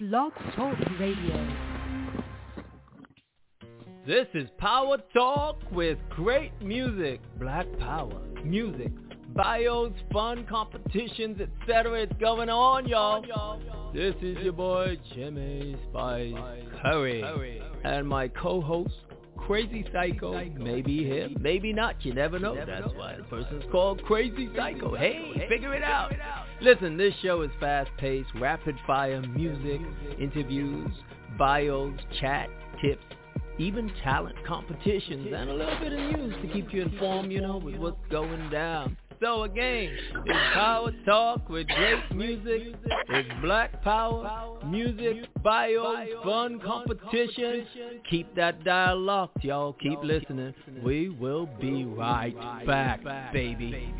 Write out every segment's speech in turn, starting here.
Blog Talk Radio. This is Power Talk with great music, Black Power, music, bios, fun competitions, etc. It's going on, y'all. This is your boy Jimmy Spice Curry and my co-host Crazy Psycho. Maybe him, maybe not. You never know. That's why the person's called Crazy Psycho. Hey, figure it out. Listen, this show is fast-paced, rapid-fire music, interviews, bios, chat, tips, even talent competitions, and a little bit of news to keep you informed, you know, with what's going down. So again, it's Power Talk with great music. It's Black Power, music, bios, fun competitions. Keep that dial locked, y'all. Keep listening. We will be right back, baby.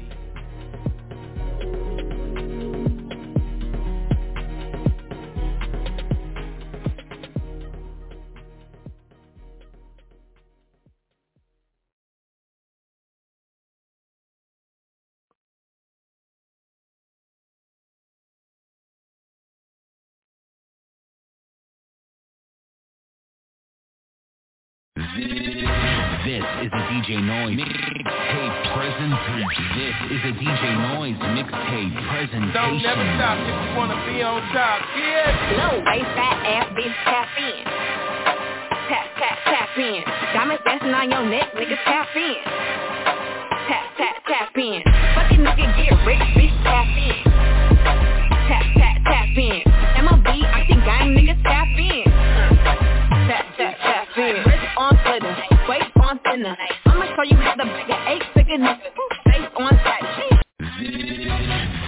This is a DJ Noise mixtape presentation. This is a DJ Noise mixtape presentation. Don't never stop if you wanna be on top. Yeah. Low waist, fat ass, bitch, tap in. Tap, tap, tap in. Diamonds dancing on your neck, nigga, tap in. Tap, tap, tap in. Fucking nigga, get rich, bitch, tap in. Tap, tap, tap in. Waist. I'ma show you how to make an eight figure nigga. Face on tight.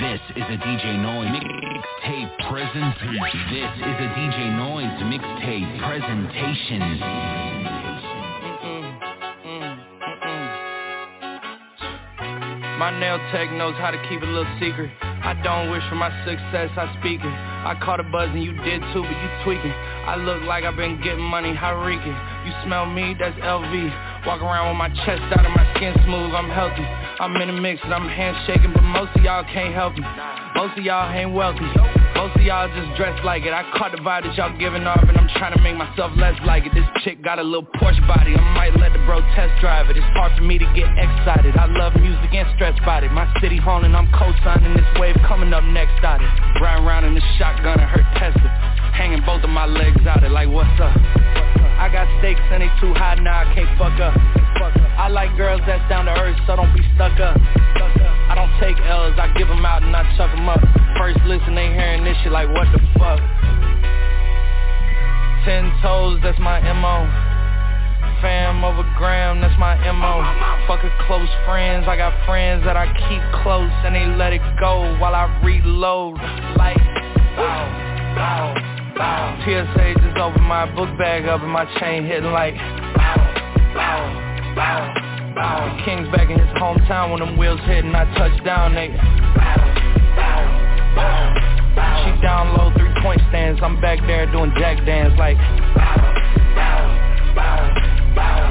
This is a DJ Noise mixtape presentation. This is a DJ Noise mixtape presentation. My nail tech knows how to keep a little secret. I don't wish for my success, I speak it. I caught a buzz and you did too, but you tweaking. I look like I've been getting money, how reeking. You smell me, that's LV. Walk around with my chest out and my skin smooth, I'm healthy. I'm in the mix and I'm handshaking, but most of y'all can't help me. Most of y'all ain't wealthy. Most of y'all just dress like it. I caught the vibe that y'all giving off and I'm trying to make myself less like it. This chick got a little Porsche body. I might let the bro test drive it. It's hard for me to get excited. I love music and stress about it. My city haunting, I'm co-signing this wave coming up next out it. Riding around in the shotgun and her Tesla. Hanging both of my legs out it like what's up? I got stakes and they too high now I can't fuck up. I like girls that's down to earth so don't be stuck up. I don't take L's, I give them out and I chuck them up. First listen, they hearing this shit like what the fuck. Ten toes, that's my MO. Fam over gram, that's my MO. Fuck a close friends, I got friends that I keep close and they let it go while I reload. Like, bow, bow, bow. TSA just opened my book bag up and my chain hitting like, bow, bow, bow, bow. The King's back in his hometown when them wheels hit and I touch down, they, bow, bow, bow, bow. She down low, three point stands, I'm back there doing jack dance like, bow, bow, bow, bow.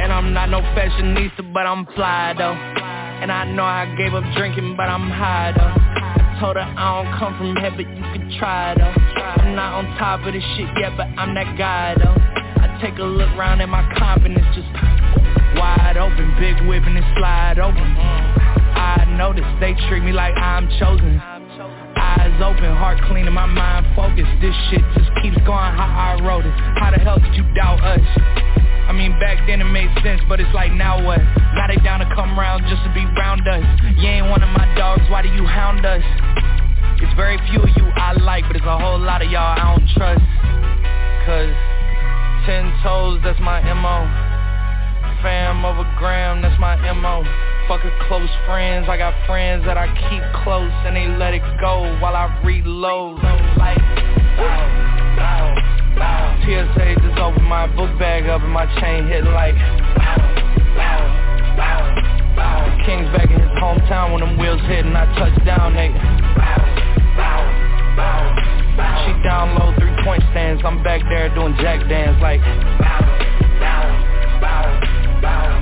And I'm not no fashionista, but I'm fly though. And I know I gave up drinking, but I'm high though. Told her I don't come from heaven, but you can try though. I'm not on top of this shit yet, but I'm that guy though. I take a look round and my confidence just wide open, big whipping and slide open. I notice they treat me like I'm chosen. Eyes open, heart clean and my mind focused. This shit just keeps going how I wrote it. How the hell did you doubt us? I mean back then it made sense, but it's like now what? Now they down to come round just to be round us. You ain't one of my dogs, why do you hound us? It's very few of you I like, but it's a whole lot of y'all I don't trust. Cause ten toes, that's my MO. Fam over gram, that's my MO. Fuck a close friends, I got friends that I keep close and they let it go while I reload. Like, bow, bow, bow. TSA just opened my book bag up and my chain hitting like, bow, bow, bow, bow. King's back in his hometown when them wheels hit and I touch down, bow. She down low, three point stands, I'm back there doing jack dance like, bow, bow, bow, bow.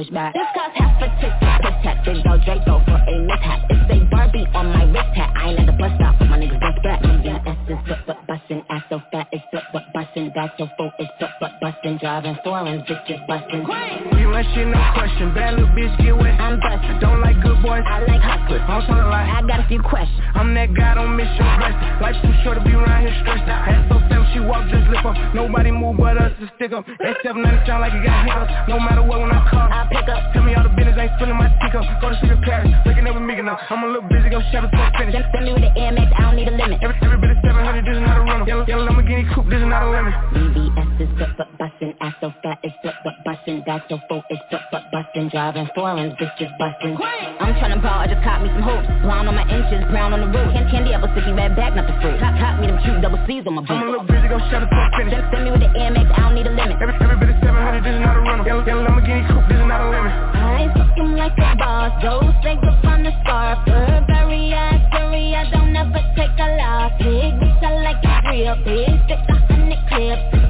I ain't taking my wish back. This cost half a tic tac, tic tac. Big dog Draco for a mishap. It's a Barbie on my wrist hat. I ain't at the bus stop, my niggas bust back. Nigga, that's just but but bustin', ass so fat, it's but but bustin', back so full, it's but but bustin', driving foreign, bitches bustin'. You my shit, no question. Bad little bitch, get wet. I'm bustin', Don't like good boys. I like hustlers. I'm tryna lie. I got a few questions. I'm that guy, don't miss your breath. Life's too short to be around here stressed. Head so fam, she walk, just lift up. Nobody move but us to stick up. That 790 sound like it got hiccups. No matter what, when I call, I pick up. Tell me all the business, ain't spilling my stick up. Go to sleep in Paris, waking up with me enough. I'm a little busy, go shut it to finish. Send, send me with the Amex, I don't need a limit. Every, every bit of 700, this is not a rental. Yellow, yellow Lamborghini coupe, this is not a limit. BBS is but bustin', ass so fat, it's but but bustin', back so full, it's but but bustin', driving foreign, bitches bustin'. I'm tryna ball, I just caught me some hoops. Blonde on my inches, brown on the roof. can't candy apple sticky red back, not the fruit. Cop, cop me them cute double C's on my I'm a little busy, go shut it to finish. Send, send me with the Amex, I don't need a limit. Every, every bit of 700, this is not a rental. Yellow, yellow Lamborghini coupe, this is not a lemon. I ain't fucking like a boss, those things up on the scarf. Burberry, I sorry, I don't ever take a loss. Big bitch, I like it real big, stick a hundred clips.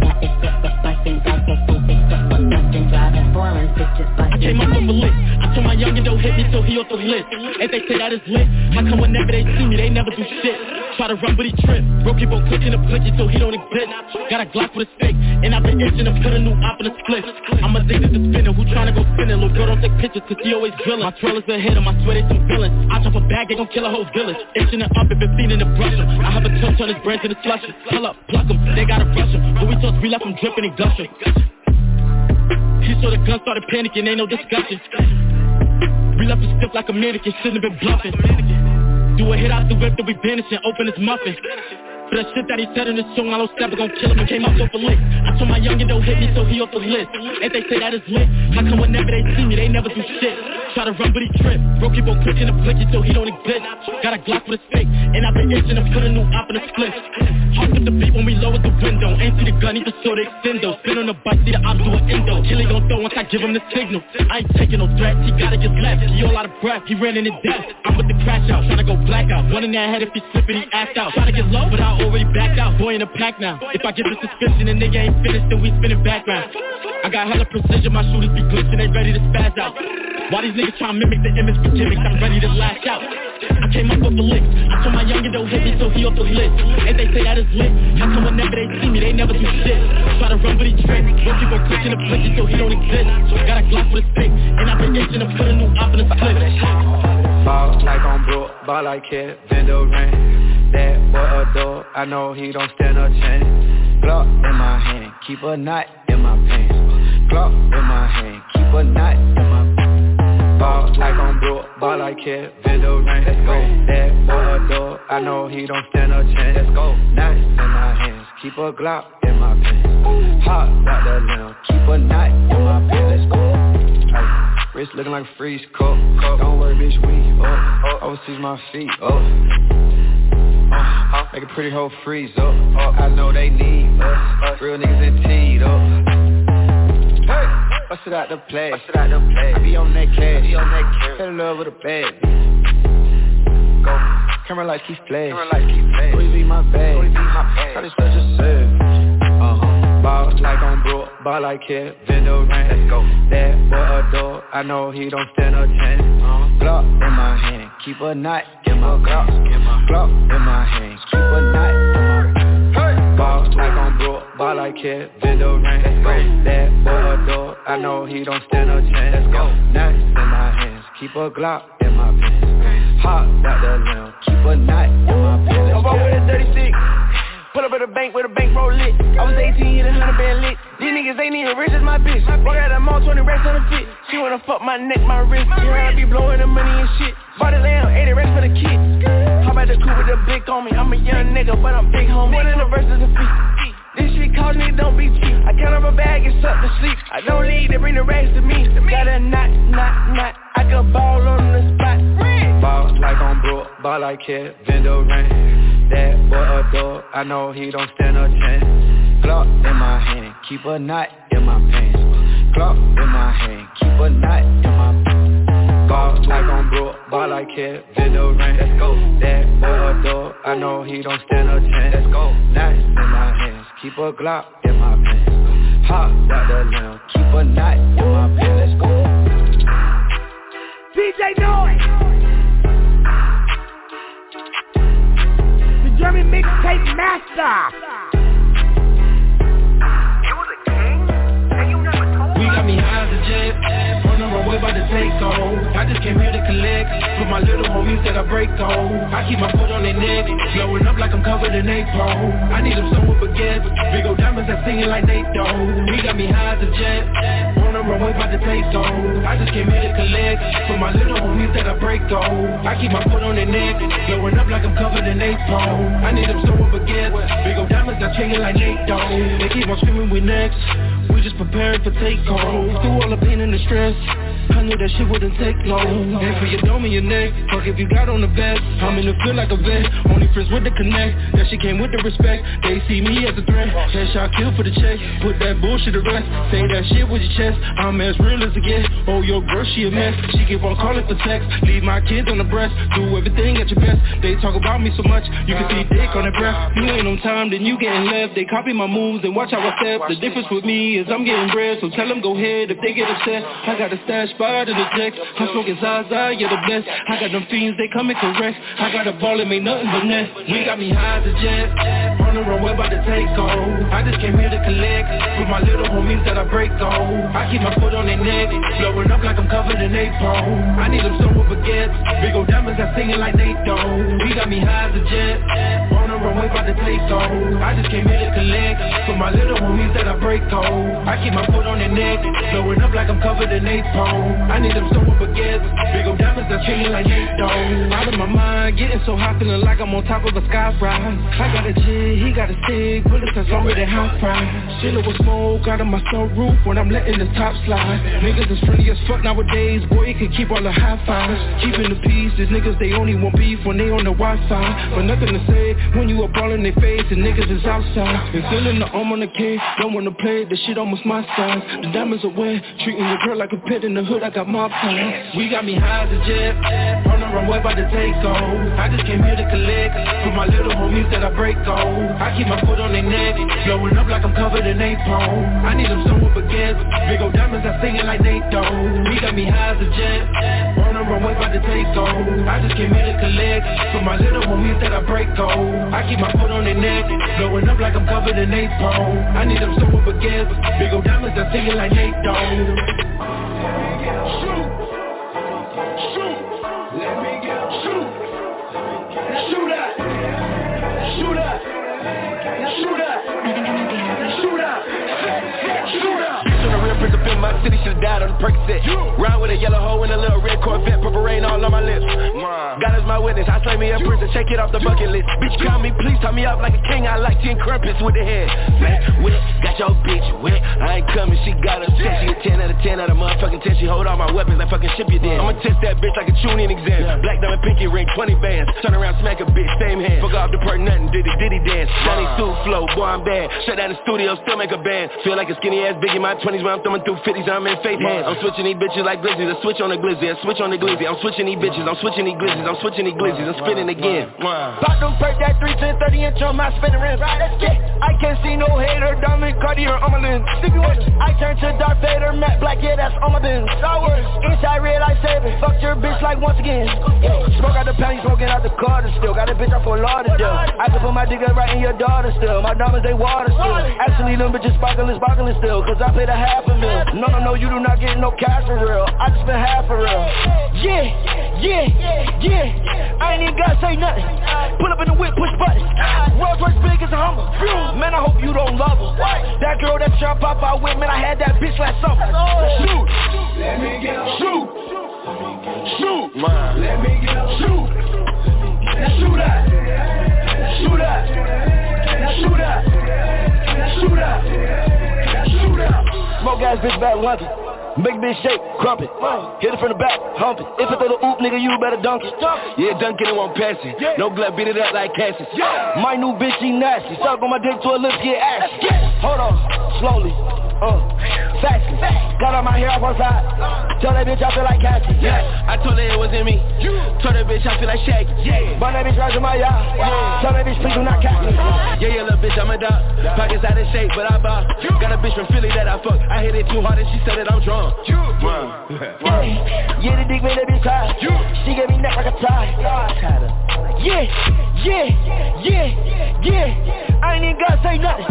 bustin'. Came up off a list. I told my youngin' don't hit me so he off the list. If they say that is lit, how come whenever they see me, they never do shit? Try to run, but he trip. Bro, keep on clicking the blicky till he don't exist. Got a Glock with a stick, and I've been itching to put a new op in a split. I'm addicted to spinning, who tryna go spinning? Little girl don't take pictures, cause he always drilling. My trailers a hit him, I swear they some villains. I drop a bag, they gon' kill a whole village. Itching it up if it's feeding the brush. I have a touch on his brain to the slusher. Pull up, pluck him, they gotta rush him. But we toss, we left him dripping and gushing. He saw the gun, started panicking, ain't no discussion. We left him stiff like a mannequin, shouldn't have been bluffing. Do a hit out the whip, then we vanishing, open his muffin. For the shit that he said in the song, I don't step, gon' kill him and came out off a lick. I told my youngin' don't hit me, so he off the list. If they say that is lit, how come whenever they see me, they never do shit? Try to run, but he trip. Bro, keep on clicking the blicky till he don't exist. Got a Glock with a stick, and I've been itching to put a new op in a split. Hard with the beat when we lower the window. Ain't see the gun, he just saw the extendo. Spin on the bike, see the ops do an endo. Kill he gon' throw once I give him the signal. I ain't taking no threats, he gotta get left. He all out of breath, he ran in his death. I'm with the crash out, tryna go blackout. One in that head if he slippin', he act out. Tryna get low, but I already backed out. Boy in a pack now. If I get the suspicion and nigga ain't finished, then we spinning background. I got hella precision, my shooters be glitching, they ready to spaz out. Why these niggas tryna mimic the image for gimmicks? I'm ready to lash out. I came up with the licks. I told my youngin' don't hit me, so he off the list. And they say that is lit. How come whenever they see me, they never do shit? Try to run, but he trick. When people clicking the blicky, so he don't exist. Got a Glock with a stick, and I've been itching to put a new op in a split. Ball like on Brook, ball like Kevin Durant. That boy adore, I know he don't stand a chance. Glock in my hand, keep a knot in my pants. Glock in my hand, keep a knot in my Ball like on Brook, ball like Kevin Durant. Let's go. That boy adore, I know he don't stand a chance. Let's go. Knot in my hands, keep a Glock in my pants. Hot like the limb, keep a knot in my pants. Let's go. Wrist looking like a freeze cup. Don't worry, bitch, we up. Overseas my feet up. Uh, make a pretty hoe freeze up. I know they need us. Real niggas in teed up. Hey, bust it out the play. Bust it out the play. I be on that cash. Be on that cash. Fell in love with a bitch. Go. Camera like Keith Play. Camera like. Louis be my bag. Louis be my bag. Got it such a savage. Ball like on Brook, ball like Kevin Durant. Let's go. That boy adore, I know he don't stand a chance. Uh-huh. Glock in my hand, keep a knot in my Glock. Glock in my hand, keep a knot in my hey. Ball like on Brook, ball like Kevin Durant. Let's go. That boy adore, I know he don't stand a chance. Let's go. Knot in my hands, keep a Glock in my pants. Hot like the limb, keep a knot in my pants. I'm with a 36. Pull up at the bank with a bank roll lit. I was 18, hit a hundred band lit. These niggas ain't even rich as my bitch. Walk out them all 20 racks on the fit. She wanna fuck my neck, my wrist. You heard I be blowing the money and shit. Bought a lamb, 80 racks for the kids. How about the coupe with the blick on me? I'm a young nigga, but I'm big homie. One in the verses a feet. This shit cost me, don't be cheap. I count up a bag and suck to sleep. I don't need, to bring the racks to me. Got a knot, knot, knot. I can ball on the spot. Ball like on Brook, ball like Kevin Durant. That boy a dog, I know he don't stand a chance. Glock in my hand, keep a knot in my pants. Glock in my hand, keep a knot in my pants. Ball like on Brook, ball like Kevin Durant. Let's go. That boy a dog, I know he don't stand a chance. Let's go. Knot in my hands, keep a Glock in my pants. Hot out the lamb, keep a knot in my pants. Let's go. DJ Noise. The German mixtape master. We got me high as a jet runway about to take off. I just came here to collect for my little homies that I break on. I keep my foot on their neck, blowing up like I'm covered in napalm. I need them somewhere baguettes, big old diamonds that singing like they don't. He got me high as a jet, on the runway about to take off. I just came here to collect for my little homies that I break on. I keep my foot on their neck, blowing up like I'm covered in napalm. I need them somewhere baguettes, big old diamonds that singing like Nate Dogg. They keep on screaming we next. We just preparing for take takeoff. Through all the pain and the stress. I knew that shit wouldn't take long. And for your dome and your neck. Fuck if you got on the vest I'm in the field like a vet. Only friends with the connect. That shit came with the respect. They see me as a threat. Headshot kill for the check. Put that bullshit to rest Say that shit with your chest. I'm as real as it gets. Oh, your girl, she a mess. She keep on calling for sex Leave my kids on the breast. Do everything at your best. They talk about me so much. You can see dick on their breath. You ain't on time, then you getting left. They copy my moves and watch how I step. The difference with me is I'm getting bread. So tell them go ahead if they get upset. I got a stash spot in the deck. I'm smoking Zaza, you're the best. I got them fiends, they coming correct. I got a ball and made nothing but net. We got me high as a jet. On the runway about to take off. I just came here to collect with my little homies that I break off. I keep my foot on their neck, blowing up like I'm covered in napalm. I need them somewhere baguettes, big old diamonds that singing like Nate Dogg. We got me high as a jet. On the runway about to take off. I just came here to collect for my little homies that I break off. I keep my foot on their neck, blowing up like I'm covered in napalm. I need them stolen baguettes Big ol' diamonds that feeling like Nate Dogg Out of my mind, getting so hot feeling like I'm on top of a skyrise I got a G, he got a stick, bullets that's longer than house fries Chillin' with smoke out of my roof when I'm letting the top slide. Niggas is friendly as fuck nowadays, boy you can keep all the high fives. Keeping the peace, these niggas they only want beef when they on the Wi-Fi. But nothing to say when you up all in their face and niggas is outside. Been feeling the arm on the cage, don't wanna play, the shit almost my size. The diamonds are wet, treating your girl like a pet in the hood, I got my plans. We got me high as a jet, on the runway about to take off. I just came here to collect for my little homies that I break off. I keep my foot on their neck, blowing up like I'm covered in napalm. I need them somewhere baguettes, big old diamonds that singing like Nate Dogg. We got me high as a jet, on the runway about to take off. I just came here to collect for my little homies that I break off. I keep my foot on their neck, blowing up like I'm covered in napalm. I need them somewhere baguettes, big old diamonds that singing like Nate Dogg. Shoot! Get shoot! Shoot prince up in my city, should've died on the Percocet. Round with a yellow hoe and a little red Corvette, purple rain all on my lips. God is my witness, I slay me a prince and shake it off the bucket list. Bitch, call me, please tie me up like a king. I like 10 crumpets with the head. Fat, wet, got your bitch wet. I ain't coming, she got us set. She a 10 out of 10 out of motherfucking 10. She hold all my weapons like fucking ship you then. I'ma test that bitch like a tuning exam. Black diamond pinky ring, 20 bands. Turn around, smack a bitch, same hand. Fuck off the perk, nothing, diddy diddy dance. Johnny suit flow, boy I'm bad. Shut down the studio, still make a band. Feel like a skinny ass big in my 20s when I'm thumbing through 50s. I'm in faith hands. I'm switching these bitches like glizzies. I switch on the glizzy, I switch on the glizzy. I'm switching these bitches, I'm switching these glizzies. I'm switching these glizzies. I'm spinning again. Pop them perk that 3 10 30 inch on my spinning rim. I can't see no hater, diamond Cartier on my lens. I turn to Darth Vader, Matt Black, yeah, that's on my bins. Star Wars, inside red, I save it. Fuck your bitch like once again. Smoke out the penny, smoking out the Carter still. Got a bitch out for Lauderdale. I can put my dick right in your daughter still. My diamonds, they water still. Actually, them bitches sparkling, sparkling still. Cause I paid a half No, no, no, you do not get no cash for real. I just been half for real. Yeah, yeah, yeah. I ain't even gotta say nothing. Pull up in the whip, push buttons. Rolls Royce big as a Hummer. Man, I hope you don't love her. That girl that shot pop out with, man, I had that bitch last summer. Shoot. Let me get Shoot. Shoot. Let me get Shoot. Shoot out. Shoot out. Shoot out. Shoot out. Now shoot out. Smoke ass bitch back London. Big bitch shake, crump it. Hit it from the back, hump it. If it throw the oop, nigga, you better dunk it. Yeah, dunk it, it won't pass it. No glove, beat it up like Cassius. My new bitch, she nasty. Suck on my dick to her lips, get ashy. Hold on, slowly. Uh, fastly. Cut all my hair off one side. Tell that bitch I feel like Cassie. Yeah, I told her it wasn't me. Told that bitch I feel like Shaggy. Yeah, Burn that bitch right to my yard. Tell that bitch please do not catch me. yeah, yeah, little bitch, I'm a dog. Pockets out of shape, but I bow. Got a bitch from Philly that I fuck. I hit it too hard and she said that I'm drunk. Yeah, yeah, the dick made that bitch tired. She gave me neck like a tie. Yeah, yeah, yeah, yeah. I ain't even gotta say nothing.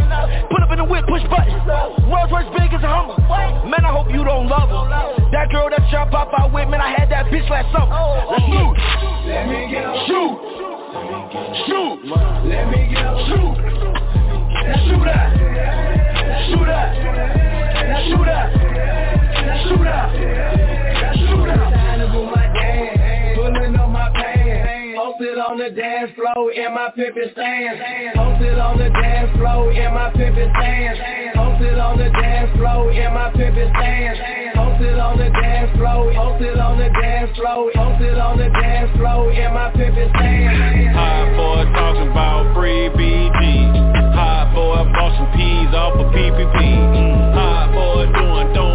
Put up in the whip, push button. Rolls Royce big as a Hummer. Man, I hope you don't love her. That girl that try pop out with, man, I had that bitch last summer. Let's move. Let me get a Shoot, shoot, Let me get a shoot. Shoot out. Shoot. Now shoot. Now shoot out. Posted on the dance floor in my pimpin' stance. Posted on the dance floor in my stance. Posted on the dance floor in my stance. Posted on the dance floor. Posted on the dance floor. Posted on the dance floor in my stance. Hot boy talking about free BG. Boy bought some peas off of PPP. Hot boy doing donuts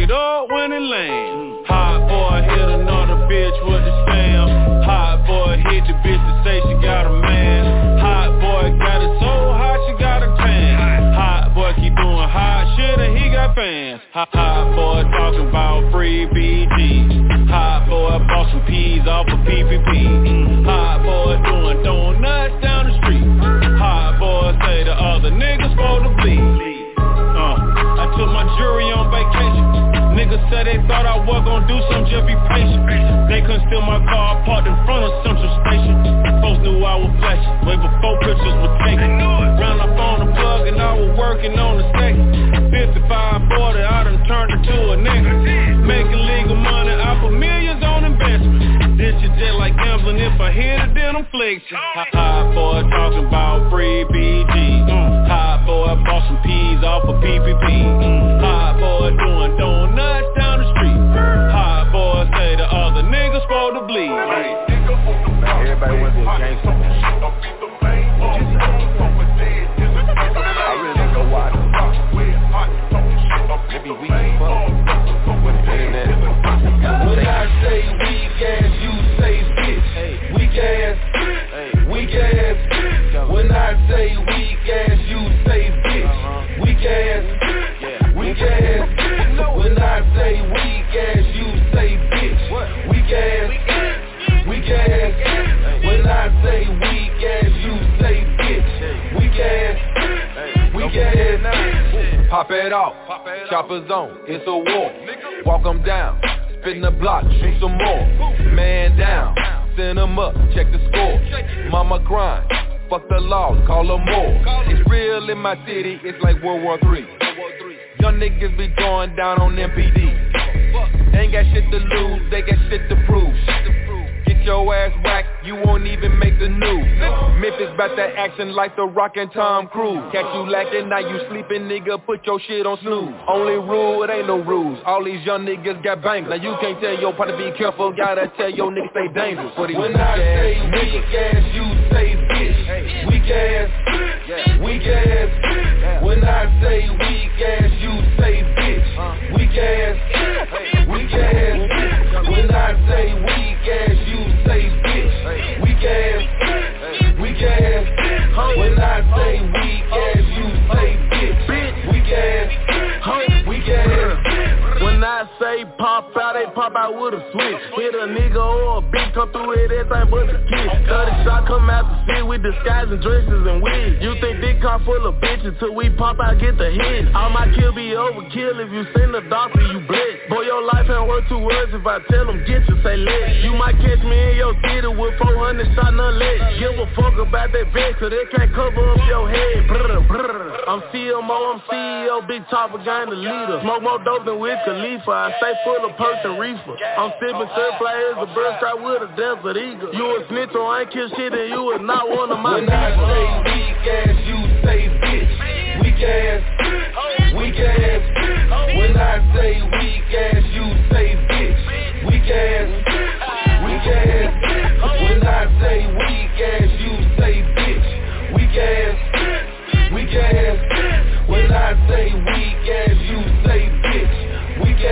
it up when it lands. Hot boy hit another bitch with the Sam. Hot boy hit the bitch to say she got a man. Hot boy got it so hot she got a tan. Hot boy keep doing hot shit and he got fans. Hot, hot boy talking about free BG. Hot boy bought some peas off of PPP. Hot boy doing donuts down the street. Hot boy say the other niggas supposed to bleed. Uh, I took my jury on vacation. Niggas said they thought I was gonna do some, just be patient. They couldn't steal my car parked in front of Central Station. Folks knew I was flashing, way before pictures were taken. Ran up on the plug and I was working on the second. 55 border, I done turned into a nigga. Making legal money, I put millions on investment. This shit just like gambling, if I hit it, then I'm flexing. Hot boy talking about free BG. Mm. Hot boy bought some peas off of PPP. Mm. Hot boy doing donuts niggas supposed bleed. Everybody wants to be a gangster. I really don't know why. Maybe we can fuck with the internet. When I say weak ass, you say bitch. Weak ass, weak ass. When I say weak Pop it off, choppers on, it's a war. Walk 'em down, spin the block, shoot some more. Man down, send 'em up, check the score. Mama crying, fuck the laws, call 'em more. It's real in my city, it's like World War Three. Young niggas be going down on MPD. Ain't got shit to lose, they got shit to prove. Your ass whacked, you won't even make the news. Memphis bout that action like the Rock and Tom Cruise. Catch you lacking, now you sleeping, nigga, put your shit on snooze. Only rule, it ain't no rules. All these young niggas got bangers. Now you can't tell your partner be careful, gotta tell your niggas stay dangerous. For these When I say weak ass, you say bitch. Uh. Weak ass, weak ass. When I say weak ass, you say bitch. Weak ass, weak ass. When I say weak ass, you say bitch. Weak ass, weak ass. When I say weak ass, you say say pop out, they pop out with a switch. Hit a nigga or a bitch come through here, everything but the kid. Thirty shot come out the city with disguising dresses and wigs. You think this car full of bitches till we pop out get the hit. All my kill be overkill if you send the doctor, you blitz. Boy, your life ain't worth two words if I tell them get you, say let. You might catch me in your theater with 400 shot none less. Give a fuck about that vet, cause they can't cover up your head. Brr, brr. I'm CMO, I'm CEO, big top gang the leader. Smoke more dope than Wiz Khalifa. I stay full of perks and reefer. I'm sipping third players, a bird strike with a desert eagle. You a snitch on ain't kill shit and you is not one of my When I say weak ass, you say bitch. Weak ass, weak ass. When I say weak ass, you say bitch. Weak ass, weak ass. When I say weak ass, you say bitch. Weak ass, weak ass. When I say weak ass, you say. Weak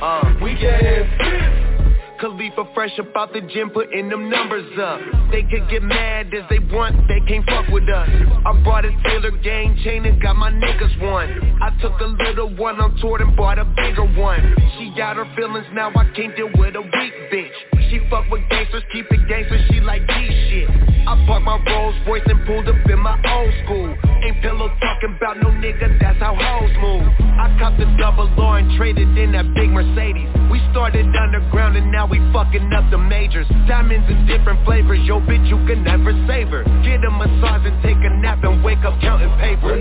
uh, weak ass. Khalifa fresh up out the gym putting them numbers up. They could get mad as they want, they can't fuck with us. I brought a Taylor gang chain and got my niggas one. I took a little one on tour and bought a bigger one. She got her feelings now, I can't deal with a weak bitch. She fuck with gangsters, keep it gangster, she like G shit I parked my Rolls Royce and pulled up in my old school. Ain't pillow talking about no nigga, that's how hoes move. I copped the double R and traded in that big Mercedes. We started underground and now we fucking up the majors. Diamonds in different flavors, yo bitch you can never save her Get a massage and take a nap and wake up counting paper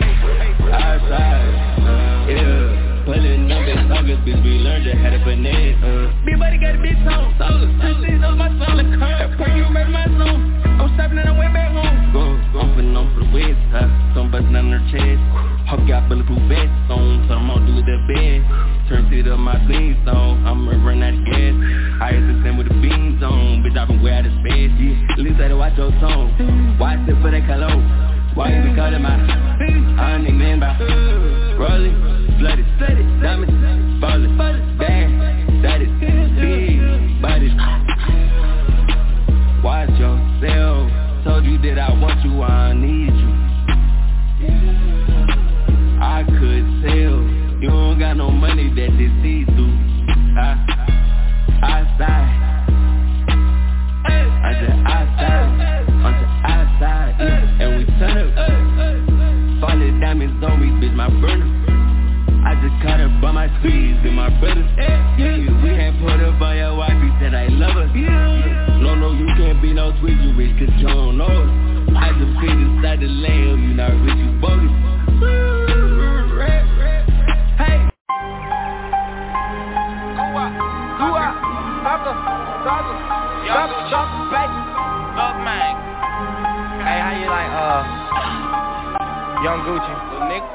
Outside, yeah Pulling up in August, bitch, we learned you had a finesse, uh Big buddy got a bitch on, solar Six up my solar car, per you ready my zone. I'm stopping and I went back home. Go, on for the west side Some bustin' on her chest. Hawk got bulletproof vests on, so I'm gonna do it the best. Turn it up my clean song, I'ma run out of gas. I used to send with the beans on, bitch I been way out of space. Yeah, at least I watch your tone. Why I sit for that cologne? Why you be calling my I ain't man by Rolling, flooded, diamonds, ballin', bad, that is big bodies. Watch yourself. Told you that I want you, I need you. I could tell you don't got no money that they see through. I, outside. I said outside, on the outside, yeah. and we turn up. Falling diamonds on me, bitch, my burner. I just caught her by my squeeze and my brothers. Yeah, we no sweet, you rich, cause you don't know it. I just fit inside the lamb, you not rich, you bogus. Hey. Gua, Papa, Zaza, Papa, Papa, baby. Up, man. Hey, how you like, uh, Young Gucci? Little nigga.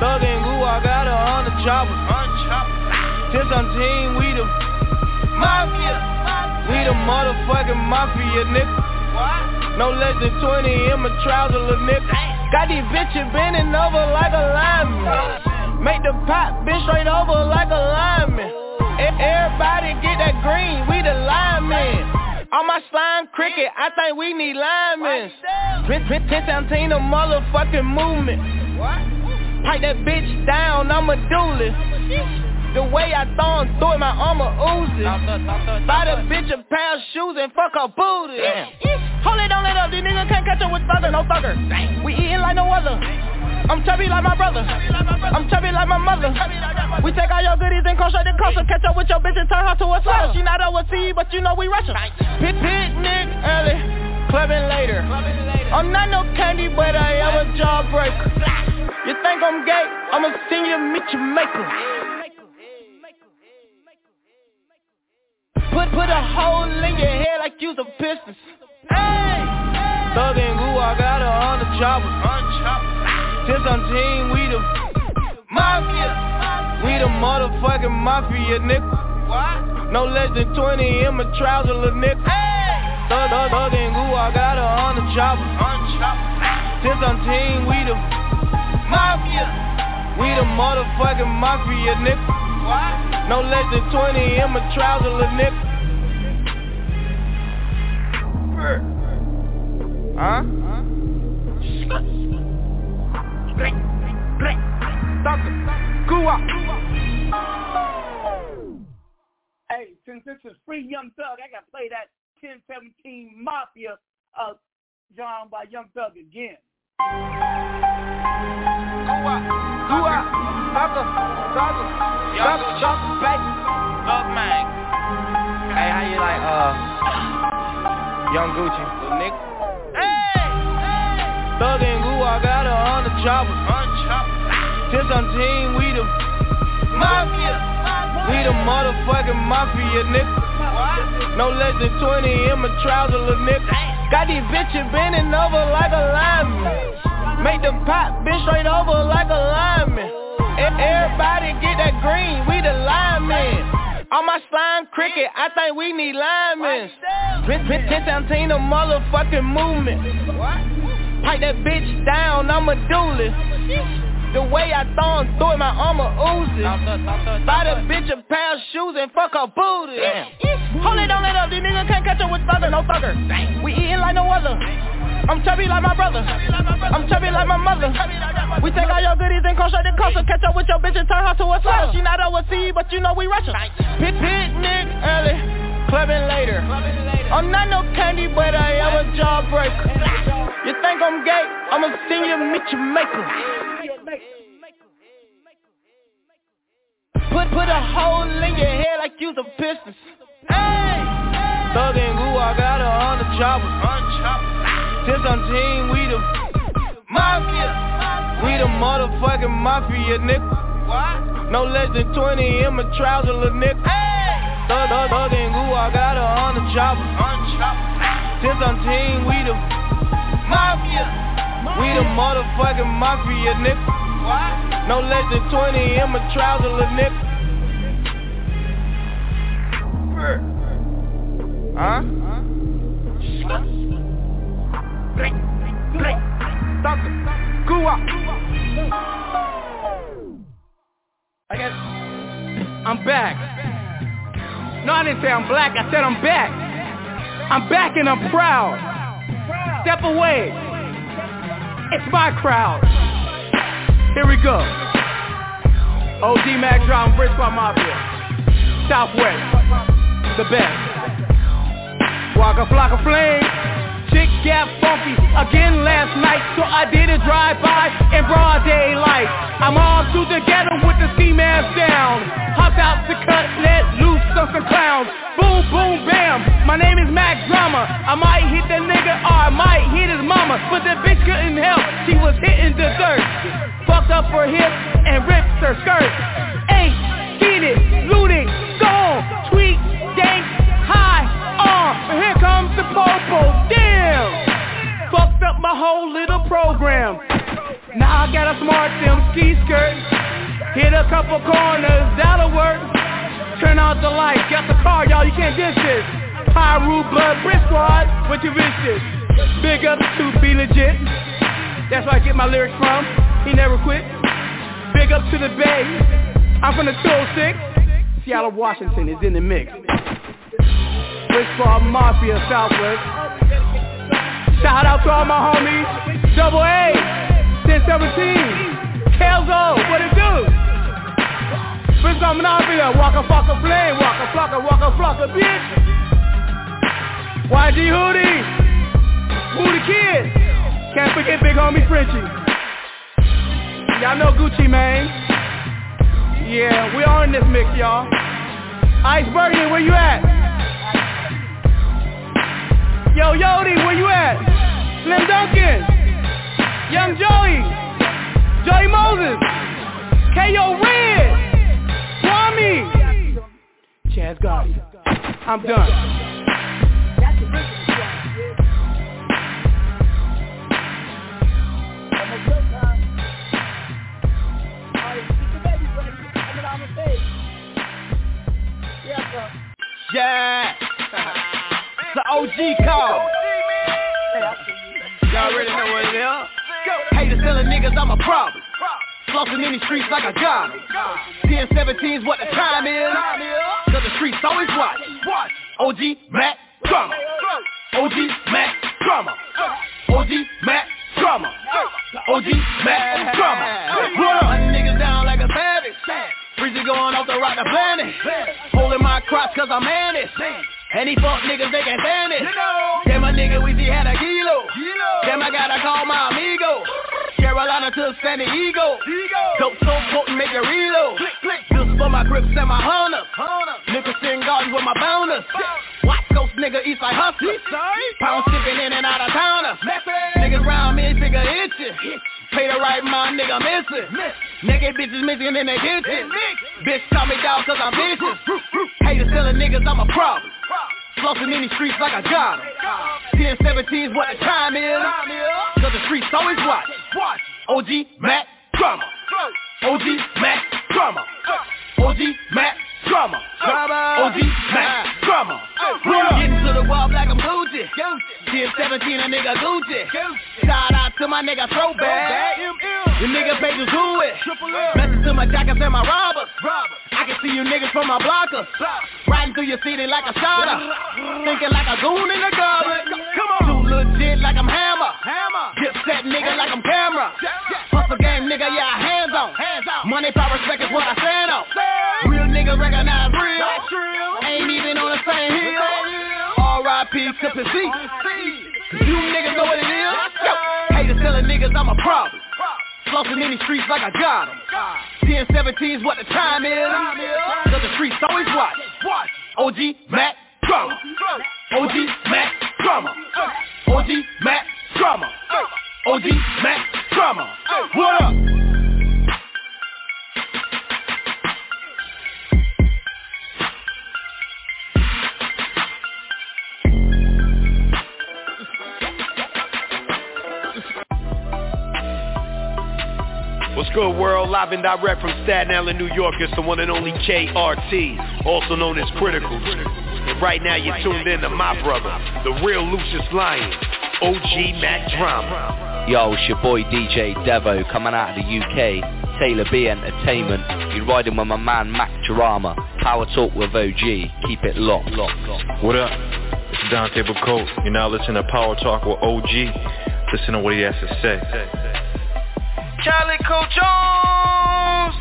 Thug and Goo, I got her on the chopper. On chopper. Since I'm team, we the Mafia. We the motherfucking mafia, nigga. What? No less than 20 in my trouser, little nigga. Got these bitches bending over like a lineman. Make the pop bitch straight over like a lineman. E- Everybody get that green, we the linemen. On my slime cricket, I think we need linemen. Pin, pin, seventeen, the motherfucking movement. What? Pipe that bitch down, I'm a duelist. The way I him through it, my armor oozes. Buy the bitch a pair of shoes and fuck her booty. Hold it, don't let up, these niggas can't catch up with thugger, no thugger. We eating like no other. I'm chubby like my brother. I'm chubby like my mother. We take all your goodies and come straight to Costa. Catch up with your bitch and turn her to a slut. She not overseas, but you know we Russian. Pit picnic early, clubbing later. I'm not no candy, but I am a jawbreaker. You think I'm gay? I'ma send you meet your maker. Put put a hole in your head like you's a piston. Hey, Thug and Goo, I got her on the chopper. On. I'm team, we the Mafia. we the motherfucking mafia, nigga. No less than 20 in my trouser, little nigga. Hey. Thug, thug, thug and Goo, I got her on the chopper. On chopper. Since I'm team, we the Mafia. we the motherfucking mafia, nigga. What? No less than 20 in my trouser, little nigga. Huh? Hey. hey, since this is free Young Thug, I gotta play that 1017 Mafia uh, John by Young Thug again. Thug man. Hey, how you like, uh, Young Gucci? Little nigga. Hey! Thug and Goo, I got her on the chopper. Since I'm team, we the mafia. We the motherfucking mafia, nigga. No less than 20 in my trousers, little nigga. Got these bitches bending over like a lineman. Make the pop bitch straight over like a lineman. Everybody get that green, we the linemen. On my slime cricket, I think we need linemen. Pit, pit, pit, team the motherfucking movement. Pipe that bitch down, I'm a duelist. The way I throw him through it, my armor oozes. Buy the bitch a pair of shoes and fuck her booty. Hold it, don't let up, these niggas can't catch up with thugger, no thugger. We eating like no other. I'm chubby like my brother. I'm chubby like my mother. We take all your goodies and come straight to Costa. Catch up with your bitch and turn her to a slut. She not overseas, but you know we Russian. Pit, picnic early, clubbing later. I'm not no candy, but I am a jawbreaker. You think I'm gay? I'ma send you meet your maker. Put put a hole in your head like you's a piston. Hey! Thug and Goo, I got her on the chopper. Since I'm team, we the mafia. We the motherfucking mafia, nigga. No less than 20 in my trousers, little nigga. Thug, thug, thug and Goo, I got her on the chopper. Since I'm team, we the mafia. We the motherfucking mafia, nigga. No less than 20 in my trousers, little nigga. Huh? Blink, blink, doctor, go up. I guess I'm back. No, I didn't say I'm black. I said I'm back. I'm back and I'm proud. Step away. It's my crowd. Here we go. OG Mac Drama, Brick Squad Mafia. Southwest. The best. Waka Flocka Flame. Chick got funky again last night, so I did a drive-by in broad daylight. I'm all two together with the ski mask down. Hop out to cut, let loose on some clowns. Boom, boom, bam. My name is Mac Drama. I might hit the nigga or I might hit his mama, but the bitch couldn't help. She was hitting the dirt. Fucked up her hip and ripped her skirt. Ain't it, looted, gone, tweet, dank, high, on. And here comes the popo. My whole little program. Now I got a smart sim ski skirt. Hit a couple corners, that'll work. Turn out the lights, got the car, y'all, you can't diss this. Pyru Blood Brick Squad, what you wish this? Big up to B-Legit. That's where I get my lyrics from. He never quit. Big up to the Bay. I'm from the 206. Seattle, Washington is in the mix. Brick Squad Mafia Southwest. Shout out to all my homies. Double A, 1017. Kelzo, what it do? Brick Squad Mafia, Waka Flocka Flame, Waka Flocka, Waka Flocka, bitch. YG Hootie, Booty Kid. Can't forget big homie Frenchie. Y'all know Gucci Mane. Yeah, we are in this mix, y'all. Iceberg, where you at? Yo, Yodi, where you at? Slim Dunkin. Young Joey. Joey Moses. K.O. Red. Swami. Chaz Gotti. I'm done. Yeah. It's the OG call. Y'all already know what it is. Haters telling niggas I'm a problem. Flossing in these streets like got 'em. 10, 17's what the time is. Cause the streets always watch. OG Mac Drama. OG Mac Drama. OG Mac Drama. OG Mac Drama. Run niggas down like a savage. Breezy going off the rock the planet. Holding my crotch cause I'm man is. And these fuck niggas, they can't stand it. Damn, my nigga, we see had a kilo. Damn, I gotta call my amigo. Carolina to San Diego. Dope so potent, make it reload. Click, click. Just for my grips and my hunters. Nickerson Gardens with my bounders. Watch Coast nigga, east side hustler. Pound shipping in and out of towners. Niggas around me, figure itchy. Pay the right mind, nigga missing. Naked bitches missing in the kitchen. Bitch call me dog cause I'm vicious. Haters telling niggas I'm a problem. Flossing in these streets like I got got 'em. 10, 17 is what the time is. Cause the streets always watch. OG Mac Drama. OG Mac Drama. OG Mac Drama. OG Mac Drama. Getting to the wall like I'm Gucci. 10, 17 a nigga Gucci. Shout out to my nigga Throwback. The nigga pages who it. Message to my jackets and my robbers. I can see you niggas from my blockers. Riding through your city like a shotter. Thinking like a goon in the garbage. Come on. Too legit like I'm hammer. Dip set nigga like I'm Cam'ron. Hustle game nigga, yeah, hands on. Money, power, respect is what I stand on. Real niggas recognize real. Ain't even on the same hill. R.I.P. to P.C. Cause you niggas know what it is. Yo, haters telling niggas I'm a problem. Flossing in these streets like I got 'em. 10, 17 is what the time is. Cause the streets always watch. OG Mac Drama. OG Mac Drama. OG Mac Drama. OG Mac Drama. What up? Good, world? Live and direct from Staten Island, New York. It's the one and only KRT, also known as Critical. And right now you're tuned in to my brother, the real Lucious Lyon, OG Mac Drama. Yo, it's your boy DJ Devo coming out of the UK. Taylor B Entertainment. You're riding with my man Mac Drama. Power Talk with OG. Keep it locked, locked, locked. What up? It's Dante Bacote. You're now listening to Power Talk with OG. Listen to what he has to say. Calico Jones.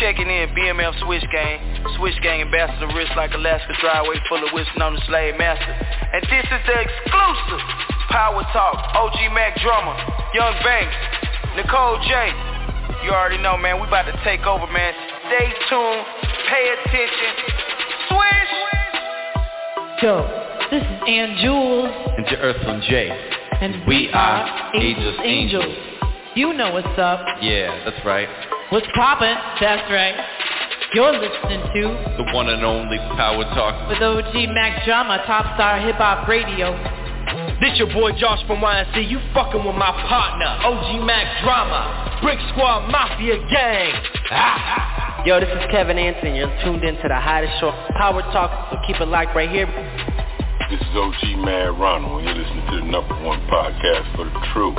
Checking in, BMF Switch Gang. Switch Gang ambassador, wrist like Alaska driveway full of wisdom on the slave master. And this is the exclusive Power Talk, OG Mac Drama, Young Banks, Nicole J. You already know, man, we about to take over, man. Stay tuned, pay attention. Switch! Yo, this is Ann Jules. And to Earthling J. And we are Angels Angels. You know what's up. Yeah, that's right. What's poppin'? That's right. You're listening to The one and only Power Talk. with OG Mac Drama, Top Star Hip Hop Radio. This your boy Josh from YNC. You fucking with my partner, OG Mac Drama, Brick Squad Mafia Gang. Ah. Yo, this is Kevin Anson. You're tuned in to the hottest show, Power Talk. So keep it locked right here. This is OG Mad Ronald, and you're listening to the number one podcast for the truth.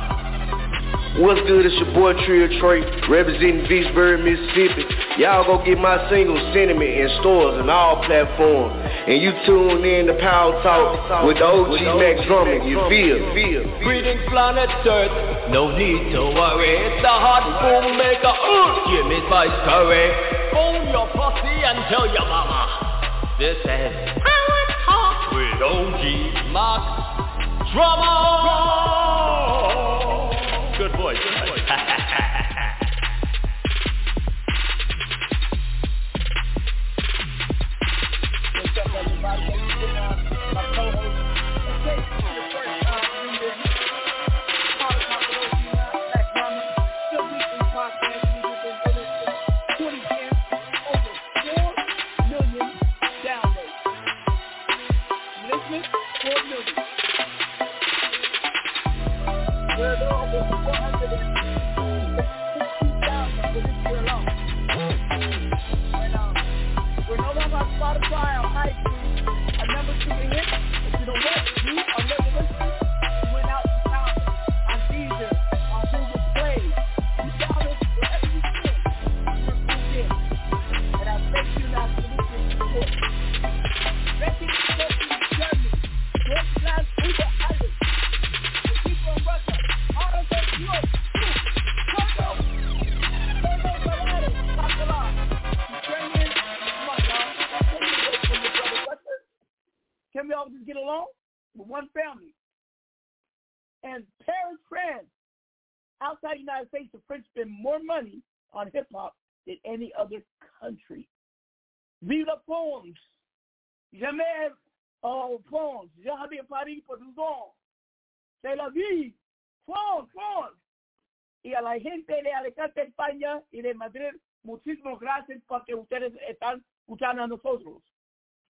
What's good? It's your boy Trio Trey, representing Vicksburg, Mississippi. Y'all go get my single Sentiment in stores and all platforms. And you tune in to Power Talk with the OG Mac Drama. You feel? Feel? Greetings planet Earth, no need to worry It's the hot boom maker, uh, give me spice curry Phone your posse and tell your mama This is Power Talk with OG Mac Drama Good voice, United States, the French spend more money on hip hop than any other country. Vive la France! Jamais oh, France, jamais Paris por deux ans. C'est la vie. France, France. Y a la gente de Alicante, España y de Madrid, muchísimas gracias porque ustedes están escuchando a nosotros.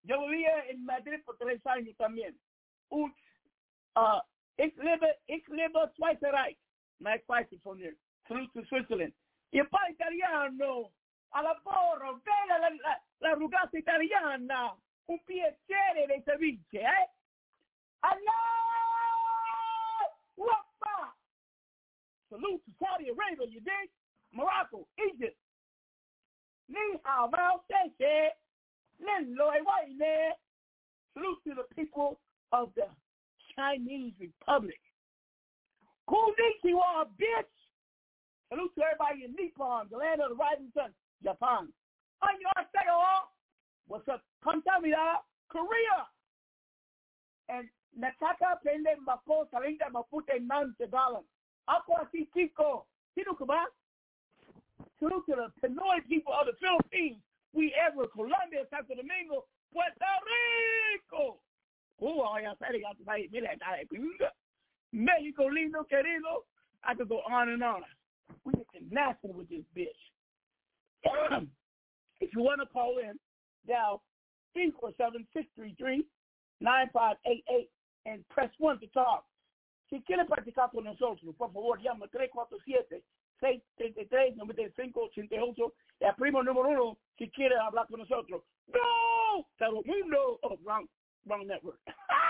Yo vivía en Madrid por tres años también. Und, uh, ich lebe, ich lebe Schweizerreich. Ex-wife is from there. Through to Switzerland. Y pa italiano, a la porra, bella la, la, la rugazza italiana, un piacere dei servizi, eh? Allah! Wappa! Salute to Saudi Arabia, you dig? Morocco, Egypt. Ni hao mao xie Lin loi wai ne. Salute to the people of the Chinese Republic. Konnichiwa, bitch! Salute to everybody in Nippon, the land of the rising sun, Japan. Annyeonghaseyo! What's up? Kamsahamnida, Korea! And nataka pende mako salinga mapute nan segalan. Ako asi chico. Sino ka? Salute to the Pinoy people of the Philippines. We ever, Colombia, Santo Domingo, Puerto Rico. Oh, ya said got to say, mira, Mexico lindo querido. I could go on and on. We international with this bitch. if you want to call in, dial 347-633-9588 and press 1 to talk. Si quiere practicar con nosotros, por favor, llama 347-633-9588 y primo número uno si quiere hablar con nosotros. ¡No! Todo mundo! Oh, wrong, wrong network.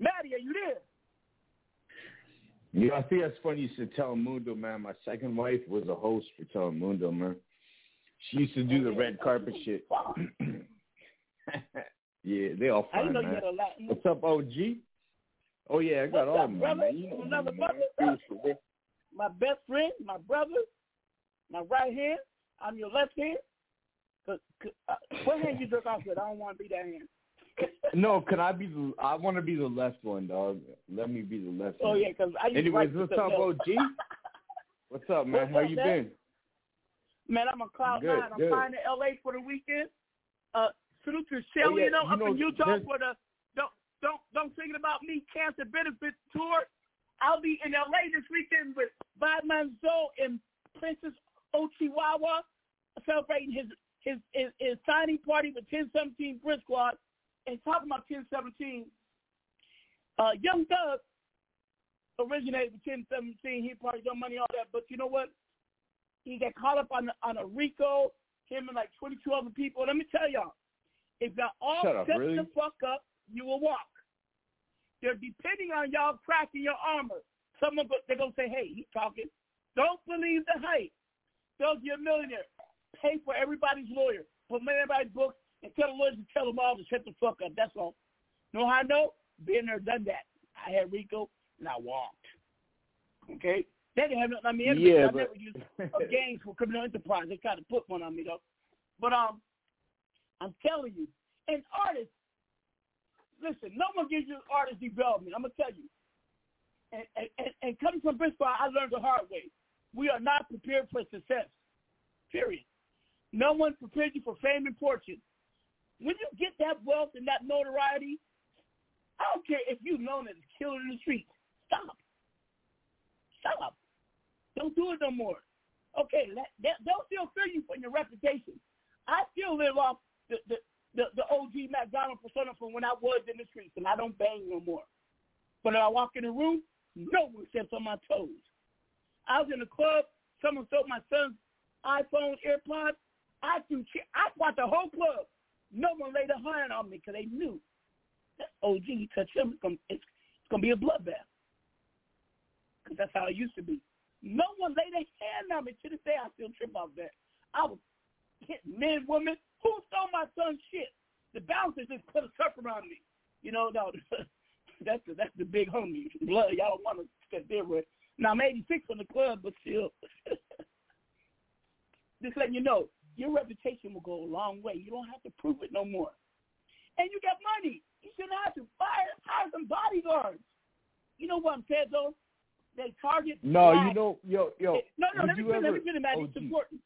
Maddie, are you there? Yeah, I think that's funny you said Telemundo, man. My second wife was a host for Telemundo, man. She used to do the red carpet shit. yeah, they all I fine, know you man. had a Latin. What's up, OG? Oh yeah, I got What's all up, of them, brother? man. You know Another me, brother? man. My best friend, my brother, my right hand. I'm your left hand. Cause, 'cause, uh, what hand you jerk off with? I don't want to be that hand. No, can I be the? I want to be the left one, dog. Let me be the left. Oh one. yeah, because I Anyways, what's up. OG? What's up, man? What's How up, you man? been? Man, I'm on cloud Good, nine. I'm good. flying to LA for the weekend. Uh, salute to Shelly, Oh, yeah, you know, you up know, in Utah there's- for the don't don't don't thinking about me cancer benefit tour. I'll be in LA this weekend with Bob Manzo and Princess Ochiwawa celebrating his his his, his signing party with 1017 Brick Squad. And talking about 1017, uh, Young Thug originated with 1017. He probably got money, all that. But you know what? He got caught up on on a RICO. Him and like 22 other people. Let me tell y'all, if y'all all Shut up, shut really? the fuck up, you will walk. They're depending on y'all cracking your armor. Someone they're gonna say, "Hey, he's talking." Don't believe the hype. Those you're a millionaire. Pay for everybody's lawyer. Put in everybody's books and tell the lawyers to tell them all to shut the fuck up. That's all. Know how I know? Been there, done that. I had Rico and I walked. Okay? They didn't have nothing on me. Yeah, I but- never used gangs for criminal enterprise. They tried to put one on me though. But um, I'm telling you, and artists, listen, no one gives you artist development. I'm gonna tell you. And and, and, and coming from Bristol, I learned the hard way. We are not prepared for success. Period. No one prepared you for fame and fortune. When you get that wealth and that notoriety, I don't care if you're known as a killer in the streets. Stop. Stop. Up. Don't do it no more. Okay, that, that, they'll still fear you for your reputation. I still live off the, the, the, the OG McDonald persona from when I was in the streets, and I don't bang no more. But if I walk in the room, no one steps on my toes. I was in the club. Someone stole my son's iPhone, AirPods. I threw, I fought the whole club. No one laid a hand on me because they knew that OG you touch him, it's gonna, it's, it's gonna be a bloodbath. Because that's how it used to be. No one laid a hand on me to this day. I still trip off that. I was hitting men, women. Who stole my son's shit? The bouncers just put a surf around me. You know, no, that's the, that's the big homie. Blood, y'all don't want to step there with. Now I'm 86 from the club, but still. just letting you know, your reputation will go a long way. You don't have to prove it no more. and you got money. You shouldn't have to fire hire some bodyguards. You know what I'm saying though? They target. No, black. you know, yo, yo. They- no, no. Let me ever, let me finish, man. It's OG, important.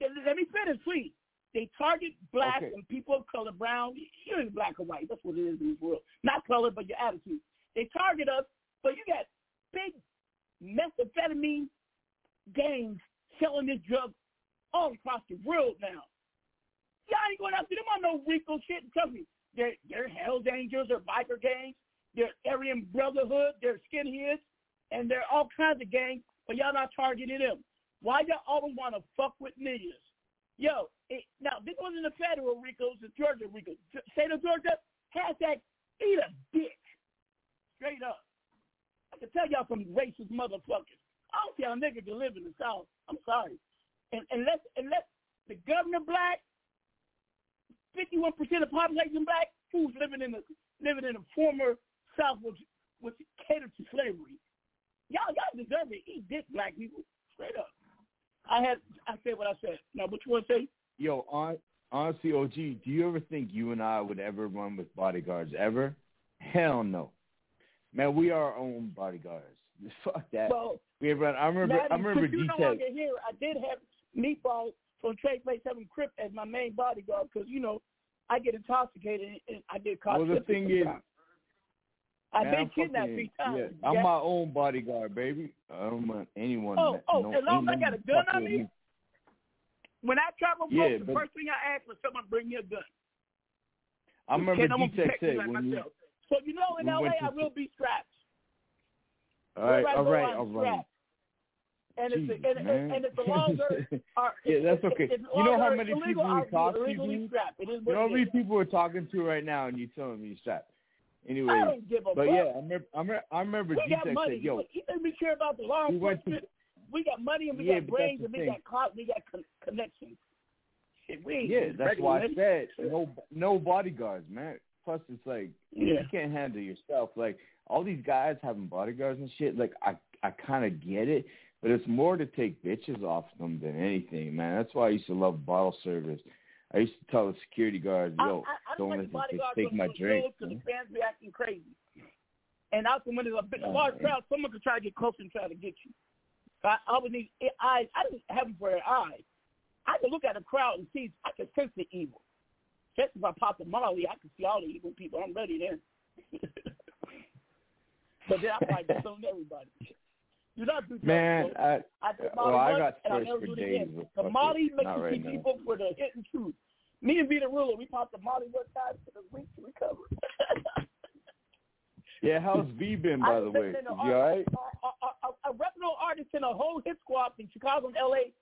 Let, let me finish, please. They target black Okay. and people of color, brown. You ain't black or white. That's what it is in this world. Not color, but your attitude. They target us, but you got big methamphetamine gangs selling this drug Oh, all across the world now. Y'all ain't going after them on no Rico shit. Trust me, they're they're Hell's Angels, they're biker gangs, they're Aryan Brotherhood, they're skinheads, and they're all kinds of gangs. But y'all not targeting them. Why y'all always want to fuck with niggas? Yo, it, now this wasn't the federal Ricos, the Georgia Ricos. State of Georgia, hashtag eat a dick. Straight up. I can tell y'all some racist motherfuckers. I don't see how niggas can live in the South. I'm sorry. And unless unless the governor black, fifty one percent of the population black, who's living in the living in the former South which which catered to slavery. Y'all y'all deserve it. Eat dick, black people. Straight up. I had I said what I said. Now what you wanna say? Yo, on, honestly, OG, do you ever think you and I would ever run with bodyguards ever? Hell no. Man, we are our own bodyguards. Fuck that. Well, we have run. I remember. Maddie, I remember you no detail. longer here, I did have Meatball from Trade Place Seven Crip as my main bodyguard because you know I get intoxicated and I get caught. Well, the thing is. I've man, been I'm kidnapped three times. Yeah, I'm Yeah. my own bodyguard, baby. I don't want anyone. Oh, that- oh, no, as long as I got a gun on me? When I travel, Yeah, folks, the first thing I ask was someone bring me a gun. I remember I'm gonna D-Tech said like when you. myself. So you know, in we LA, I will be strapped. All right, all right, I'm all right. And it's Jeez, and, and, and it's a longer. or, Yeah, that's okay. it's You know how many people we talk to, illegally dude? strapped. It is You know how many people we're talking to right now, and you telling me you're. Anyway, I don't give a but fuck. yeah, I remember. I remember, I remember we got money. said, "Yo, we care about the law We went to- we got money and we Yeah, got brains and we thing. got clout. We got con- connections. Shit, we yeah, that's why I said no, no bodyguards, man. Plus, it's like Yeah. you can't handle yourself. Like all these guys having bodyguards and shit. Like I, I kind of get it, but it's more to take bitches off them than anything, man. That's why I used to love bottle service. I used to tell the security guards, "Yo, I, I don't don't let like the bodyguards take my the drink." because the fans be acting crazy. And also when there's a big, Oh, large man. crowd, someone could try to get close and try to get you. I, I would need eyes. I didn't have them for their eyes. I could look at a crowd and see. I could sense the evil. Just if I pop a Molly, I could see all the evil people. I'm ready then. but then I probably don't everybody. Do not do drugs, Man. I, I well, I got and I'll thirst never for do it days. again. The Molly makes you right see people for the hidden truth. Me and Vita Ruler, we popped the Molly one time for the week to recover. Yeah, how's V been, by I the way? you all right? a, a, a, a artist and a whole hit squad in Chicago and L.A.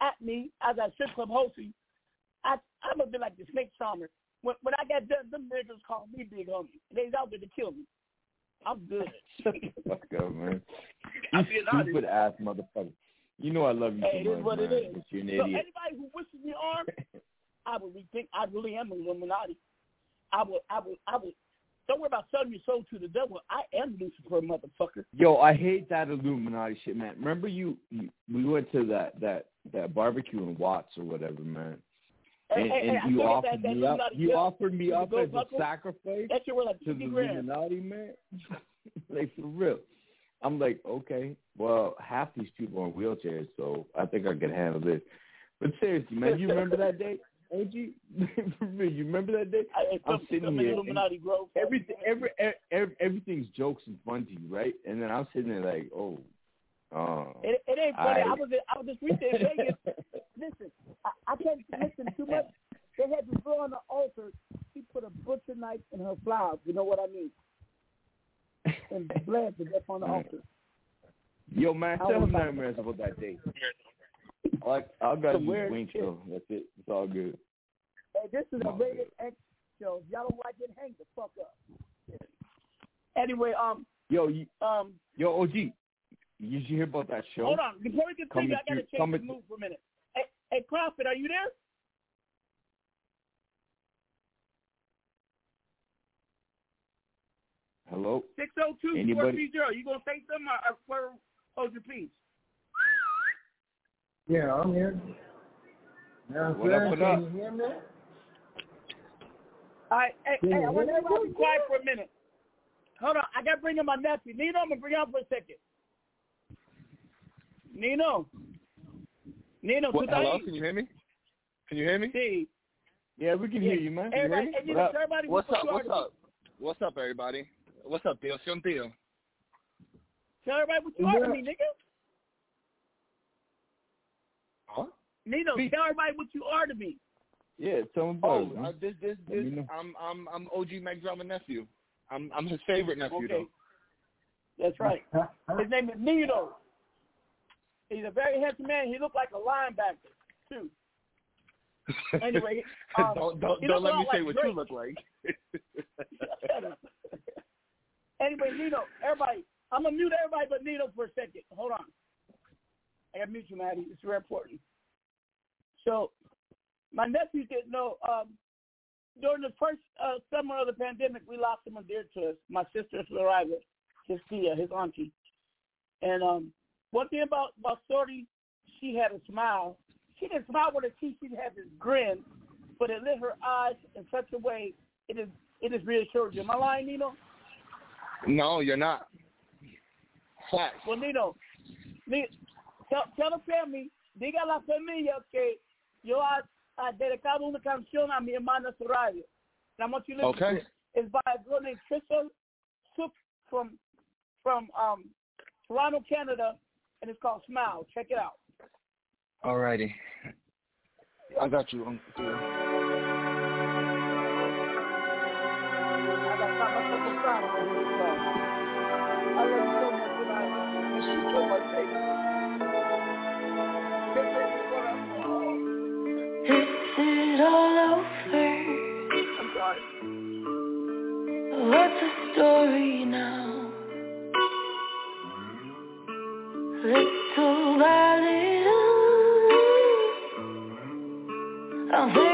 at me as I strip club hosting. I I'm a bit like the snake charmer. When when I got done, them niggas called me big homie. They was out there to kill me. I'm good. Shut the fuck up, man. I'm You being honest. stupid ass motherfucker. You know I love you Hey, so is much, what man. it is. But you're an So idiot. anybody who wishes me harm, I would rethink. I really am an Illuminati. I would. I would. I would. Don't worry about selling your soul to the devil. I am Lucifer, motherfucker. Yo, I hate that Illuminati shit, man. Remember you, you we went to that that that barbecue in Watts or whatever, man. And, Hey, hey, and you offered that- that me up. You offered me up as a sacrifice That shit was like to the 50. Illuminati, man. like for real. I'm like, okay, well, half these people are in wheelchairs, so I think I can handle this. But seriously, man, you remember that day? OG, you remember that day? I, I'm some, sitting some here. Illuminati Grove. Everything, every, every, everything's jokes and fun to you, right? And then I'm sitting there like, oh, oh. It, it ain't funny. I Aight. was I was this weekend in Vegas. Listen, I, I can't listen too much. They had this girl on the altar. She put a butcher knife in her flowers. You know what I mean? And bled to death on the altar. Yo, man, I tell him nightmares about that day. Like, I got you shit. though. That's it. It's all good. Hey, this is a rated X show. If y'all don't like it, hang the fuck up. Anyway, um, Yo, you, um, yo, OG, you you hear about that show? hold on. Before we Coming continue, I gotta change the move for a minute. Hey, hey, Prophet, are you there? Hello. Six zero two four Anybody? three zero. You gonna say something or, or hold your peace? Yeah, I'm here. Yeah, What up, what Can up? you hear me? All right, hey, hey, I want everybody to be quiet for a minute. Hold on, I got to bring in my nephew. Nino, I'm going to bring him for a second. Nino. Nino, What, tú hello, estás can you hear me? Can you hear me? Sí. Yeah, we can hear you, man. Can you hear Everybody, me? hey, Nino, What up? everybody What's what up? you What's up? What's up, everybody? What's up, Tío? Sion Tío. Tell everybody what you are to me, nigga. Huh? Nino, tell everybody what you are to me. Yeah, tell them about Oh, uh, this, this, this. I'm, I'm, I'm OG Mac Drama nephew. I'm, I'm his favorite nephew, Okay. That's right. His name is Nino. He's a very handsome man. He looked like a linebacker, too. Anyway, um, don't, don't, don't let me say like what Drake. you look like. Anyway, Nino, everybody, I'm gonna mute everybody but Nino for a second. Hold on. I gotta mute you, Maddie. It's very important. So, my nephew didn't know. Um, during the first uh, summer of the pandemic, we lost someone dear to us. My sister Florida, his tia, his auntie. And um, one thing about about Shorty, she had a smile. She didn't smile with her teeth. She had this grin, but it lit her eyes in such a way it is it is reassured you. Am I lying, Nino? no, you're not. Facts. Well, Nino, Ni- tell, tell the family, diga a la familia que yo ha, ha dedicado una canción a mi hermana Soraya. And I want you to listen Okay. to it. It's by a girl named Trisha Sook from from um, Toronto, Canada, and it's called Smile. Check it out. Alrighty. I got you, Uncle Tío. I got my fucking sound this song. I love you so much, and I miss you so much, baby. Is Is it all over? I'm sorry. What's the story now? Little by little,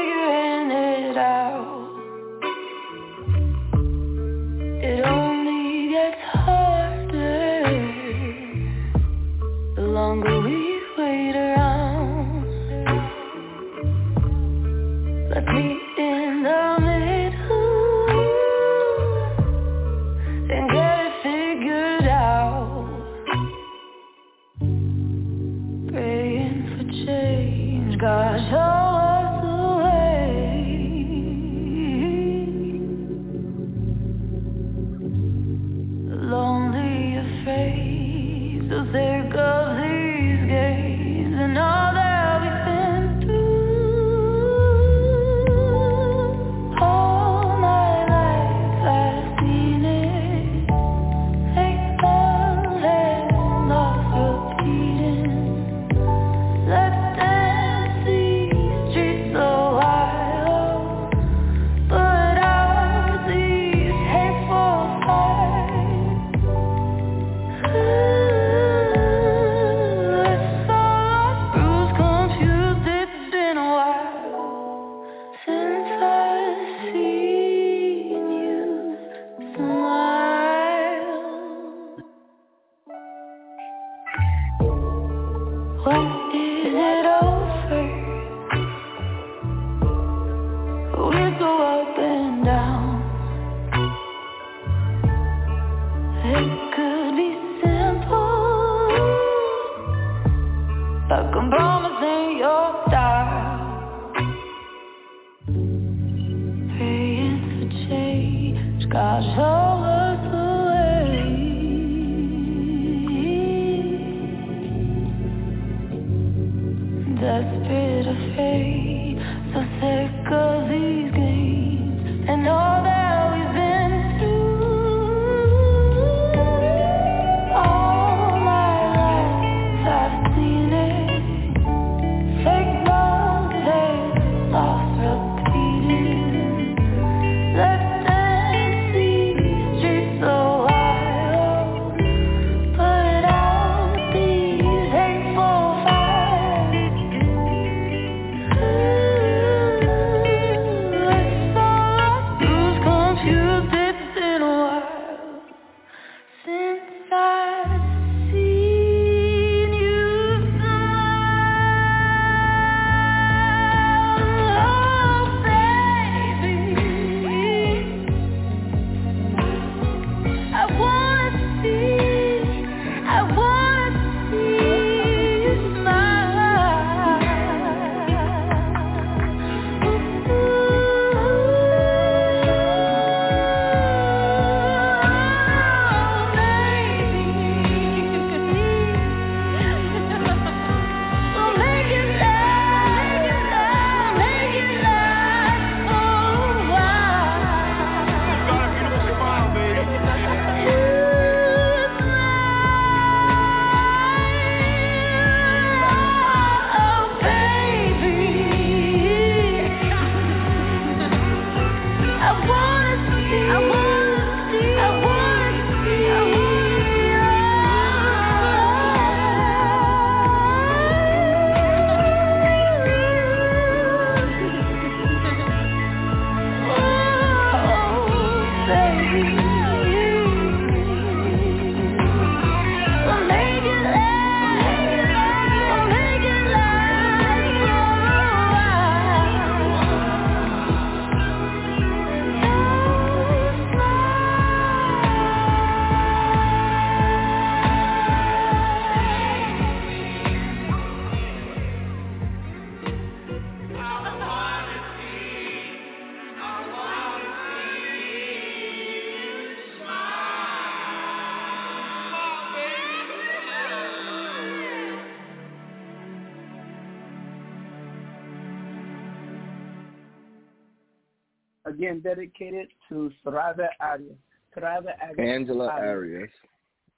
again dedicated to Soraya Arias. Soraya Arias. Angela Arias.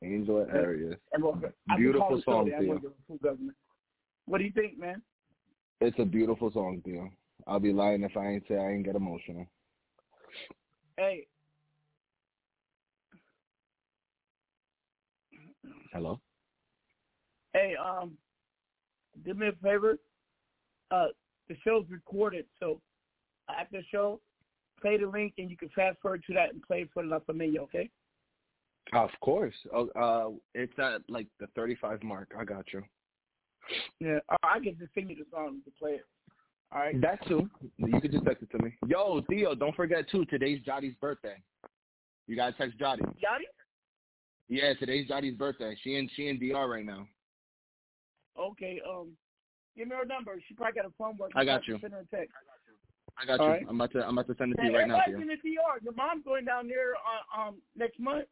Angela Arias. Beautiful song, Theo. What do you think, man? It's a beautiful song, Theo. I'll be lying if I ain't say I ain't get emotional. Hey, Hello? hey, um, do me a favor. Uh, the show's recorded, so after the show, play the link and you can fast forward to that and play it for La Familia, okay? Of course. Oh, uh, it's at like the 35 mark. I got you. Yeah, I can just sing you the song to play it. All right. That too. You can just text it to me. Yo, Theo, don't forget too. Today's Jottie's birthday. You gotta text Jottie. Johnny? Yeah, today's Jottie's birthday. She in she in DR right now. Okay. Um, give me her number. She probably got a phone working. I got you. Send her a text. I got All you. right. I'm about to I'm about to send it to you right now, everybody's in the DR. Your mom's going down there uh, um next month.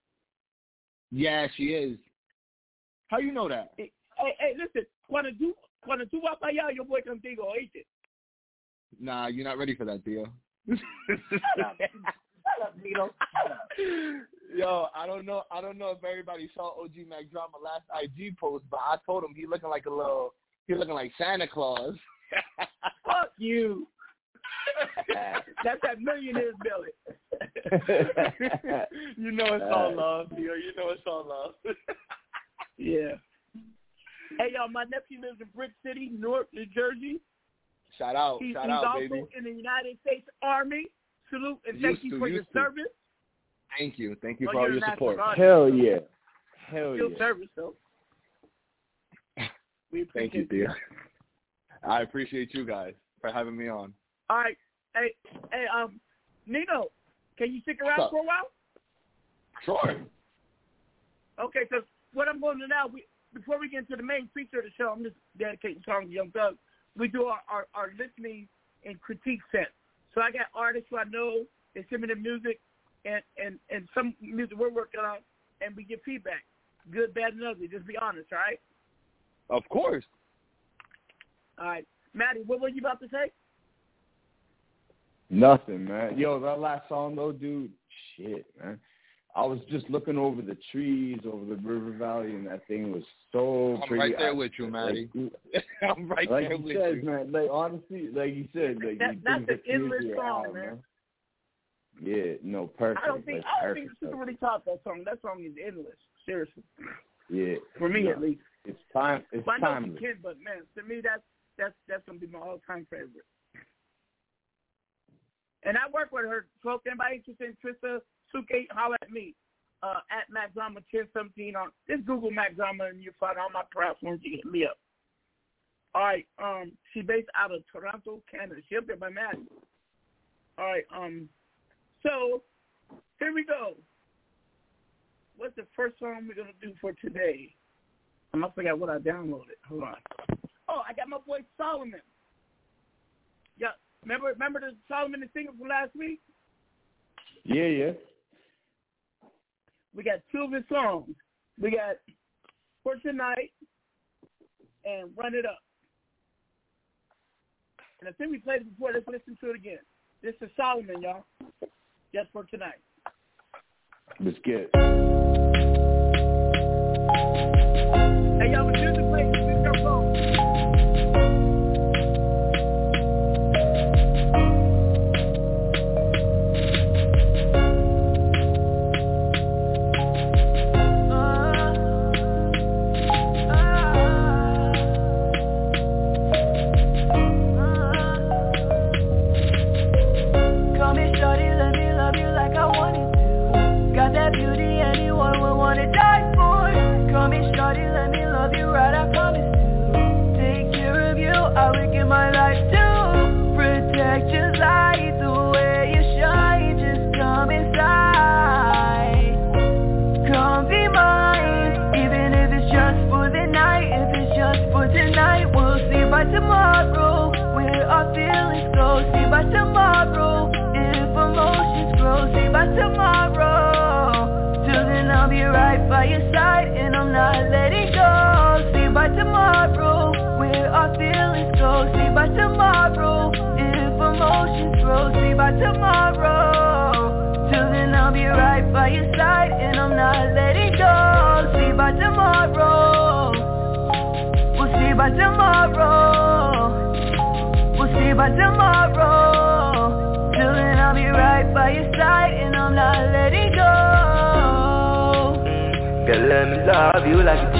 Yeah, she is. How you know that? Hey, hey, listen. Cuando tú cuando tú vas para allá, yo voy contigo, ¿oíste? Nah, you're not ready for that, Theo. Yo, I don't know. I don't know if everybody saw OG Mac Drama last IG post, but I told him he looking like a little. He looking like Santa Claus. Fuck you. That's that millionaire's belly. you know it's all love, Theo. You know it's all love. Yeah. Hey, y'all, my nephew lives in Brick City, North New Jersey. Shout out, He- shout he's out, also baby. in the United States Army. Salute and thank Used you to, for your to. service. Thank you, thank you Oh, for all your support. national guard. Hell yeah. Hell Still yeah. service, though. We Thank you, appreciate Theo. I appreciate you guys for having me on. All right. Hey, hey, um, Nino, can you stick around for a while? Sure. Okay, so what I'm going to now, we before we get into the main feature of the show, I'm just dedicating songs to Young Thug. We do our, our, our listening and critique set. So I got artists who I know, they send me the music and, and, and some music we're working on, and we get feedback. Good, bad, and ugly. Just be honest, all right? Of course. All right. Maddie, what were you about to say? Nothing, man. Yo, that last song though, dude, shit, man. I was just looking over the trees over the river valley, and that thing was so I'm pretty. right there I- with you, Maddie. Like, I'm right like there with said, you. man. Like honestly, like you said, like That- you that's think an endless song, out, man. Yeah, no, perfect. I don't think Like, I don't think perfect you can really top that song. That song is endless. Seriously, Yeah, for me no, at least. It's time. It's But I know you timeless. can, but man, to me that's that's that's gonna be my all time favorite. And I work with her. So if anybody interested in Trista Suke, holler at me. Uh, at Mac Drama 1017 on just Google Mac Drama and you find all my platforms. You hit me up. All right. Um, she's based out of Toronto, Canada. She up there by Maddie. All right. Um, so here we go. What's the first song we're gonna do for today? I must forgot what I downloaded. Hold on. Oh, I got my boy Solomon. Yeah, remember remember the Solomon the singer from last week? Yeah, yeah. We got two of his songs. We got For Tonight and Run It Up. And I think we played it before. Let's listen to it again. This is Solomon, y'all. Just for tonight. Let's get. it. Hey, y'all, when music plays,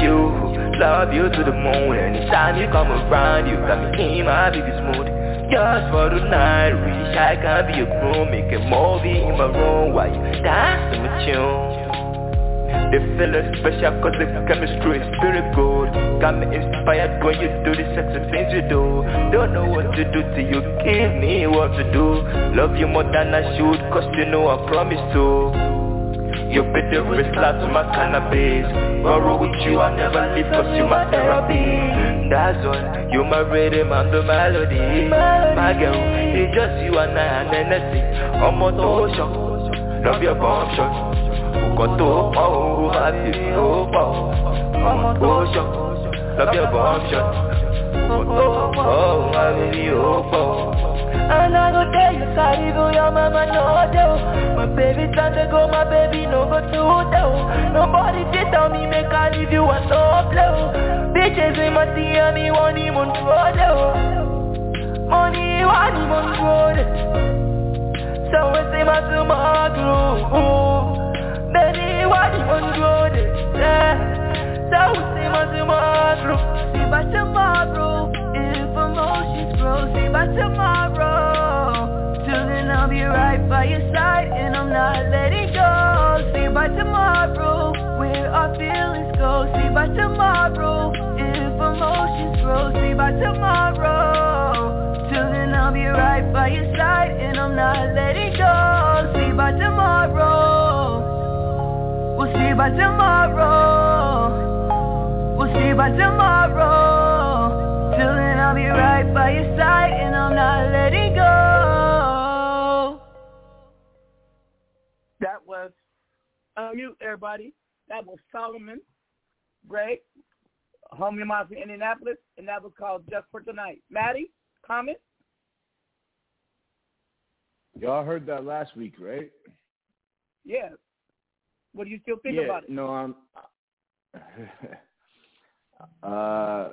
you. Love you to the moon Anytime you come around You got me in my biggest mood. Just for tonight Wish I can be your groom Make a movie in my room While you dance to my tune they feeling special cause the chemistry is very good. Got me inspired when you do the sexy things you do. Don't know what to do till you give me what to do. Love you more than I should cause you know I promise to you be the wristler to my cannabis. Borrow with you, I never leave cause you my therapy. That's why you my rhythm and the melody. My girl, it's just you and I and Hennessy. I'm on the love your bomb shot Nǹkan tó pọ̀ ó má fi mi ó pọ̀ Ọmọ tó ṣọ, love your bomb shot Nǹkan tó pọ̀ ó má fi mi ó pọ̀ And I go you sorry, but your mama know though My baby time to go, my baby no go too though Nobody did tell me make I leave you on top low Bitches in my DM, me want him on road Money, want him on road So I say my tomorrow Baby, want him on road So I say my tomorrow See by tomorrow If emotions grow See by tomorrow by your side And I'm not letting go. See by tomorrow Where our feelings go. See by tomorrow If emotions grow. See by tomorrow Till then I'll be right by your side And I'm not letting go. See by tomorrow. We'll see by tomorrow. We'll see by tomorrow. Till then I'll be right by your side And I'm not letting go you, everybody. That was Solomon Gray, homie mom from Indianapolis, and that was called Just for Tonight. Maddie, comment? Y'all heard that last week, right? Yeah. What do you still think yeah, about it? No, I'm uh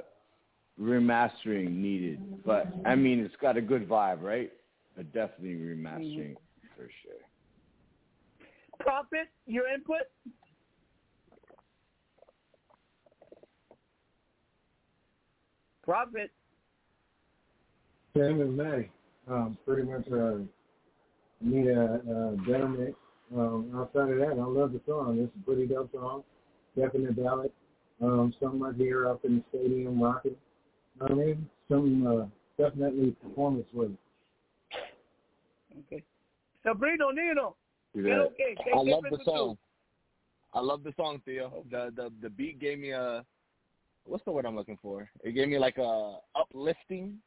remastering needed. But I mean it's got a good vibe, right? But definitely remastering Mm-hmm. for sure. Prophet, your input? Prophet. Same as May. Um, pretty much uh, need a, a better mix. Um, outside of that, I love the song. It's a pretty dope song. Definite ballad. Um, something I hear up in the stadium rocking. I mean, some uh, definitely performance with it. Okay. Sabrino Nino. Yeah. Okay. I love the song. I love the song, Theo. The the the beat gave me a what's the word I'm looking for? It gave me like a uplifting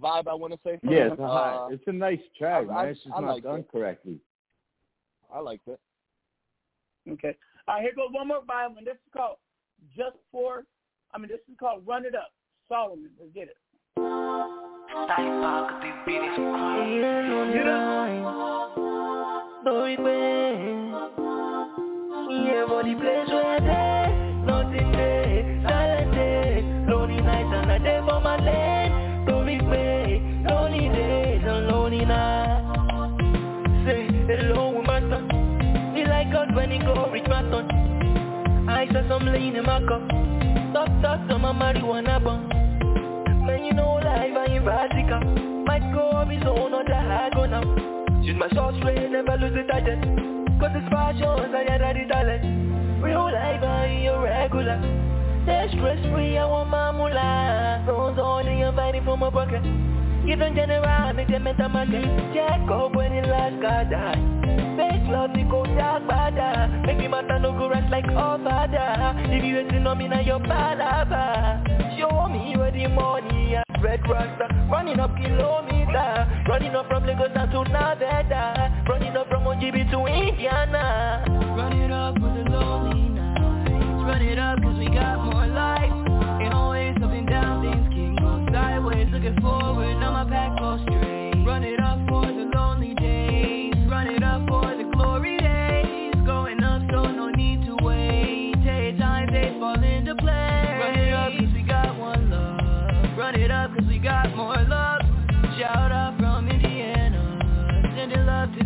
vibe. I want to say. From Yeah, it's a high. Uh, it's a nice track, I- man. I- It's just I not done it. correctly. I liked it. Okay. All right, here goes one more vibe, and this is called Just For, I mean, this is called Run It Up. Solomon, let's get it. Boy, babe. Yeah, but the place nothing there, silent day, lonely nights and a day for my land. Don't babe, lonely days and lonely nights. Say hello with my son. He like God when he go reach my son. I saw some lean in my cup. Stop, stop, some of marijuana bun. Man, you know life ain't radical. Might go on his own or the high go now. Use my short straight, never lose the target. Cause it's passion, I had the talent. Real life ain't irregular. Stay stress free, I want my moolah. Phones only, I'm fighting for my pocket. Even general, make them enter market. Check up when the last got die. Fake love, me go dark bada. Make me matter no go rest like all father. If you ain't know me, now you're palava. Show me where the money Red Rasta Running up kilometer. Running up from Lagos to Nevada. Running up from OGB to Indiana. Run it up for the lonely nights. Run it up cause we got more life. Ain't always up and down, things can go sideways. Looking forward, now my back goes straight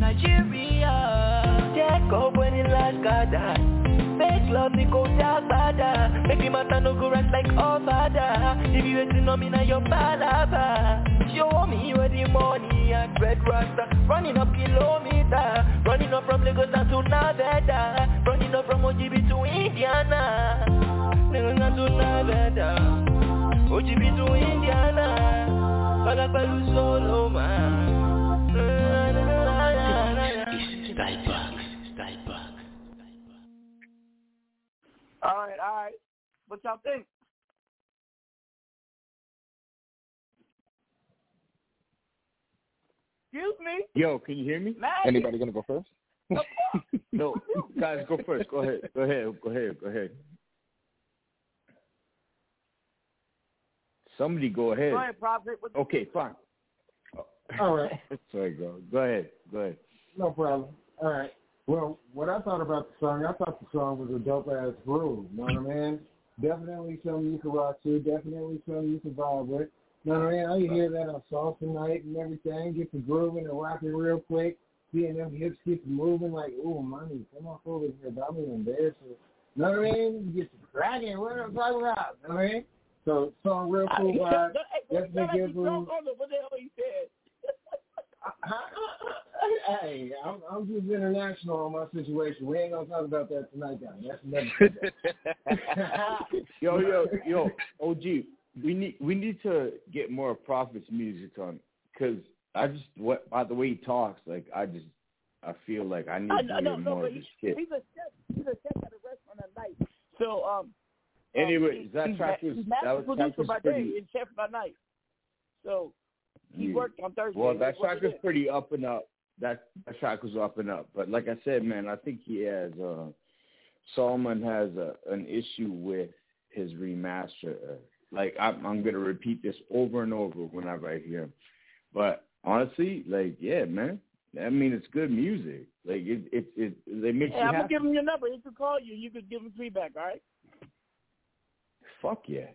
Nigeria. Jack up when it last got that. Make love me go down bada. Make me matter no go rest like all father. If you waiting on me now your palava. Show me where the money and red rasta. Running up kilometer. Running up from Lagos down to Nevada. Running up from OGB to Indiana. Lagos down to Nevada. OGB to Indiana. Fala pẹ̀lú solo man. All right, all right. What y'all think? Excuse me. Yo, can you hear me? Magic. Anybody gonna go first? no, guys, go first. Go ahead. Go ahead. Go ahead. Go ahead. Somebody go ahead. Go ahead, Prophet. Okay, fine. All right. Sorry, go. Go ahead. Go ahead. No problem. All right. Well, what I thought about the song, I thought the song was a dope ass groove. You know what I mean? Definitely something you can rock to. Definitely something you can vibe with. Know what I mean? I hear that on salsa night and everything. Get the grooving and rocking real quick. Seeing them hips keep moving like, ooh, money, come on over here. Don't be embarrassed. Know what I mean? You get cracking. What am I talking about? Know what I mean? So, song real cool vibe. Definitely give them. What the hell he said? Hey, I'm, I'm just international on my situation. We ain't gonna talk about that tonight, guys. That's another. yo, yo, yo, OG, we need we need to get more of Prophets music on because I just what by the way he talks, like I just I feel like I need I, to no, hear no, no, more but of he, his shit. he's a chef. He's a chef at a restaurant at night. So, um, Anyway, that he's, track was that was producer by pretty. day and chef by night. So he Yeah. worked on Thursday. Well, that track he was did. pretty up and up. That that track was up and up. But like I said, man, I think he has uh Solomon has a, an issue with his remaster. Uh, Like I'm I'm gonna repeat this over and over whenever I hear him. But honestly, like yeah, man. I mean, it's good music. Like it, it, it they make Hey, you I'm gonna give him your number. He can call you. You could give him feedback. All right. Fuck yeah,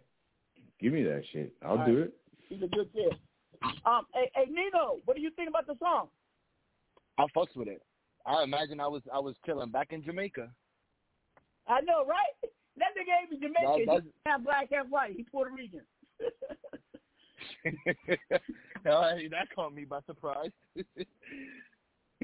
give me that shit. I'll All do right. it. He's a good kid. Um, hey, hey, Nino, what do you think about the song? I fucks with it. I imagine I was I was chilling back in Jamaica. I know, right? That nigga ain't even Jamaican. Half black, half white. He's Puerto Rican. That caught me by surprise.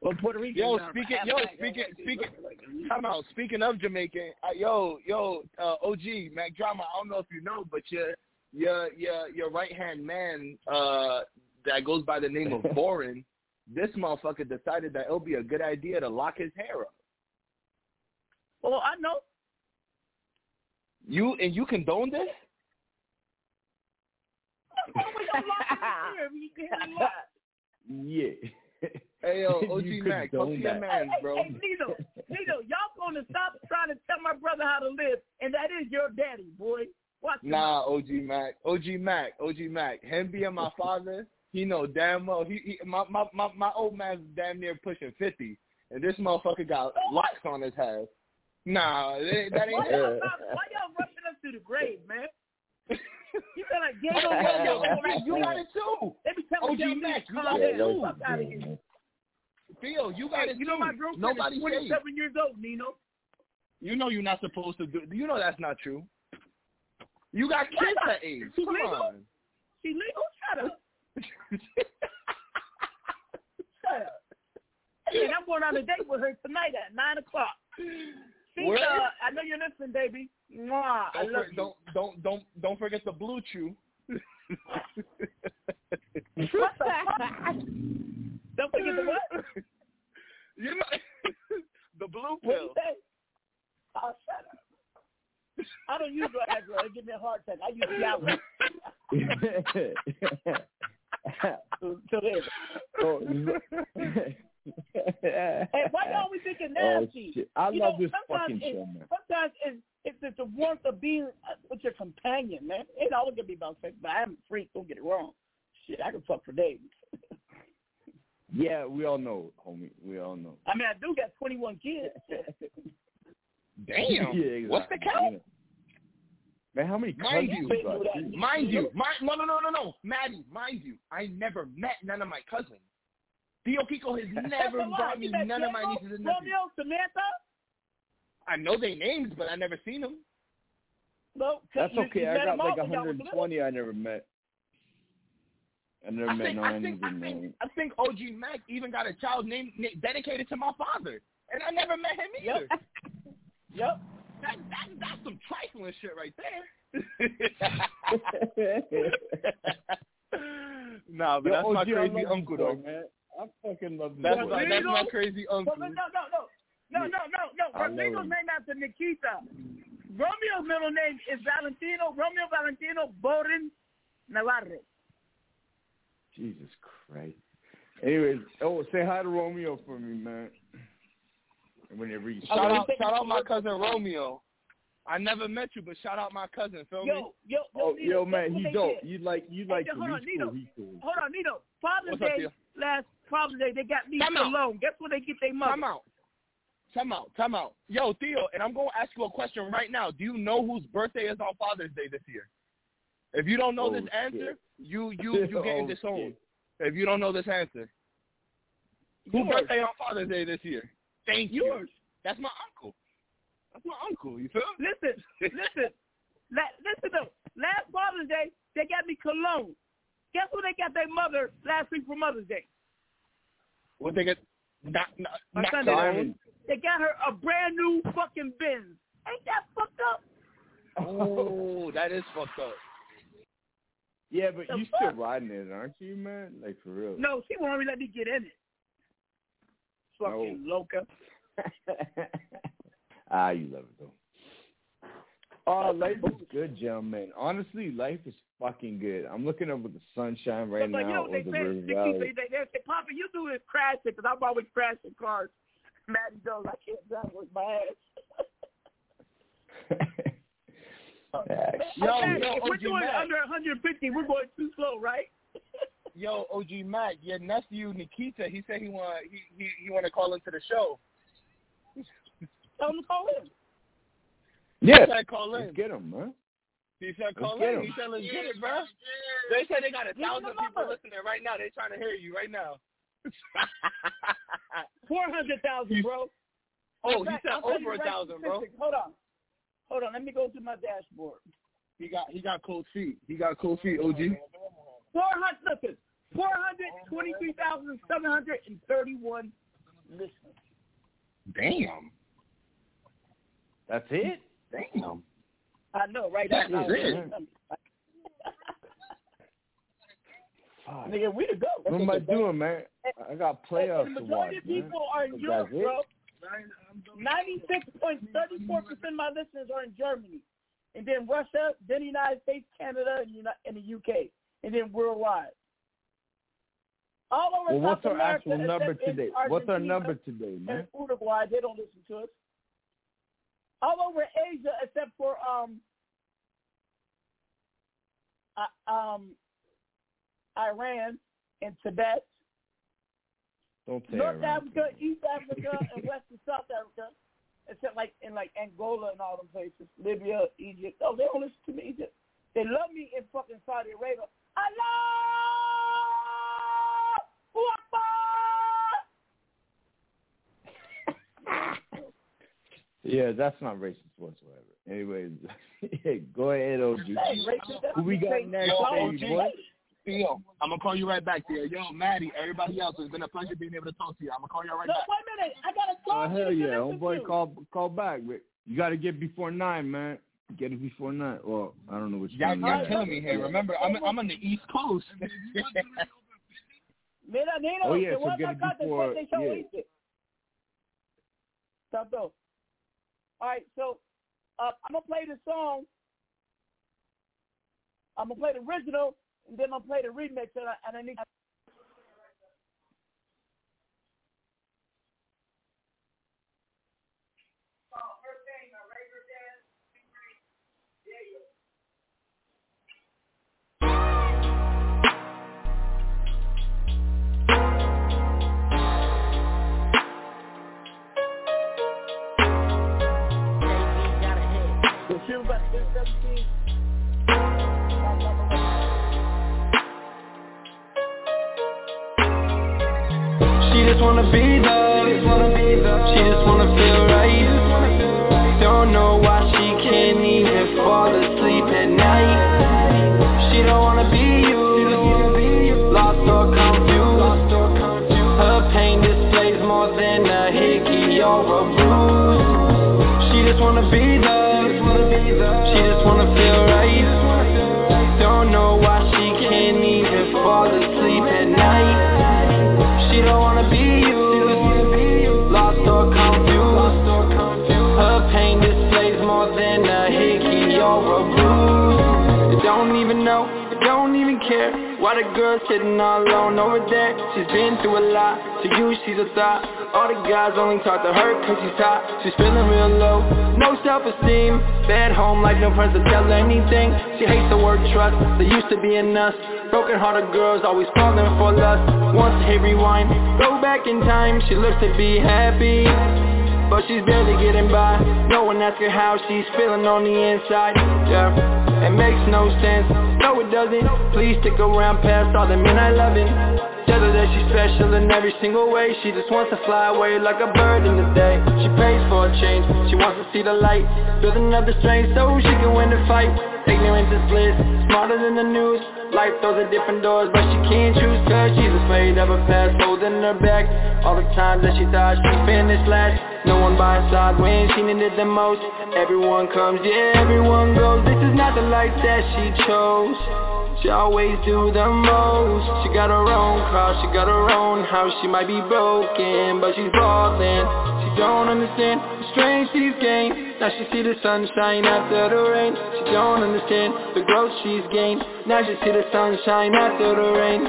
well, Puerto Rican. Yo, speaking, yo, black, speaking, speaking. Time out. Speaking of Jamaican, uh, yo, yo, uh, OG Mac Drama. I don't know if you know, but your your your your right hand man uh, that goes by the name of Boren. This motherfucker decided that it'll be a good idea to lock his hair up. Well, I know. You and you condone this? Yeah. Hey yo, You OG Mac, talk to condone your that. man, bro. Hey, Nino, Nino, y'all gonna stop trying to tell my brother how to live, and that is your daddy, boy. Watch. Nah, OG Mac, OG Mac, OG Mac. Him being my father, he know damn well. He, he my, my my my old man's damn near pushing fifty, and this motherfucker got locks on his head. Nah, that, that Why ain't. y'all, why y'all rushing us to the grave, man? You feel like gang Yo, on your yo, yo, yo, Mac, you got it too. They be telling OG young Mac, you calm got down. it too. Fuck out of here. Theo, you got Hey, it you know too. my girlfriend Nobody is safe. 27 years old, Nino. You know you're not supposed to do. You know that's not true. You got kids that age. She Come legal? on. She legal? Shut up. Shut up. And I'm going on a date with her tonight at 9 o'clock. See, Where? uh, I know you're listening, baby. Mwah, I Don't, love for, you. don't don't don't don't forget the blue chew. What the fuck? Don't forget the what? You know the blue pill. say? Oh, shut up. I don't use Viagra. It give me a heart attack. I use Viagra. So there. Oh, Hey, why y'all always thinking Oh, nasty? shit. I you love know, this fucking it- show, man. Sometimes it's, it's, it's the warmth of being with your companion, man. It always gonna be about sex, but I'm a freak. Don't get it wrong. Shit, I can fuck for days. yeah, we all know, homie. We all know. I mean, I do got 21 kids. Damn. Yeah, exactly. What's the count? You know. Man, how many Mind cousins you, you got? Mind you, mind, no, no, no, no, no, Maddie, mind you, I never met none of my cousins. Theo Kiko has never brought me you met none of my nieces and nephews. Romeo, Samantha? I know their names, but I never seen them. No, That's you, okay. You I got like all when y'all was little. 120 I never met. I never I met think, no I think, I think, there. I think OG Mac even got a child named dedicated to my father, and I never met him either. Yep. Yep. That, that, that's some trifling shit right there. nah, but Yo, that's my OG, I crazy uncle though. man. I fucking love you. That's my, that's my crazy uncle. No, no, no, no. No, no, no, no. I love Rodrigo's named after Nikita. Romeo's middle name is Valentino. Romeo Valentino Borin Navarro. Jesus Christ. Anyways, oh, say hi to Romeo for me, man. Whenever you Shout out, shout out my cousin Romeo. I never met you, but shout out my cousin. Feel me? Yo, yo, oh, yo, Oh, Nito, yo, man, what he dope. You like, you Hey, like yo, him. hold on, Nito. cool. Cool. Hold on, Nito. Father's What's Day Theo? last Father's Day, they got me Time out. alone. Guess where they get their mother? Time out. Time out. Time out. Yo, Theo, and I'm going to ask you a question right now. Do you know whose birthday is on Father's Day this year? If you don't know Oh, this shit. answer, you you you getting Oh, disowned. shit. If you don't know this answer, whose Yours. birthday on Father's Day this year? Thank you. Yours. That's my uncle. That's my uncle. You feel? Listen, listen. La- listen though. Last Father's Day, they got me cologne. Guess what they got their mother last week for Mother's Day? What they get? Not not, On not Sunday. Diamond. They got her a brand new fucking Benz. Ain't that fucked up? Oh, that is fucked up. Yeah, but The you still fuck? riding it, aren't you, man? Like for real. No, she won't even let me get in it. Fucking loca. ah, you love it though. Oh, life is good, gentlemen. Honestly, life is fucking good. I'm looking up at the sunshine right but, you now know, over they the say, they, keep, they, they, say, Papa, you do is crash it, because I'm always crashing cars. Maddie knows I can't drive with my ass. Yeah, Yo, yo, if we're doing Mac. under 150, we're going too slow, right? Yo, OG Mac, your nephew Nikita, he said he want he he, he want to call into the show. Tell him to call in. yeah. He said call Let's get him, man. He said call get in. him. He said let's get it, bro. They said they got a thousand people number. listening right now. They're trying to hear you right now. 400,000, bro. Oh, In he fact, said I'll over a right thousand, bro. Hold on. Hold on. Let me go to my dashboard. He got he got cold feet. He got cold feet, OG. 400, listen, 423,731 listeners. Damn. That's it. Damn. I know, right? That That's it. Fuck. Nigga, we to go. What am I doing, man? I got playoffs the to watch, majority of man. people are in Europe, bro. Ninety-six point thirty-four percent of my listeners are in Germany, and then Russia, then the United States, Canada, and the UK, and then worldwide. All over Well, what's South our America, actual number today? What's our number today, man? Uruguay, they don't listen to us. All over Asia, except for um, uh, um, Iran and Tibet. Don't say North Iran. Africa, East Africa, and West and South Africa, except like in like Angola and all them places, Libya, Egypt. Oh, they don't listen to me Egypt. They love me in fucking Saudi Arabia. Allah Akbar! Yeah, that's not racist whatsoever. Anyways, hey, go ahead, OG. Hey, racist, Who we got next, Yo, baby OG. boy? Yo, I'm gonna call you right back there. Yo, Maddie, everybody else, it's been a pleasure being able to talk to you. I'm gonna call you right No, back. wait a minute. I got a Oh song hell to yeah, homeboy, call call back. Rick. You got to get before nine, man. Get it before nine. Well, I don't know what Y'all, time. y'all it is. killing me here. Remember, I'm I'm on the East Coast. Mira, Nino, Oh, yeah, te so a it before- después del show, yeah. Santo. All right, so uh, I'm gonna play the song. I'm gonna play the original, and then I'm gonna play the remix, and I, and I need. She just wanna be loved, she just wanna feel right Why the girl sitting all alone over there? She's been through a lot, to you she's a thought. All the guys only talk to her cause she's hot. She's feeling real low, no self-esteem. Bad home life, no friends to tell her anything. She hates the word trust, there used to be in us. Broken hearted girls always falling for lust Wants to hit rewind, go back in time She looks to be happy But she's barely getting by No one asks her how she's feeling on the inside Yeah, it makes no sense. No it doesn't. Please stick around past all the men I loving Tell her that she's special in every single way. She just wants to fly away like a bird in the day. She prays for a change, she wants to see the light. Building up the strength so she can win the fight. Ignorance is bliss, smarter than the news. Life throws her different doors but she can't choose Cause she's afraid of her past holding her back. All the times that she thought she finished last No one by her side when she needed the most. Everyone comes, yeah everyone goes. This is not the life that she chose. She always do the most. She got her own cross, she got her own house. She might be broken, but she's ballin' She don't understand the strength she's gained. Now she see the sunshine after the rain. She don't understand the growth she's gained. Now she see the sunshine after the rain.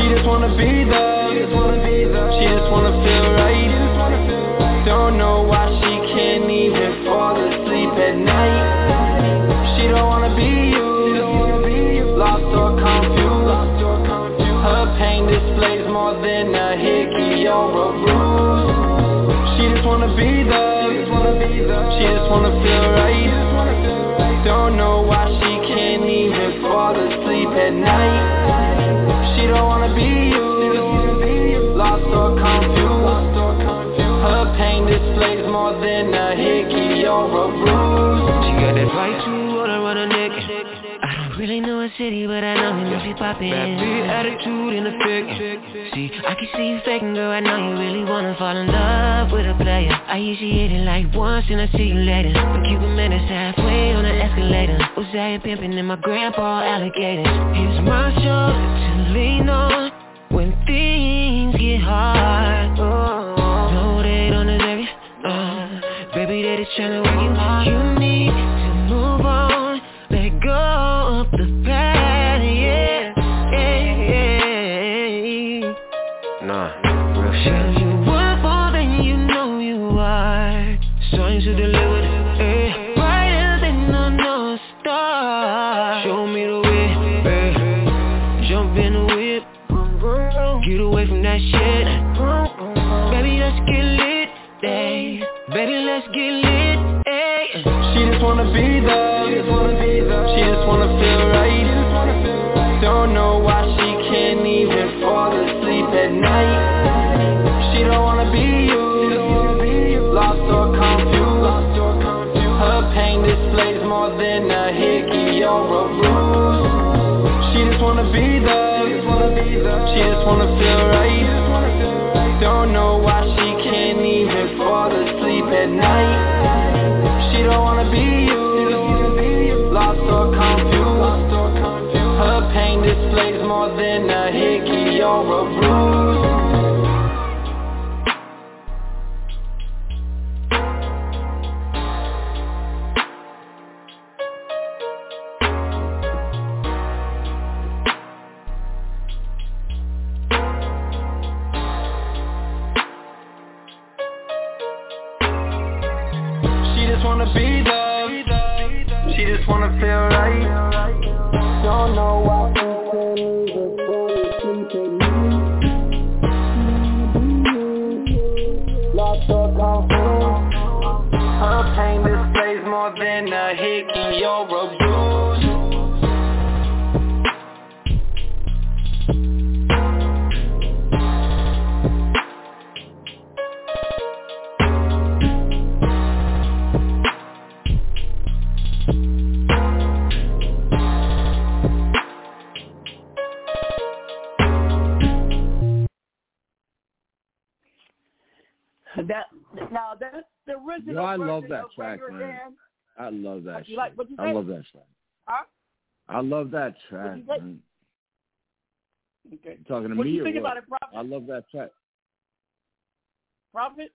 She just wanna be loved She just wanna be the She just wanna feel right Don't know why she can't even fall asleep at night. She don't wanna be you. Lost or confused. Her pain displays more than a hickey or a bruise. She just wanna be loved She just wanna feel right. Don't know why she can't even fall asleep at night more than a hickey or a bruise She got that right to water on her neck really know a city, but I know you must be poppin'. Big attitude in effect. See, I can see you faking, girl. I know you really wanna fall in love with a player. I usually hit it like once and I see you later. But keep a minute halfway on the escalator. Uzziah pimpin' and my grandpa alligator. Here's my shoulder to lean on when things get hard. Oh, baby, they just tryna work you need to move on, let go up the path, yeah, yeah, yeah. Nah, real shit. You worth more than you know you are. To deliver, eh. Brighter than Star. Show me the way, eh. Jump in the whip. Get away from that shit. Let's get lit, eh. She just wanna be loved. She just wanna feel right. Don't know why she can't even fall asleep at night. She don't wanna be you. Lost or confused. Her pain displays more than a hickey or a bruise. She just wanna be loved She just wanna feel right night. She don't wanna be you. Lost or confused. Her pain displays more than a hickey or a bruise know original. Yo, I love that track, man. Dan. I love that you shit. like- you I love that track. Huh? I love that track, you man. Okay. You talking to What do me you or think what? about it, Prophet? I love that track. Prophet?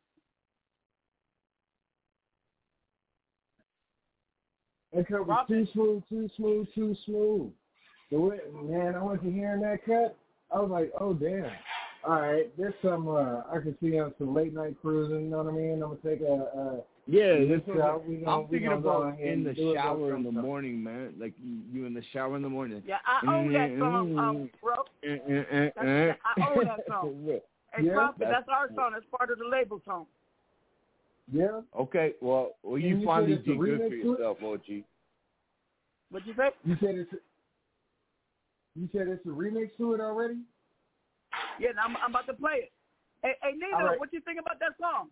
That cut was too smooth, too smooth, too smooth. The way, man, I went to hearing that cut. I was like, oh damn. All right, there's some. uh I can see on some late night cruising. You know what I mean? I'm gonna take a. a Yeah, this that's out. We gonna, I'm we thinking about in the shower in the sometime. morning, man. Like you, you in the shower in the morning. Yeah, I own that song, um, bro. Eh, eh, eh, That's. I own that song. Hey, Yeah, Prophet, that's- that's our song. That's part of the label song. Yeah. Okay, well, well, you you finally said it's a did good for remix to it? yourself, OG. What'd you say? You said it's. You said it's a remix to it already. Yeah, I'm, I'm about to play it. Hey, hey Nino, All right. what you think about that song?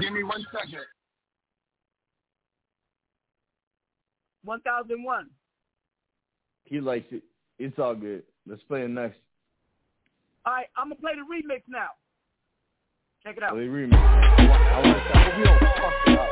Give me one second. 1001. He likes it. It's all good. Let's play it next. All right, I'm going to play the remix now. Check it out. Play remix. I want to. I hope you don't fuck it up.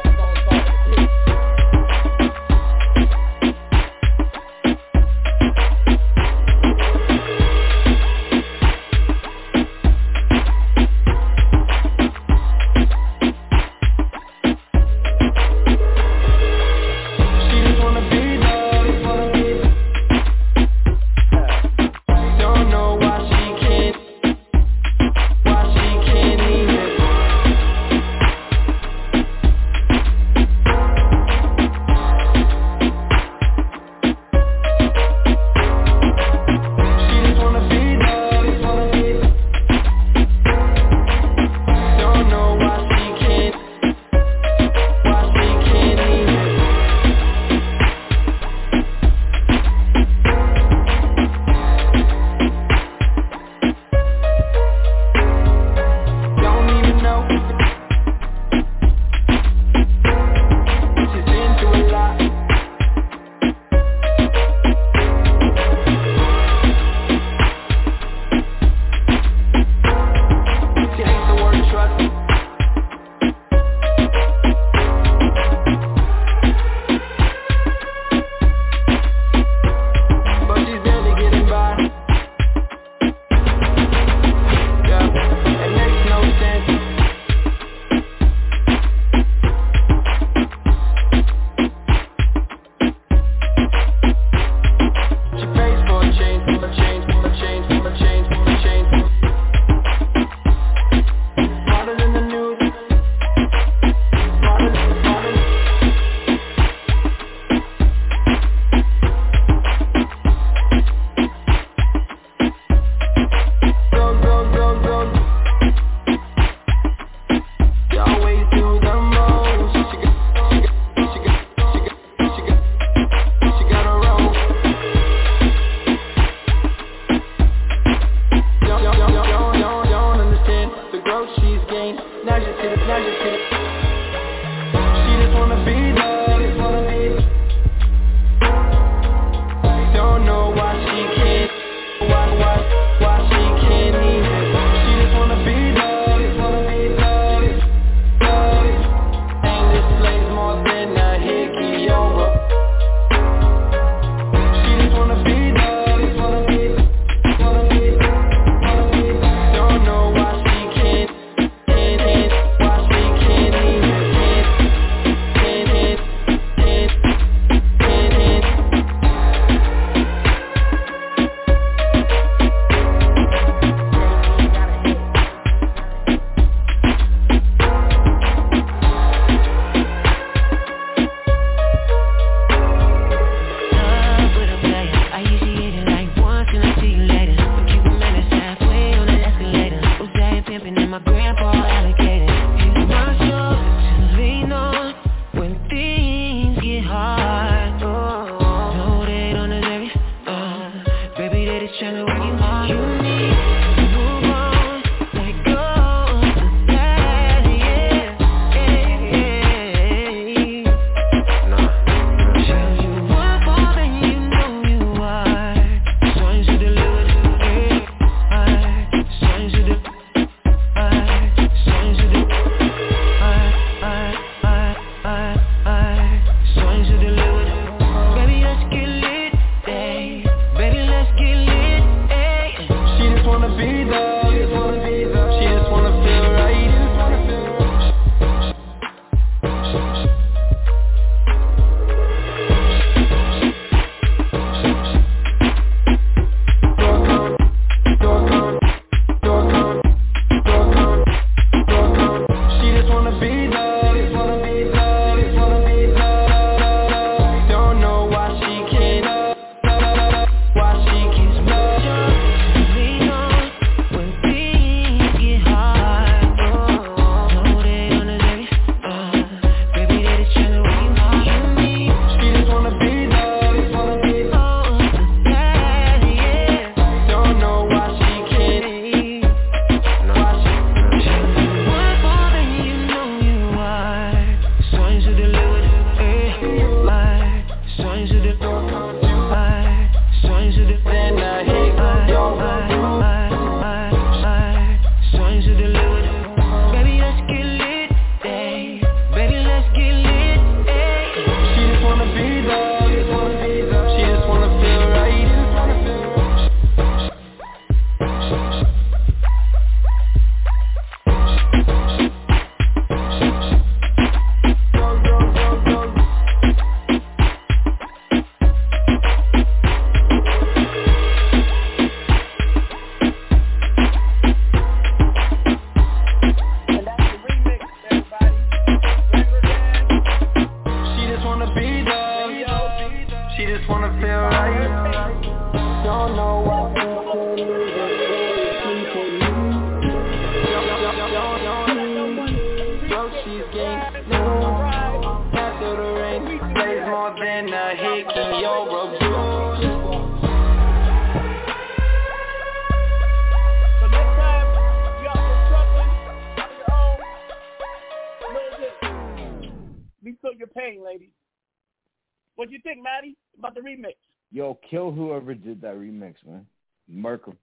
Remix, man. Murk 'em.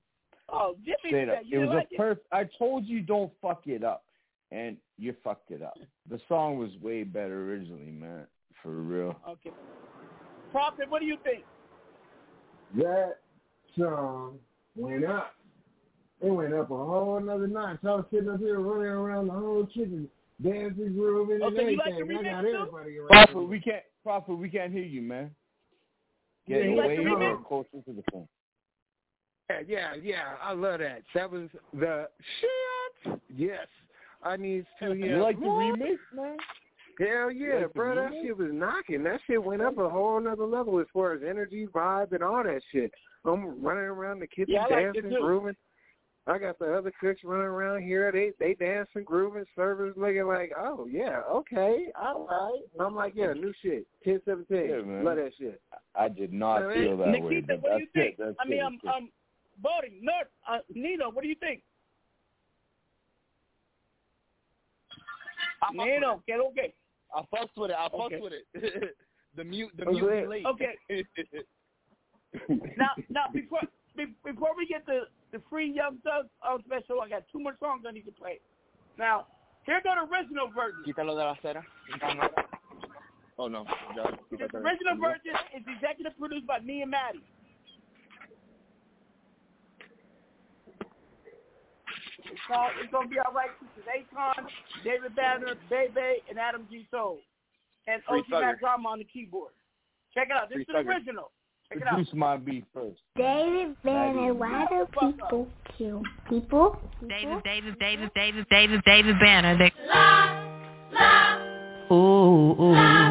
Oh, Jimmy Straight said up. you It was like a perf. I told you don't fuck it up, and you fucked it up. The song was way better originally, man. For real. Okay. Prophet, what do you think? That song went up. It went up a whole another notch. I was sitting up here running around the whole kitchen, dancing, grooving, and Okay, you like everything. the I got remix, everybody around. Prophet, we can't. Prophet, we can't hear you, man. Yeah, Get you like way the more remix? closer to the phone. Yeah, yeah, yeah. I love that. That was the shit. Yes. I need to hear. You like the remix, man? Hell yeah, like bro. That shit was knocking. That shit went up a whole nother level as far as energy, vibe, and all that shit. I'm running around the kitchen Yeah, I liked it dancing, too. grooving. I got the other cooks running around here. They they dancing, grooving, servers looking like, oh yeah, okay, all right. And I'm like, yeah, new shit. Ten seventeen. Yeah, man. Love that shit. I did not Man, feel that way, Nikita, what do you think? it. That's I mean, it. um, That's it. um, Bodie, Nerd, uh, Nino, what do you think? I Nino, get okay. I fucks with it. I fucks Okay. with it. the mute, the Oh, mute late. Okay. Now, now before be- before we get the the free Young Thug uh, special, I got two more songs I need to play. Now, here go the original version. Quítalo de la acera. Oh no. The original version is executive produced by me and Maddie. It's called It's Gonna Be Alright features Akon, David Banner, Bebe, and Adam G. Soul. And Free OG Thugger. Mac Drama on the keyboard. Check it out. This Free is the Thugger. original. Check it out. My beat first. David Banner, why do people kill people? David, David, David, David, David, David Banner. They... Ooh, ooh. Ooh,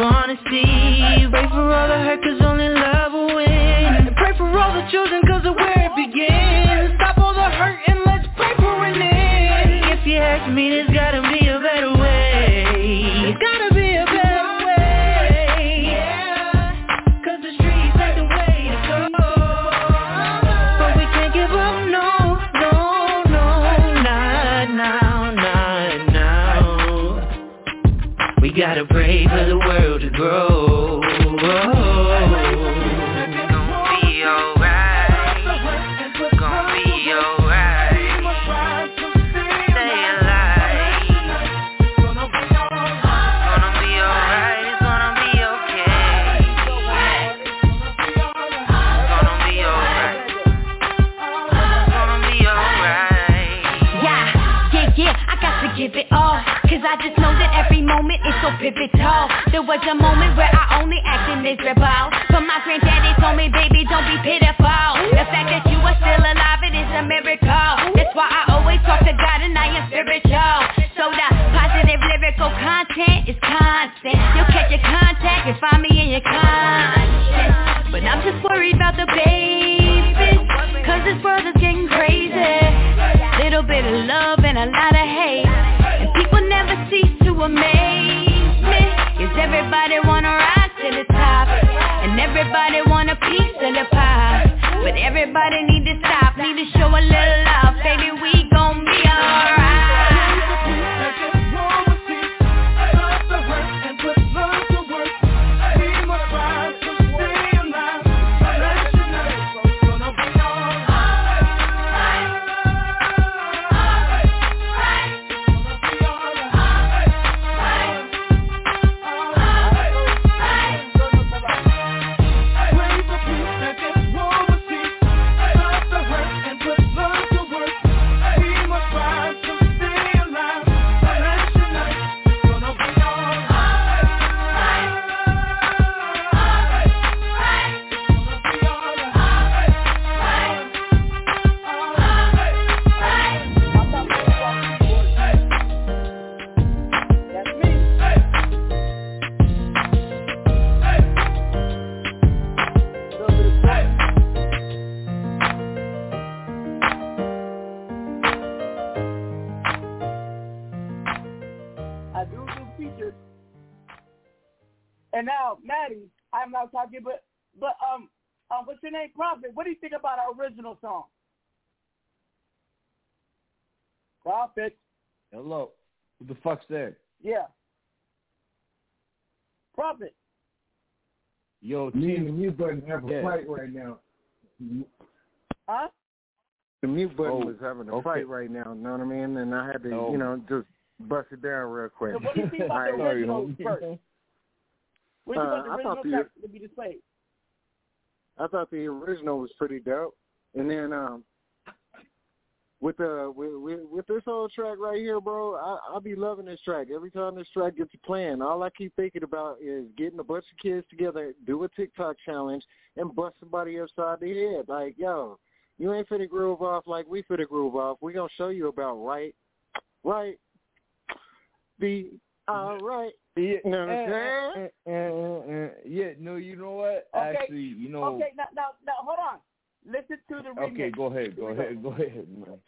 wanna see. Pray for all the hurt, cause only love will win. Pray for all the children, cause of so pivotal. There was a moment where I only acted miserable. But my granddaddy told me, baby, don't be pitiful. The fact that you are still alive, it is a miracle. That's why I always talk to God and I am spiritual. So the positive lyrical content is constant. You'll catch your contact and find me in your conscience. But I'm just worried about the babies Cause this world is getting crazy. Little bit of love and a lot of hate pie. But everybody need to stop, need to show a little love Prophet. Hello. Who the fuck's there? Yeah. Prophet. Yo, Me and Chief. the mute button have a Yeah. fight right now. Huh? The mute button Oh, was having a okay. fight right now, you know what I mean? And I had to, Oh. you know, just bust it down real quick. So what do you think about the original first? What do you Uh, think about I the thought original the- track to be displayed? I thought the original was pretty dope, and then um, with the with, with with this whole track right here, bro, I I be loving this track. Every time this track gets playing, all I keep thinking about is getting a bunch of kids together, do a TikTok challenge, and bust somebody upside the head. Like, yo, you ain't finna groove off like we finna groove off. We gonna show you about right, right, be all right. Yeah, You know what I'm eh, saying? eh, eh, yeah, no, you know what? Okay. Actually, you know. Okay, now now now hold on. Listen to the remix. Okay, go ahead, go ahead, go ahead, man.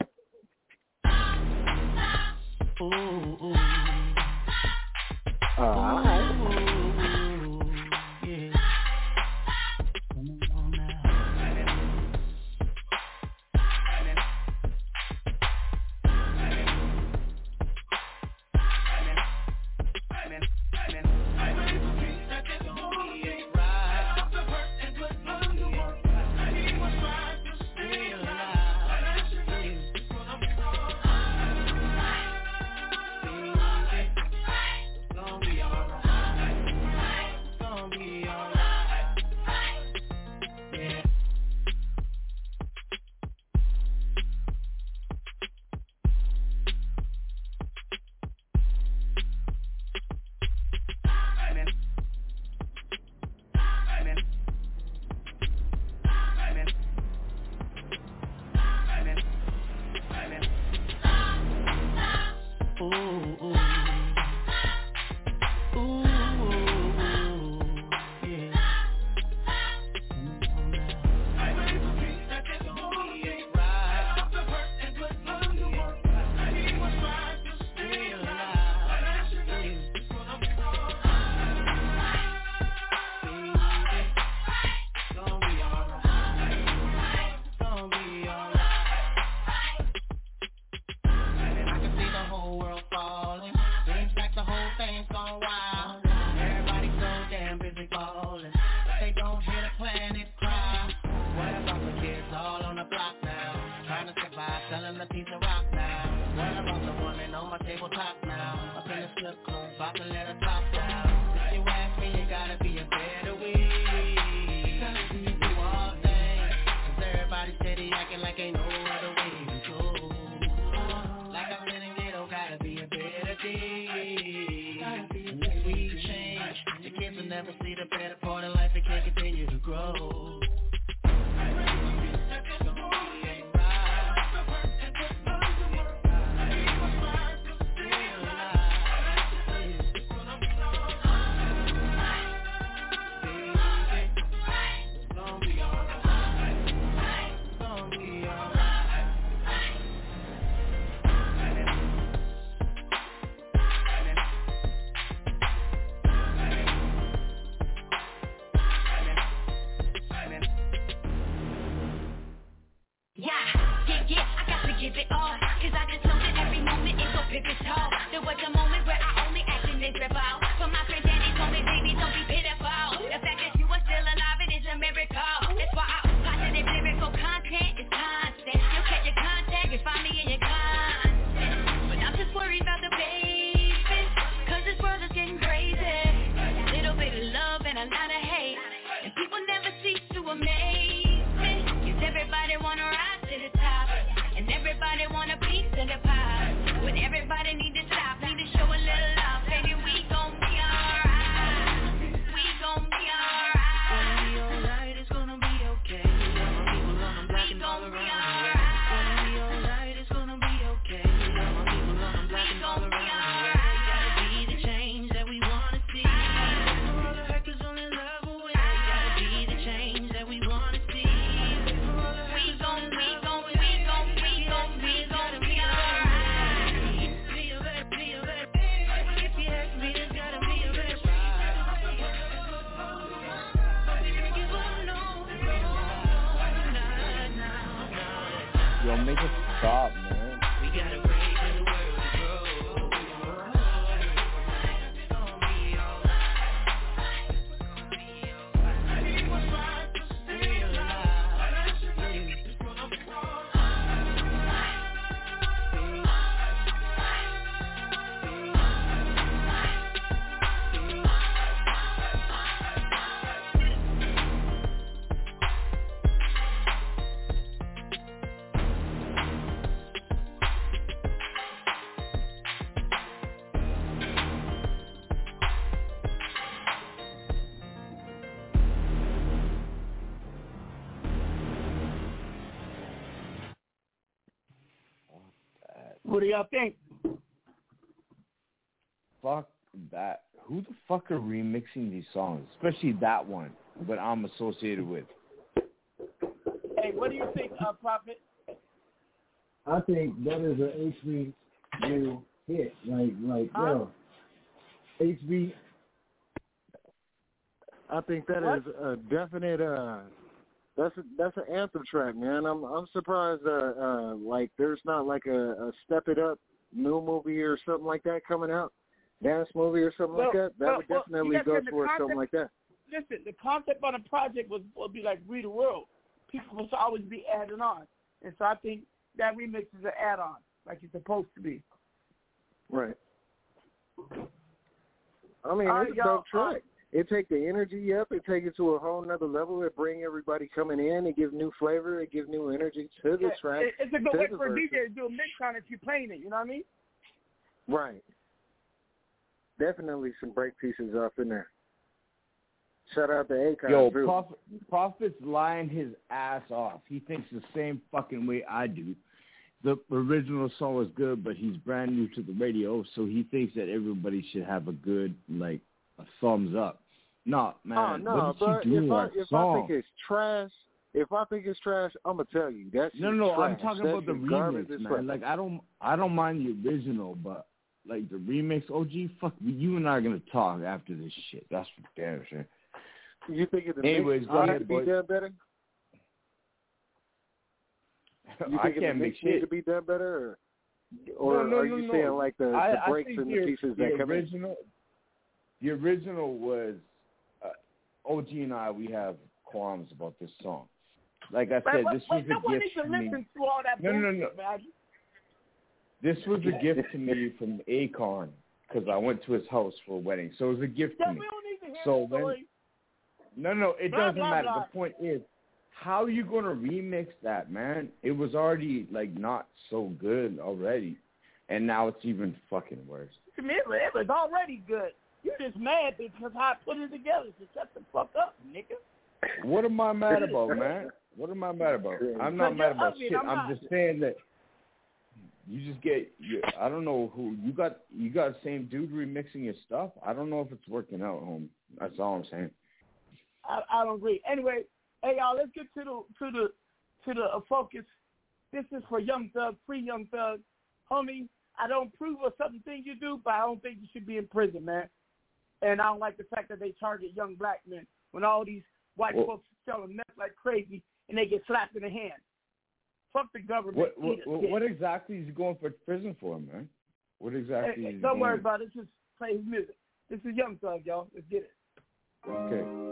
All right. I do y'all think? Fuck that. Who the fuck are remixing these songs? Especially that one, what I'm associated with. Hey, what do you think, uh, Prophet? I think that is a HB hit. Like, like, yo, HB. I think that is a definite. uh That's a, that's an anthem track, man. I'm I'm surprised. Uh, uh, like there's not like a, a Step It Up new movie or something like that coming out, dance movie or something like that. That well, would definitely gotta go towards something like that. Listen, the concept on the project was will be like Read the World. People must always be adding on, and so I think that remix is an add-on, like it's supposed to be. Right. I mean, All right, it's a dope track. It take the energy up. It take it to a whole nother level. It bring everybody coming in. It give new flavor. It give new energy to the Yeah, track. it's a good to way for a verses. DJ to do a mix on it if you're playing it. You know what I mean? Right. Definitely some break pieces off in there. Shout out to Akon. Yo, too. Prophet, Prophet's lying his ass off. He thinks the same fucking way I do. The original song was good, but he's brand new to the radio, so he thinks that everybody should have a good, like, a thumbs up. No, oh, man, oh no, what did you do if I if I think it's trash, if I think it's trash, I'm gonna tell you that's no, no, I'm talking That about the remix, man. fuck. Like, I don't, I don't mind the original, but like the remix, OG, fuck, you and I are gonna talk after this shit. That's for damn sure. You think the Anyways, mix go ahead, to be boys. done better? You I think the can't make mix shit. to be done better, or, or no, no, are you no. saying like the, the I, breaks and the, pieces the that come in? The original was OG and I. We have qualms about this song. Like I said, Wait, this wait, was no a gift to to me. to all No, no, no. man. This was a gift to me from Akon because I went to his house for a wedding. So it was a gift Yeah, to we me. don't need to hear So the when story. no, no, it Blah, doesn't blah, matter. blah. The point is, how are you going to remix that, man? It was already like not so good already, and now it's even fucking worse. To me, it was already good. You're just mad because I put it together. So shut the fuck up, nigga. What am I mad about, man? What am I mad about? I'm not mad about ugly, shit. I'm I'm just saying that you just get. You, I don't know who you got. You got the same dude remixing your stuff. I don't know if it's working out, home. That's all I'm saying. I, I don't agree. Anyway, hey y'all, let's get to the to the to the uh, focus. This is for Young Thug, free Young Thug, homie. I don't approve of certain things you do, but I don't think you should be in prison, man. And I don't like the fact that they target young black men when all these white well, folks selling meth like crazy and they get slapped in the hand. Fuck the government. What, what, what exactly is he going for prison for, man? What exactly? Hey, don't worry about it. Just play his music. This is Young Thug, y'all. Let's get it. Okay.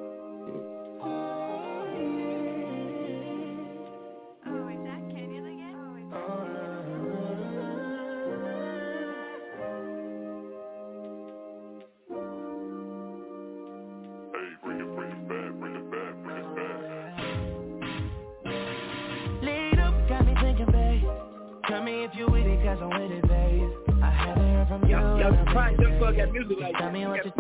music like Tell me what you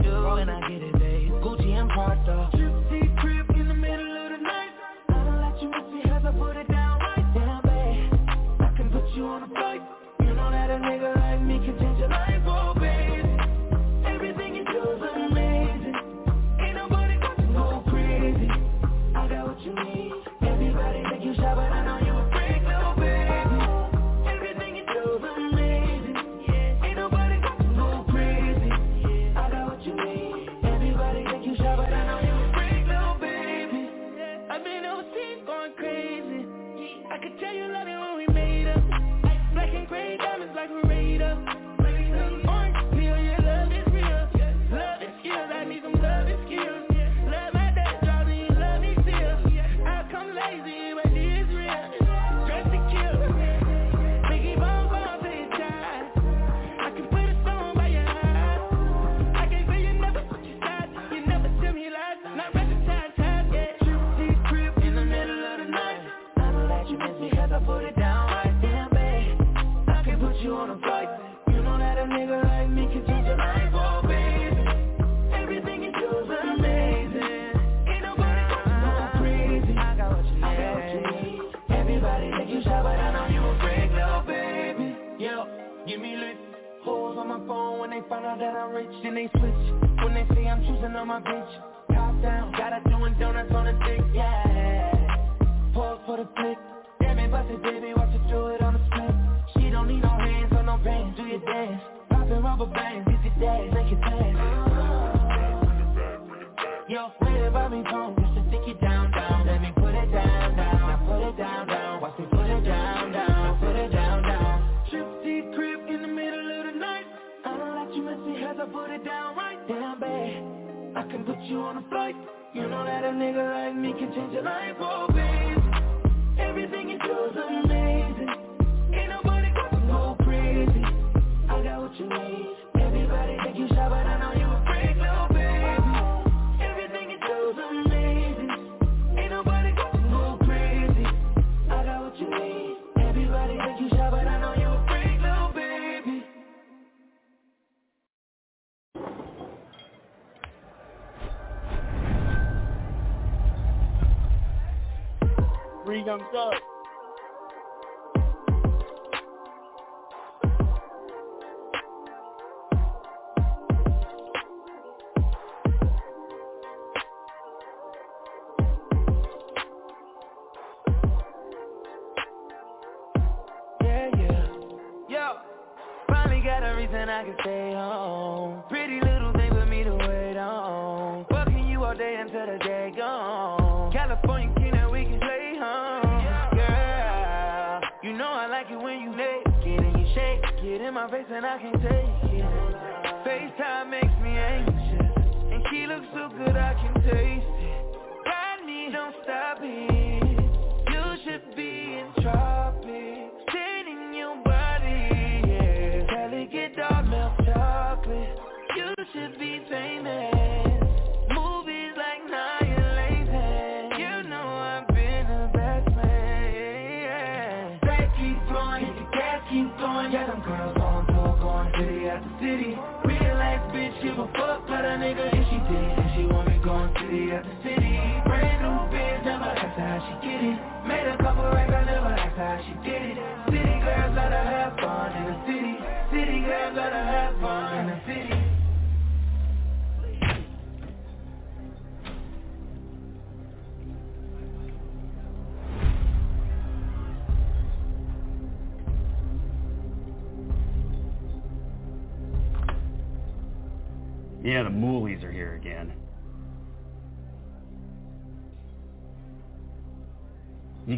free young thug.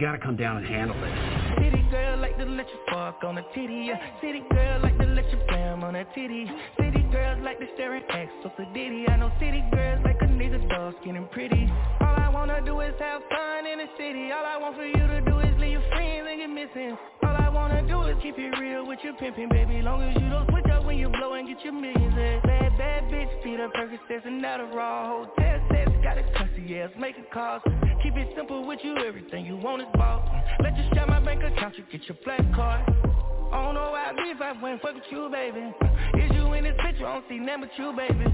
Gotta come down and handle this. City girl like to let you fuck on a titty, yeah. City girl like to let you bam on a titty. City girls like to stare at. I know city girls like a dark skin and pretty. All I wanna do is have fun in the city. All I want for you to do is leave your friends and get missing. Wanna do is keep it real with your pimpin', baby. Long as you don't switch up when you blow and get your millions. in. Bad, bad bitch, feed up Percocets and Adderall. Hotel sets, got a cussy ass, making calls. Keep it simple with you, everything you want is bought. Let you share my bank account, you get your black card. I don't know why I if I went fuck with you, baby. Is you in this picture? I don't see nothing but you, baby.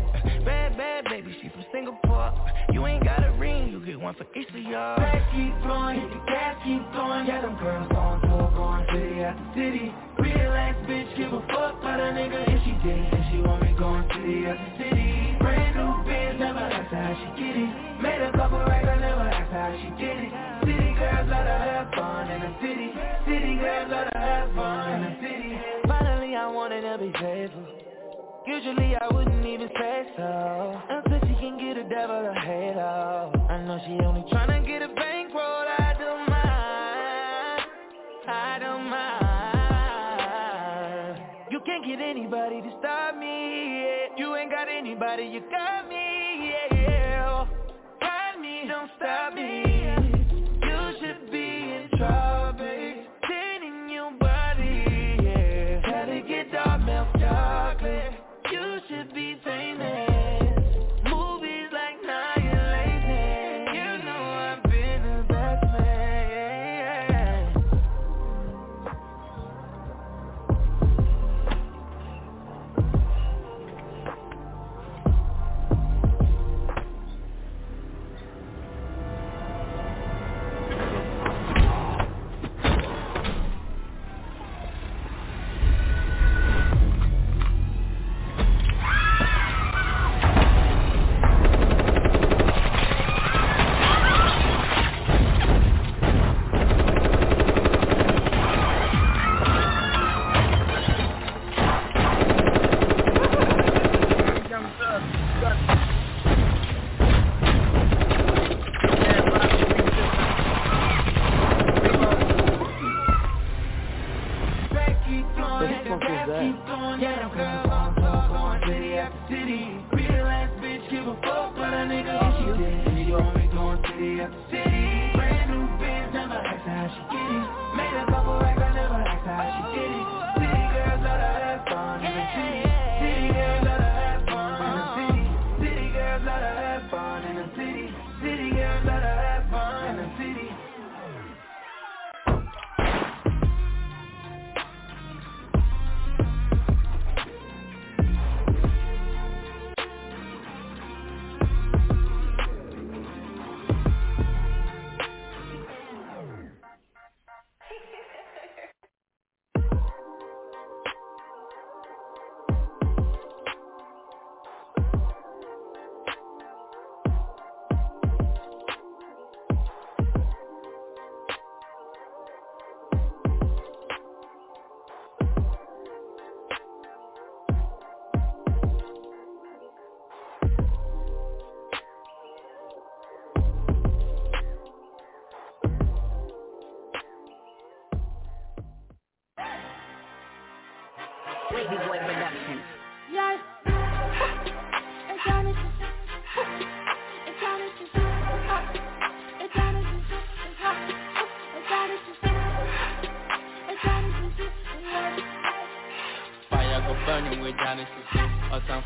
Bad, bad baby, she from Singapore. You ain't got a ring, you get one for each of y'all. Back keep blowing, the gas keep blowing. Yeah, them girls on tour, going city after city. Real ass bitch, give a fuck about a nigga if she did. If she want me going city after city. Brand new biz, never asked how she get it. Made a couple I never asked how she did it. Let her have fun in the city. City girls let her have fun in the city. Finally, I wanted to be faithful. Usually I wouldn't even say so Until she can get a devil a halo I know she only tryna get a bankroll I don't mind I don't mind You can't get anybody to stop me yeah. You ain't got anybody, you got me yeah. Got me, don't stop me keep blowing. Yeah, them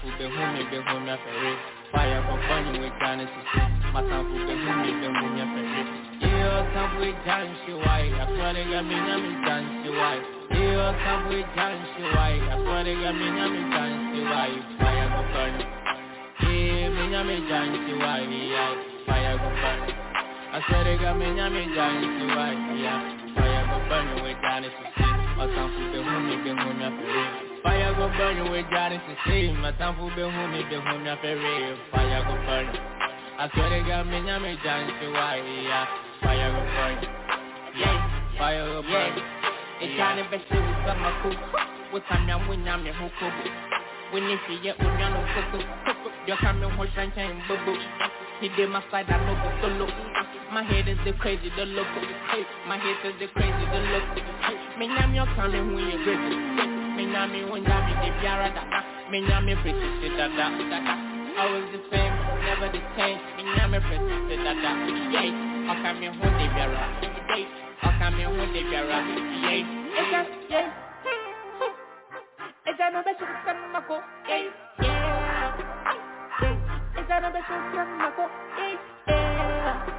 Ọ̀sánfù bẹ̀ hún mi bẹ̀ hún mi afẹ́rẹ́. Fire go burning with Genesis. Màsánfù bẹ̀ hún mi bẹ̀ hún mi afẹ́rẹ́. Iye ọ̀sánfù ìjà ń ṣe wáyé. Àsọ̀rẹ́gà mi yàn mí jà ń ṣe wáyé. Iye ọ̀sánfù ìjà ń ṣe wáyé. Àsọ̀rẹ́gà mi yàn mí jà ń ṣe. Fire burning. Iye mi yàn mí jà ń ṣe. Fire go burning. Àsọ̀rẹ́gà mi yàn mí jà ń ṣe. Fire go burning with Genesis. Ọ̀sánfù bẹ̀ hún mi bẹ̀ hún mi afẹ́rẹ́. Fire go burn you with Genesis same My time for be home, be home, ya ferry Fire go burn I swear to God, me nya me dance to why yeah Fire go burn Yeah, fire go burn It's trying to be with some of cool. With some young when I'm your hook. When you see it, when you're no cook, you're coming with sunshine, boo boo. He did my side, I know the solo. My head is the crazy, the the crazy. My head is the crazy, the the crazy. Me nyam your calling when you're great. Nyam me when nyam me the biara da da. Me nyam me pretty shit da da da da. Always the same, never the same. Me nyam me pretty shit da da. Yeah, okay me when the biara. Yeah, okay me when the biara. Yeah, it's just yeah. It's a no better than my go. Yeah, yeah. It's a no better than my go. Yeah, yeah.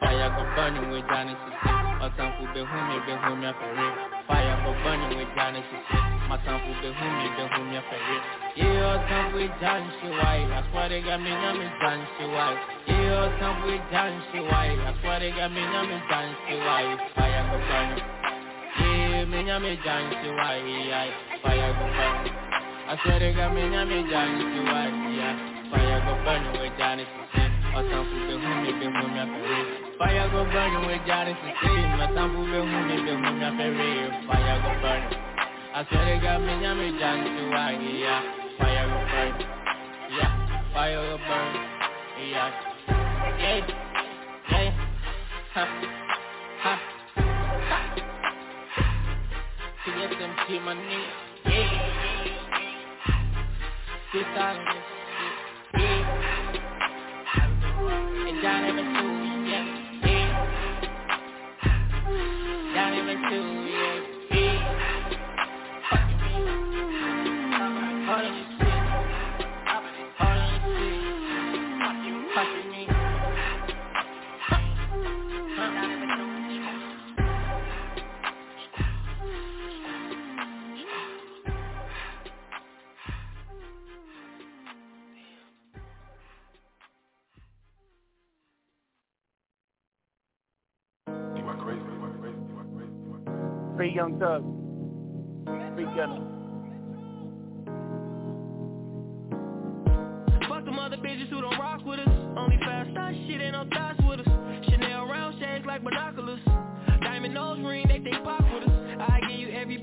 Fire burning with Johnny Sisi Ọ̀tànfù bẹ̀ hún mi bẹ̀ hún mi afẹ́rẹ́ Fire go burning with Johnny Sisi Màtànfù bẹ̀ hún mi bẹ̀ hún mi afẹ́rẹ́ Iye ọ̀tànfù ìjà ń ṣe wáyé Àsọ̀rẹ́gà mi yàn mí jà ń ṣe wáyé Iye ọ̀tànfù ìjà ń ṣe wáyé Àsọ̀rẹ́gà mi yàn mí jà ń ṣe wáyé Fire go burning. Mi yàn mí jà ń ṣe wáyé Fire go burning. Àsọ̀rẹ́gà mi yàn mí jà ń ṣe wáyé Fire go burning with Johnny Fire go burn mi bẹ̀ hún mi afẹ́rẹ́ Fire go burn Àsọ̀rẹ́gà mi yàn mí jà ń ṣe wáyé yeah. Fire go burn yeah. Fire go burn yeah. Yeah. Yeah. Ha. Ha. Ha. TSMG money yeah. This time yeah. And Johnny Free Young Thug. Free Gunna. Fuck them other bitches who don't rock with us. Only fast star shit ain't no thoughts with us. Chanel round shades like binoculars. Diamond nose ring, they think pop with us. I give you every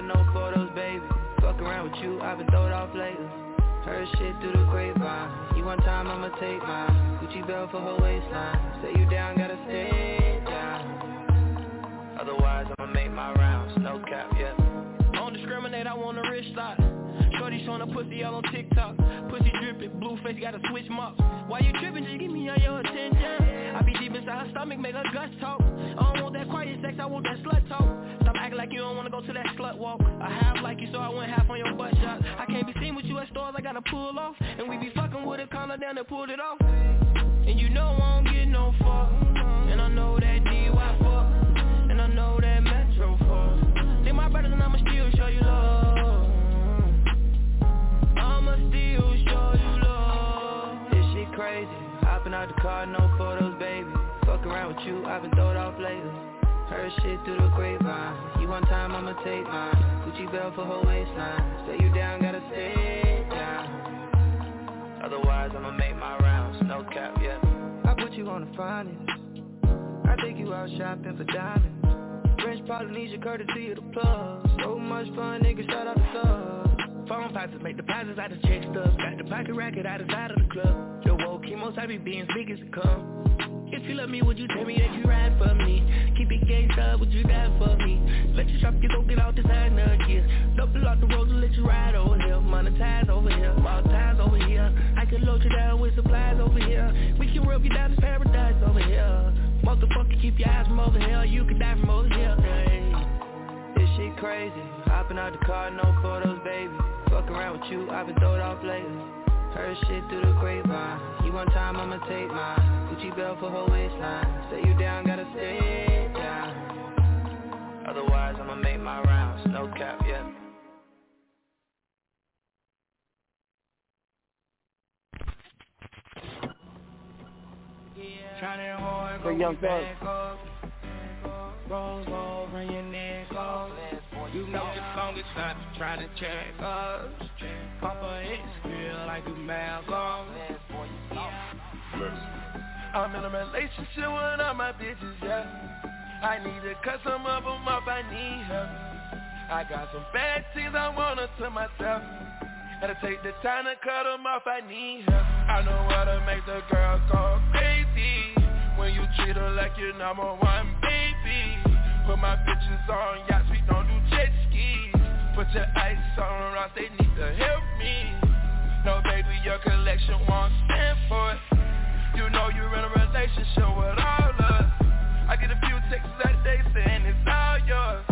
car, no photos, baby. Fuck around with you, I've been throwed off lately. Heard shit through the grapevine. You one time, I'ma take mine. Gucci belt for her waistline. Say you down, gotta stay down. Otherwise, I'ma make my rounds. No cap, yeah. Don't discriminate, I want a wrist shot. Shorty showing her pussy all on TikTok. Pussy dripping, blue face, you gotta switch mops. Why you tripping? Just give me all your attention. I be deep inside her stomach, make her guts talk. I don't want that quiet sex, I want that slut talk. Stop acting like you don't wanna go to that slut walk. I have like you, so I went half on your butt shot. I can't be seen with you at stores, I gotta pull off. And we be fucking with a collar down and pulled it off. And you know I don't get no fuck. And I know that DY fuck. And I know that Metro fuck. They my brothers and I'ma still show you love. I'ma still show you love. This shit crazy. Hopping out the car, no photos, baby. Fuck around with you, I've been throwed off lately. Heard shit through the grapevine. You one time, I'ma take mine. Gucci belt for her waistline. Say you down, gotta stay down. Otherwise, I'ma make my rounds. No cap, yeah. I put you on the finest. I take you out shopping for diamonds. French Polynesia courtesy of the plug. So much fun, niggas shout out the sub. Phone passes make deposits out of check stubs. Got the pocket racket out of side of the club. Your woke chemo type be being big as it come. If you love me, would you tell me that you ride for me? Keep it gangsta, would you die for me? Let you shop, you go get all designer gear. Double off the road to let you ride over here. Monetize over here, all ties over here. I can load you down with supplies over here. We can rub you down to paradise over here. Motherfucker, keep your eyes from over here. You can die from over here. Hey. This shit crazy. Hopping out the car, no photos, baby. Fuck around with you, I've been throwed off lately. Heard shit through the grapevine. You one time, I'ma take mine. Gucci belt for her waistline. Say you down, gotta stay down. Otherwise, I'ma make my rounds. No cap, yeah. The Young Thug. Run your neck. You know the longest time trying to check us. Papa hits feel like you Malcolm. I'm in a relationship with all my bitches, yeah. I need to cut some of them off, I need help. I got some bad things I want to myself. Gotta take the time to cut them off, I need help. I know how to make the girl go crazy. When you treat her like your number one baby. Put my bitches on yachts, we don't do. Put your ice on rocks, they need to help me. No baby, your collection won't stand for it. You know you're in a relationship with all us. I get a few texts that day saying it's all yours.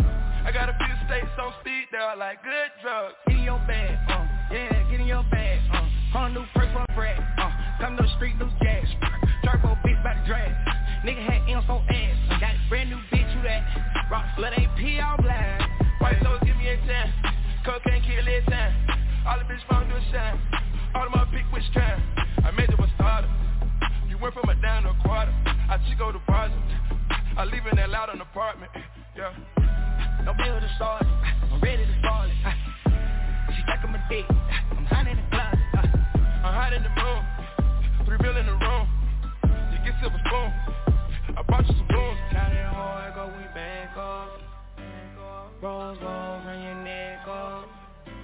I got a few states on speed, they're like good drugs. Get in your bag, uh, yeah, get in your bag, uh, Whole new purse for bread, uh, come to the street, loose gas, turbo bitch by the drag, nigga had M's for ass, got a brand new bitch, who that, rock slut AP all my kind, I made it a starter, you went from a down to a quarter, I chico the project, I leave in that loud an apartment, yeah. no bill to start it, I'm ready to start it, she like a dick, I'm hot in the closet, I'm hot in the moon, three bill in the room, you get silver spoon, I brought you some spoons. Counting hard, go we back up. Rose gold, run your neck.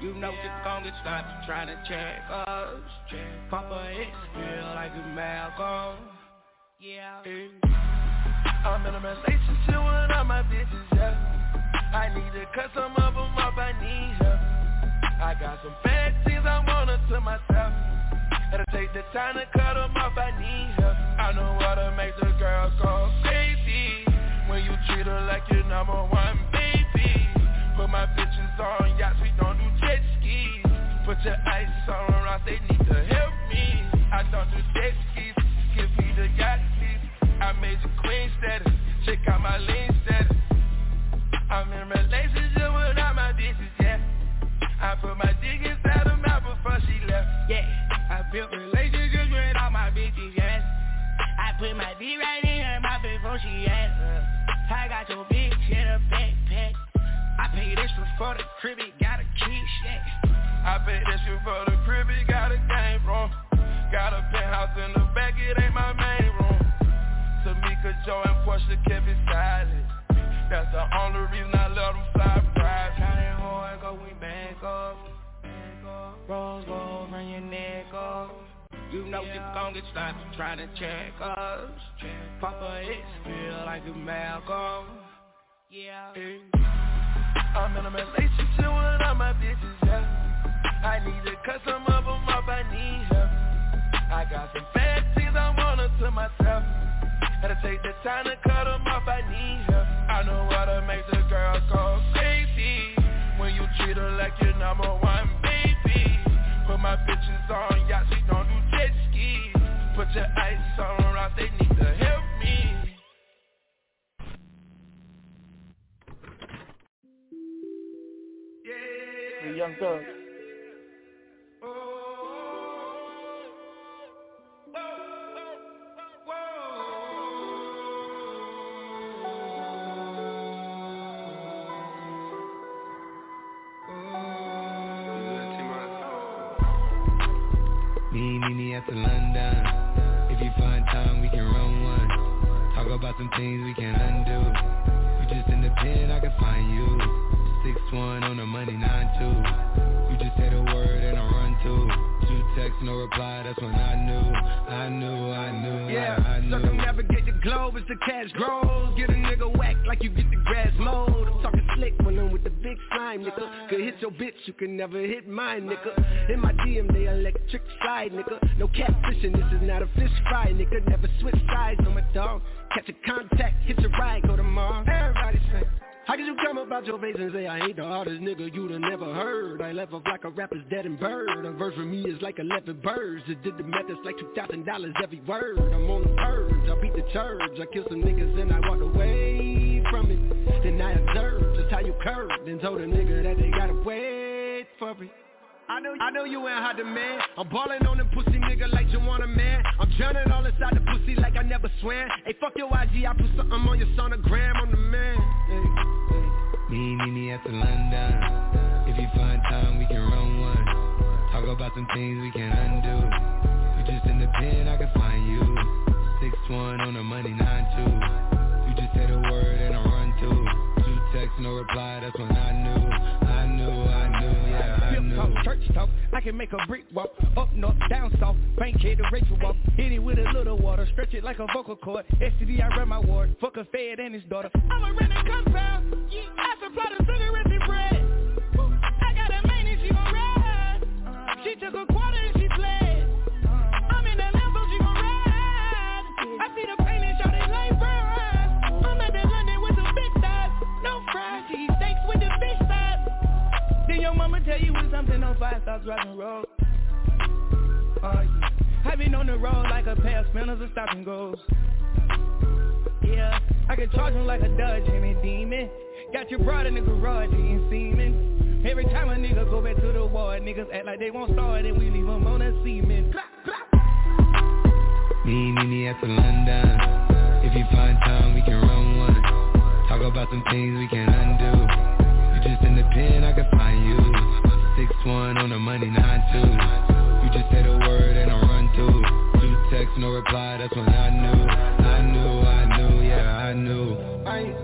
You know the longest time trying to check us. Papa hits feel like a Malcolm. Yeah. I'm in a relationship with all my bitches, yeah. I need to cut some of them off, I need help. I got some bad things I want to myself. Gotta take the time to cut them off, I need help. I know how to make the girl go crazy. When you treat her like your number one baby. Put my bitches on yachts, we don't. Put your ice on rocks, they need to help me. I don't do jet skis, give me the yacht please. I made you queen status, check out my lean status. I'm in relationship with all my bitches, yeah. I put my dick inside her mouth before she left. Yeah, I built relationships with all my bitches, yes. I put my dick right in her mouth before she asked. Uh, I got your bitch in a backpack. I paid extra for the crib, it got a key, yeah. I paid extra for the crib, it got a game room. Got a penthouse in the back, it ain't my main room. Tamika, Joe, and Portia kept it silent. That's the only reason I let them fly private. Counting hard, go we back up. Rose gold, run your neck up. You know the longest time trying to check us. Check. Papa hits feel like a Malcolm. Yeah. I'm in a relationship with all my bitches, yeah. I need to cut some of them off, I need help. I got some things I want to myself. Gotta take the time to cut them off, I need help. I know how to make the girl go crazy. When you treat her like your number one baby. Put my bitches on yachts, we don't do jet skis. Put your ice on rocks, they need to help me. Young Thug. Some things we can undo. You just in the pen, I can find you. Six one on the money, nine two. You just say the word and I run two. Two texts, no reply. That's when I knew, I knew, I knew, Yeah, I, I knew. the globe as the cash grows. Your bitch, you can never hit mine, nigga. In my DM, they electric slide, nigga. No catfishing, this is not a fish fry, nigga. Never switch sides on my dog. Catch a contact, hit your ride, go to Mars. Everybody say. How could you come about your face and say I ain't the hardest nigga you'd have never heard? I left off like a rapper's dead and bird. A verse for me is like 11 birds. It did the math, it's like $2,000 every word. I'm on the purge, I beat the church. I kill some niggas and I walk away from it. Then I observe how you curved and told a nigga that they gotta wait for it. I know, I know you ain't hot demand. I'm balling on them pussy nigga like you want a man. I'm drowning all inside the pussy like I never swam. Hey, fuck your IG, I put something on your sonogram. I'm the man. Me, me, me at the London. If you find time, we can run one. Talk about some things we can undo. You just in the pen, I can find you. Six one on the money, no reply. That's when I knew, I knew, I knew, yeah, I knew. Talk, church talk, I can make a brick walk Up north, down south, bank head to Rachel walk Hit it with a little water, stretch it like a vocal cord STD, I run my ward, fuck a fed and his daughter I'ma rent a compound, yeah. I supply the cigarettes tell you when something on fire stops rockin' roll Oh yeah I been on the road like a pair of spinners and stop and goes Yeah, I can charge them like a Dodge Jimmy Demon Got your broad in the garage eating semen Every time a nigga go back to the ward Niggas act like they won't start and we leave them on a clap. Me, me, me the London. If you find time, we can run one. Talk about some things we can undo. Just in the pen, I can find you. Six one on the money, nine two. You just say the word and I run two. Two texts, no reply. That's when I knew, I knew, I knew, yeah, I knew. I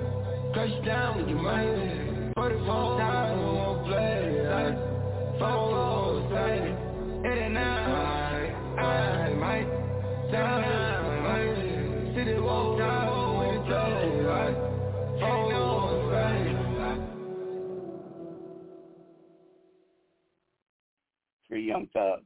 crush down when you mind Put it phone down, won't play like Phone say It ain't now I might down City walk down when it's low like Phone Free Young Thug.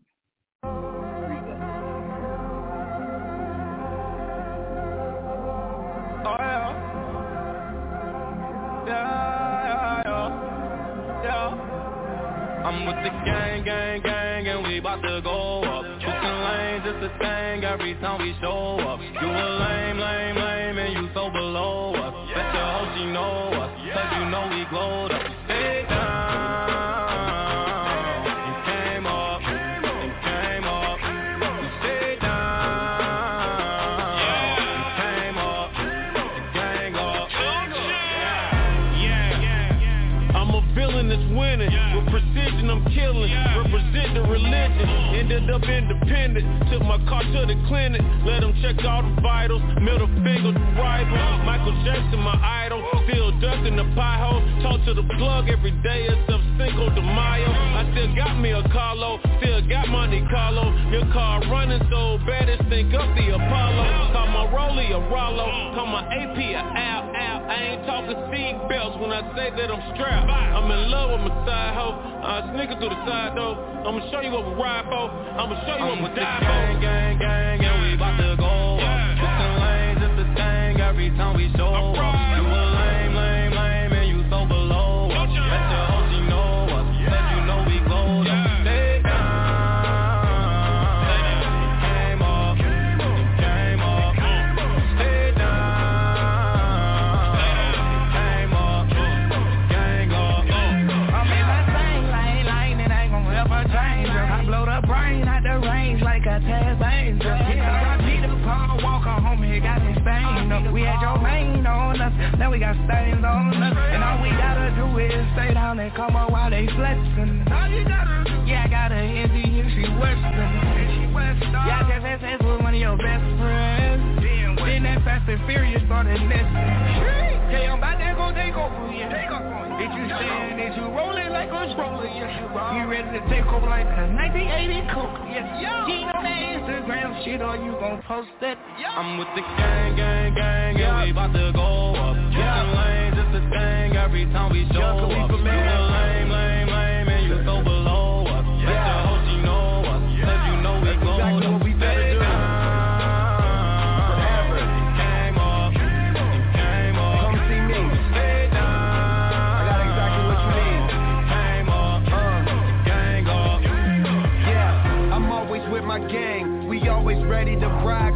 I'm with the gang, gang, gang, and we bout to go up. Switching lanes, it's a thing every time we show up. You a lame, lame, lame, and you so below us. Bet your hoe she know us, cause you know we glowed up. Took my car to the clinic. Let them check all the vitals. Middle finger to rival. Michael Jackson, my idol. Still ducking the pie hole. Talk to the plug every day. It's up Cinco de Mayo. I still got me a Carlo. Still got Monte Carlo. Your car running so bad it's think up the Apollo. Call my Rolly a Rollo. Call my AP a Al Al. I ain't talking seat belts when I say that I'm strapped. I'm in love with my side hoe. Uh, I sneaking through the side door. I'ma show you what we ride for. I'ma show you what we die Gang, gang, gang, and we bout to go up. Switching lanes, it's a thing every time we show up. Now we got stains on us. And all we gotta do is stay down and come up while they flexing. All you gotta do, yeah, I got a Izzy and she Western. Yeah, I just had sex with one of your best friends. Then that Fast and Furious started nesting. Hey, I'm about to go take over, yeah. Take over. Did you stand? Did you roll it like a stroller? Yes, you are. You ready to take over like a 1980 Coke? Yes, yo. You on that Instagram shit or you gon' post that? I'm with the gang, gang, gang, and we bout to go up. Switching lanes, it's a thing every time we show up. You a lame, lame, lame,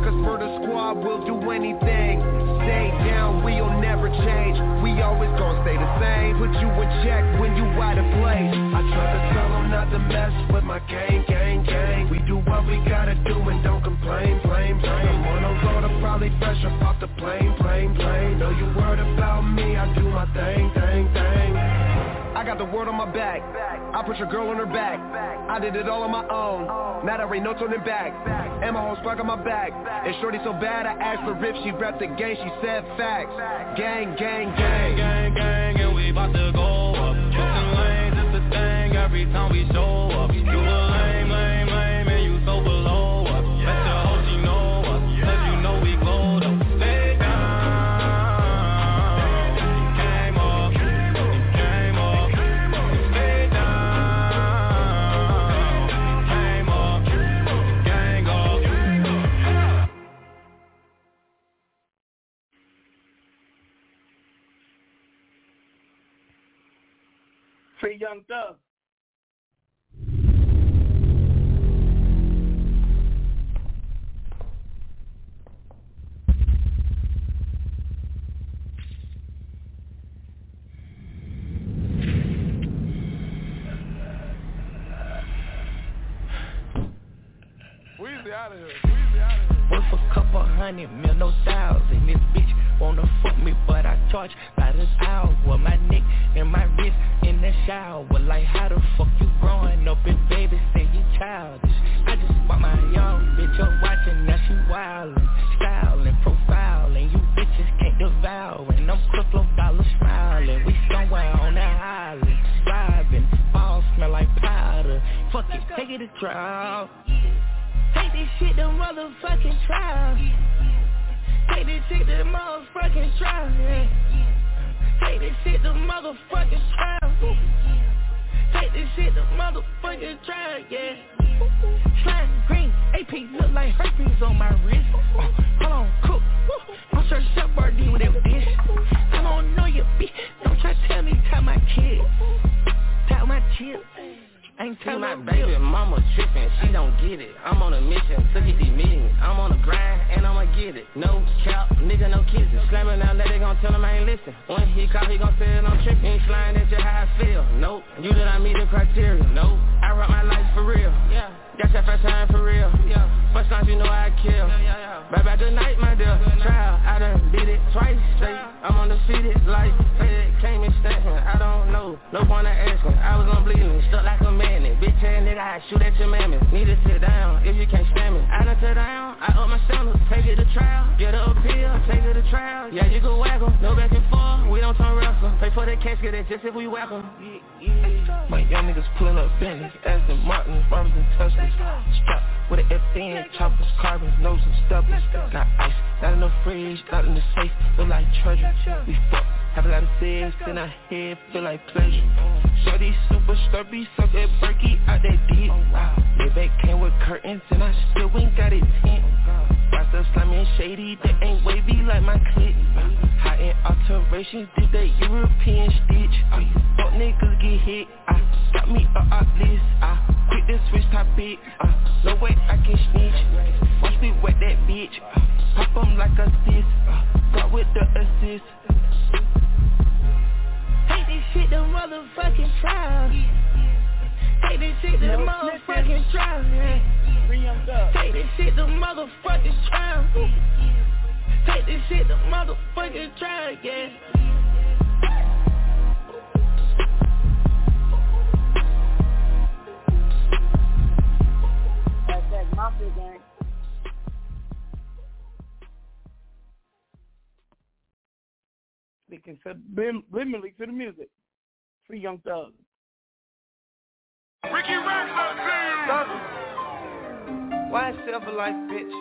cause for the squad we'll do anything. Stay down, we'll never change. We always gonna stay the same. Put you in check when you out of place. I try to tell them not to mess with my gang, gang, gang We do what we gotta do and don't complain, blame, blame On a road, I'm probably fresh up off the plane, plane, plane Know you worried about me, I do my thing, thing, thing I got the word on my back. I put your girl on her back. I did it all on my own. Now there ain't no turning back. And my whole spark on my back. And shorty so bad I asked for if she rep the game She said facts. Gang, gang, gang. Gang, gang, and we bout to go up. Switching lanes, it's the thing. Every time we show up You a Free Young Thug. Weezy out of here, Weezy out of here Worth a couple hundred mil, no thousand. This bitch wanna fuck me, but I charge by the hour. My neck and my wrist in the shower. Like how the fuck you growing up and baby say you childish? I just bought my young bitch up watching, now she wildin', styling, profiling. You bitches can't devour, and I'm crystal dollar smiling. We somewhere on that island, driving, all smell like powder. Fuck it, take it to trial. Take this shit to motherfucking trial. Take this shit to motherfucking trial. Yeah. Take this shit to motherfucking trial. Take this shit to motherfucking trial. Yeah. Slime green, AP look like herpes on my wrist. Uh, hold on, cook. I'm sure Chef Boyardee with that dish. I don't know you, bitch. Don't try to tell me tell my kids. Tell my chips. Ain't See my baby mama trippin', she don't get it. I'm on a mission, took it these meetings. I'm on the grind and I'ma get it. No cap, nigga, no kissing. Slamming out, that they gon' tell him I ain't listen. When he call, he gon' say it, I'm trippin'. Ain't sliding at you how I feel. Nope, you did not meet the criteria. Nope, I rock my life for real. Yeah, that's your first time for real. Yeah, first time you know I kill. Yeah. Bye bye, my dear. Trial, I done did it twice straight. I'm undefeated, like Fed came in Stanton. I don't know, no point of asking. I was on bleeding, stuck like a magnet. Bitch ass nigga, I shoot at your mammy. Need to sit down if you can't stand me. I done sit down, I up my standards. Take it to trial, get a appeal, take it to trial. Yeah, you can whack 'em, no back and forth. We don't turn wrestle. Pay for the casket, it's just if we whack 'em. My young niggas pulling up Bentleys, Aston Martins, Robbers and Teslas. Strapped with an FN, choppers, carbons, nose and stubblers. Got ice, not in the fridge, not in the safe, feel like treasure. We fuck, have a lot of sex in our head, feel like pleasure. Shorty super stubby, suck that Berkey out that dick. Yeah, back came with curtains and I still ain't got it tint. Got the slimy and shady, they ain't wavy like my clip. High in alterations, did that European stitch. Fuck niggas get hit, I got me a up list. I quit the switch topic, uh, no way I can snitch. Watch me wet that bitch, uh, pop 'em like a sis. Uh, got with the assist. Hate this shit to motherfucking trial. Take this shit to No motherfucking trial. yeah. Free Young Thug. Take this shit to motherfucking trial. Take this shit to motherfucking trial, yeah. Hashtag Mafia Gang. Speaking to lim- liminally to the music. Free Young Thug. Ricky Why self a life, bitch?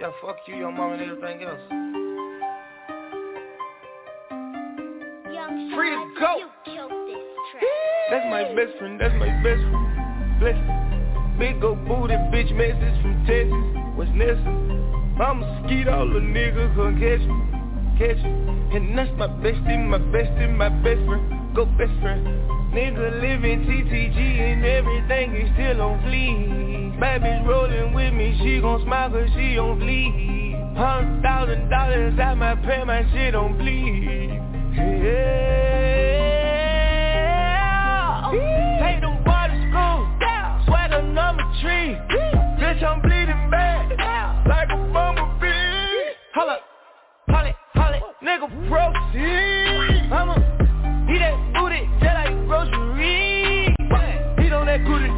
Yeah, fuck you, your mom, and everything else. Free to go. That's my best friend, that's my best friend. Bless. Big old booty bitch message from Texas. What's necessary? I'ma skeet all the niggas gonna catch me, catch me. And that's my bestie, my bestie, my best friend. Go best friend. Nigga living TTG and everything is still on fleek. Bad bitch rolling with me, she gon' smile cause she on fleek. Hundred thousand dollars out my pay, my shit on fleek. Yeah. yeah. Take them water to school, yeah. number three. Bitch, I'm bleeding bad, like a bumblebee. Holla, holla, holla, nigga proceed. I'ma eat that booty just like groceries. Hit on that booty.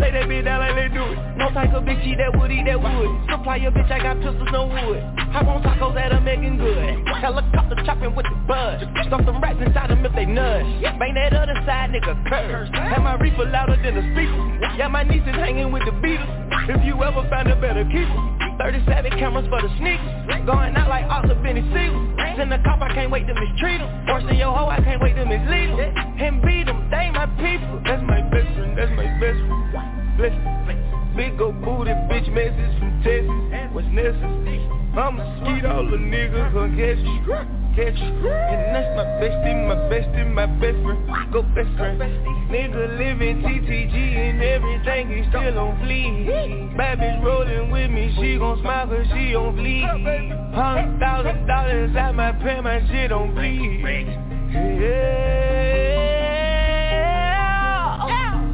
Lay that bitch down like they do it. No type of bitch eat that wood, eat that wood. Supply your bitch, I got pistols no wood. I run tacos that are making good. Helicopter chopping with the bud. Stuff some rats inside them if they nudge. Bang that other side, nigga, curse. Have my reefer louder than the speaker. Yeah, my niece is hanging with the Beatles. If you ever find a better keeper. 37 cameras for the sneakers. Going out like Arthur Benny Siegel. Send the cop, I can't wait to mistreat him. Worse than your hoe, I can't wait to mislead him. And beat him, they my people. That's my best friend, that's my best friend. Listen. Big old booty bitch message from Texas. What's necessary? I'ma skeet all the niggas gon' catch you, catch you. And that's my bestie, my bestie, my best friend. Go best friend. Nigga living TTG and everything, he still on fleek. Bad bitch rolling with me, she gon' smile cause she on fleek. Hundred thousand dollars at my pen, my shit on bleed. Yeah.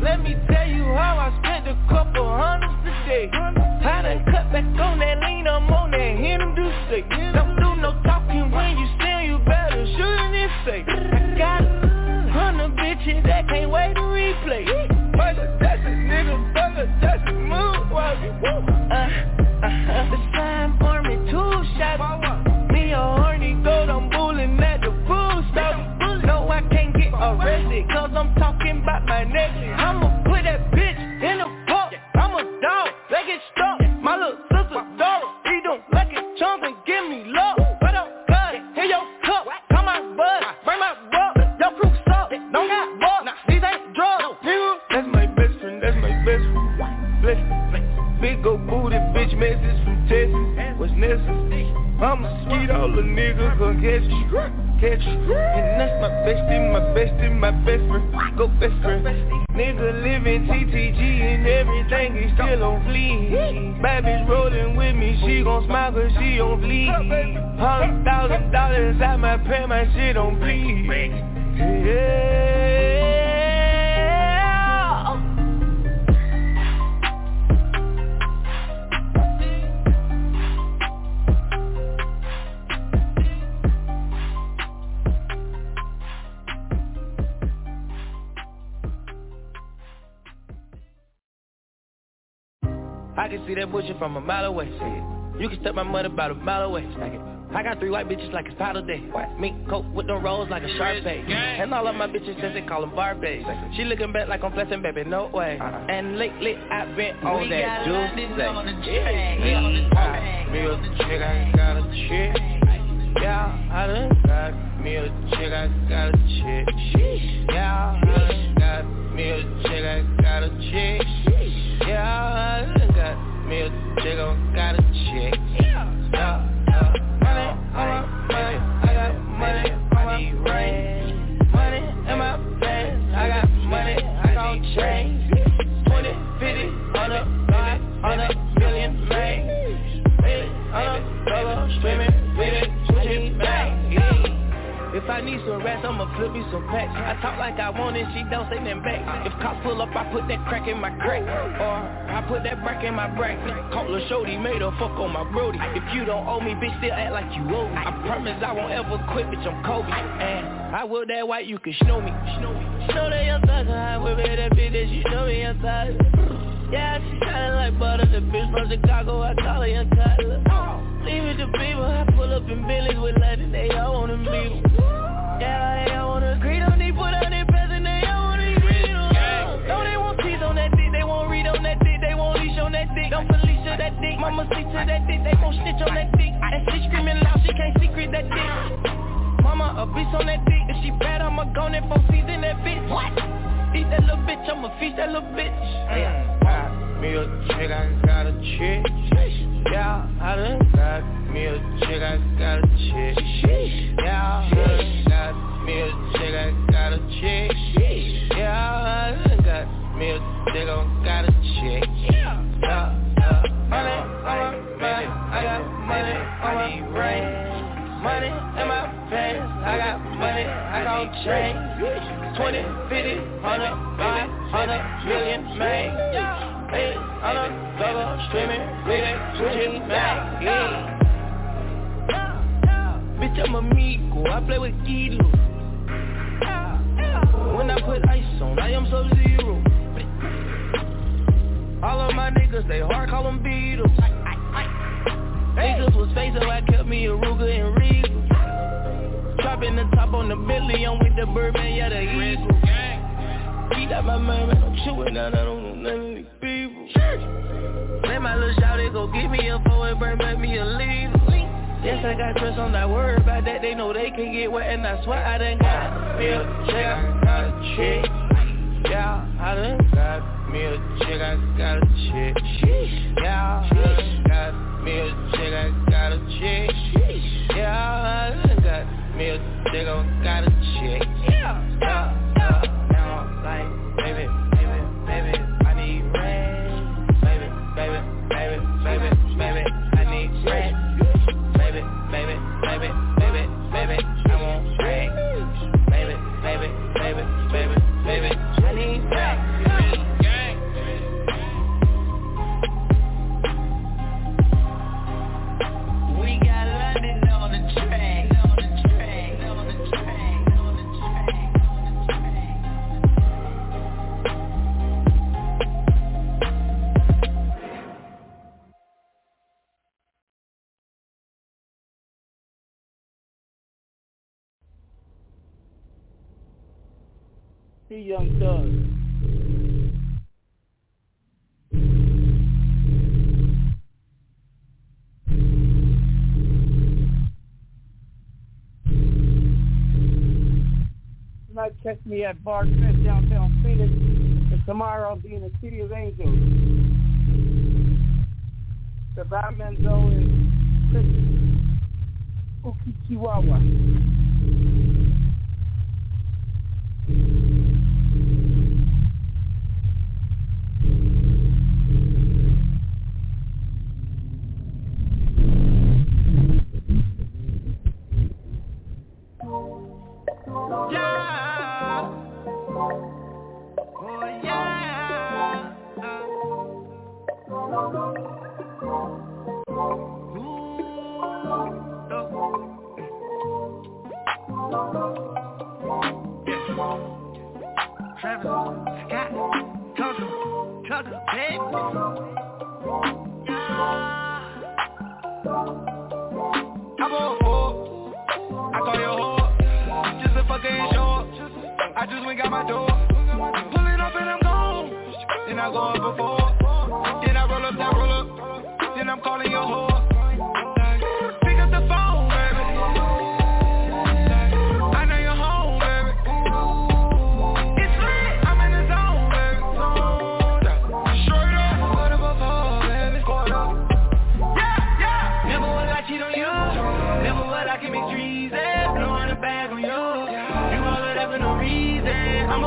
Let me tell you how I spent a couple hundreds a day. I done cut back on that lean, I'm on that him do say. Don't do no talking when you stand, say. I got a hundred bitches that can't wait to replay. But that's a nigga, brother, that's a move. Uh, uh, the sign for me two shots. Me a horny goat, I'm bullying at the pool stop. No, I can't get arrested, cause I'm talking about my neck. I'ma put that bitch in the book. I'm a dog, let get stuck. My little sister dog, he don't like it, and message from Texas. What's necessary? I'ma skeet all the niggas gon' catch you, catch you. And that's my bestie, my bestie, my best friend. Go best friend. Nigga living TTG and everything, is still on fleek. Bitch rolling with me, she gon' smile cause she on fleek. Hundred thousand dollars at my pen, my shit on bleed. Yeah. I can see that bullshit from a mile away. Say it. You can step my money about a mile away. Stack it. I got three white bitches like it's powder day. Mink coat with them rolls like a sharp face. And all of my bitches since they call them Barbies. She looking back like I'm flexing, baby, no way. And lately I've been on We that juice. London Yeah, track. yeah. On the. Me a chick, I got a chick. Yeah, I done got me a chick, I got a chick. Yeah, I done got me a chick, I got a chick. Yeah, I done got me a chick, I got a chick. Yeah, yeah. Money on my money, I got money on my brain. Money I need some rest, I'ma flip me some packs. I talk like I want it, she don't say nothing back. If cops pull up, I put that crack in my crack. Or I put that brack in my brack. Call a shorty, made her fuck on my brody. If you don't owe me, bitch, still act like you owe me. I promise I won't ever quit, bitch, I'm Kobe. And I will that white, you can snow me. Snow that young thug, I will be that bitch that you know me, young thug. Yeah, she shining like butter, the bitch from Chicago, I call her young. Leave it to people, I pull up in Billy's with London, they all wanna meet. Yeah, they wanna agree, don't need put on their pants they wanna agree they want teeth on that dick, they won't read on that dick, they won't leash on that dick. Don't Felicia that dick, mama stick to that dick, they won't snitch on that dick. And she screaming loud, she can't secret that dick. Mama a bitch on that dick, if she bad, I'ma go in four season that bitch. What? Eat that little bitch, I'ma feast that little bitch. Mm. Yeah. Me a chick, I got a chick. Yeah, I done got me a chick, I got a chick. Yeah, I done got me a chick, I got a chick. Yeah, I done got me a chick, I got a chick. Yeah, yeah. Money on my money, I got money on my brain money in my pants. I got money, I got change. 20, 50, 100, 100 million, man. Hey, on a double streaming, with a switching back. Yeah. Bitch, I'm a Miko, I play with Kilo. When I put ice on, I am sub-zero. All of my niggas, they hard, call them Beatles. Niggas was facing, I kept me a Ruger and Regal. Dropping the top on the Bentley, I'm with the Birdman, yeah, the Eagle. Beat out my mind, man, I'm chewing out, I don't know none of these people. Let my little shawty go get me a four and burn, back me a leader. Yes, I got trust I'm not worried about that. They know they can get wet, and I swear I done got me a check, I got a check. Yeah, I done got me a check, I got a check. Yeah, I done got me a check, I got a check. Yeah, I done got me a check, I got a check. Yeah, yeah, yeah. Now I'm like, baby, baby, baby, I need rent. Baby, baby, baby, baby, baby, I need rent. Baby, baby, baby, baby, He young thug. Tonight catch me at Bar Smith downtown Phoenix, and tomorrow I'll be in the City of Angels. The Batmanzo and Ukichiwawa. I'm four. I call your whore. Just a fucking short. I just went got my door. Pulling up and I'm gone. Then I go up before. Then I roll up that roll up. Then I'm calling your whore.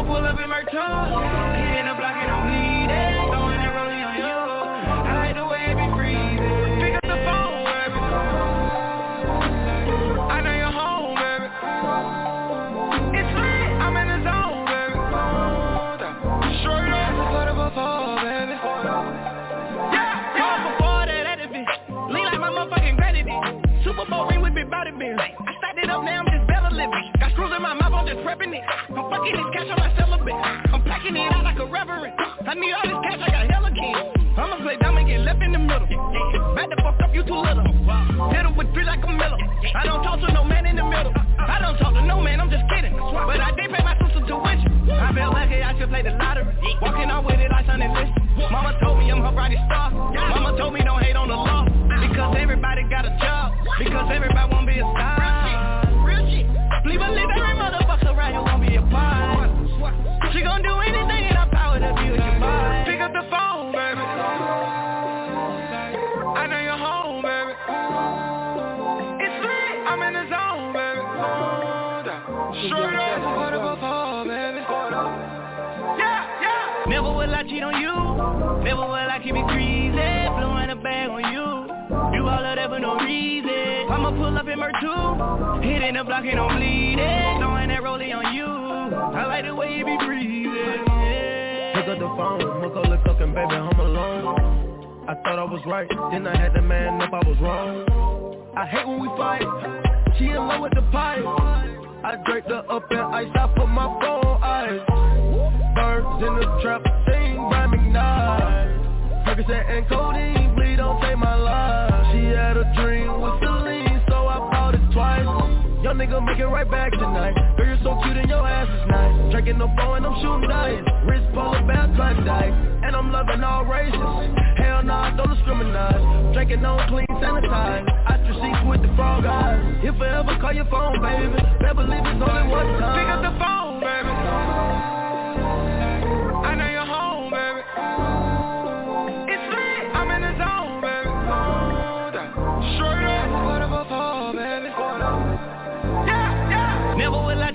Pull up in my truck. Hitting the block and mouth, I'm just prepping it. I'm fucking this cash on my celibate. I'm packing it out like a reverend. I need all this cash, I got hella kids. I'ma play dumb and get left in the middle. Back the fuck up, you too little. Hit him with three like a miller. I don't talk to no man in the middle. I don't talk to no man, I'm just kidding. But I did pay my sister tuition. I feel lucky I should play the lottery. Walking out with it like Sunday list. Mama told me I'm her brightest star. Mama told me don't hate on the law. Because everybody got a job. Because everybody wanna be a star. Real shit. Believe I live every motherfucker She gon' do anything in her power to be with your vibe. Pick up the phone, baby. I know you're home, baby. It's lit. I'm in the zone, baby. Straight up. What before, baby? Yeah, yeah. Never will I cheat on you. Never will I keep it greasy. Blowing a bag on you. You all of that for no reason. I'ma pull up in my two. Hitting the block and I'm bleeding. Throwing that rollie on you. I like the way you be breathing. Pick up the phone, Macaulay Culkin, baby, home alone. I thought I was right, then I had to man up, I was wrong. I hate when we fight. She in love with the pipe. I draped her up in ice, I put my phone eyes. Birds in the trap, sing Brian McKnight. Percocet and codeine, please don't take my life. She had a dream Young nigga make it right back tonight. Girl, you're so cute and your ass is nice. Drinking no bow and I'm shooting dice. Wrist polar bear type dice. And I'm loving all races. Hell nah, don't discriminate. Drinking no clean sanitize. I just with the frog eyes. If I ever call your phone, baby, better believe it's only one time. Pick up the phone, baby.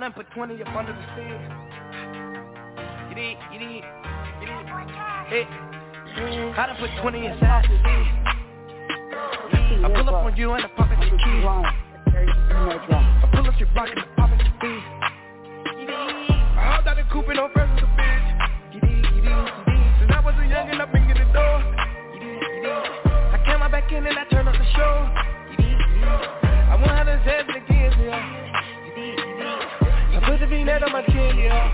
I done put 20 up under the seat. You did, you did, you did. Hey. I done put 20 inside the seat. I pull up on you and I pop at your key. I pull up your block and I pop at your feet. I hopped out the coupe and no friends with the bitch. Did, you did. Since I was a youngin', I been in the door. I came out back in and I turned up the show. You did, you did. I won't have this that on my chin, yeah.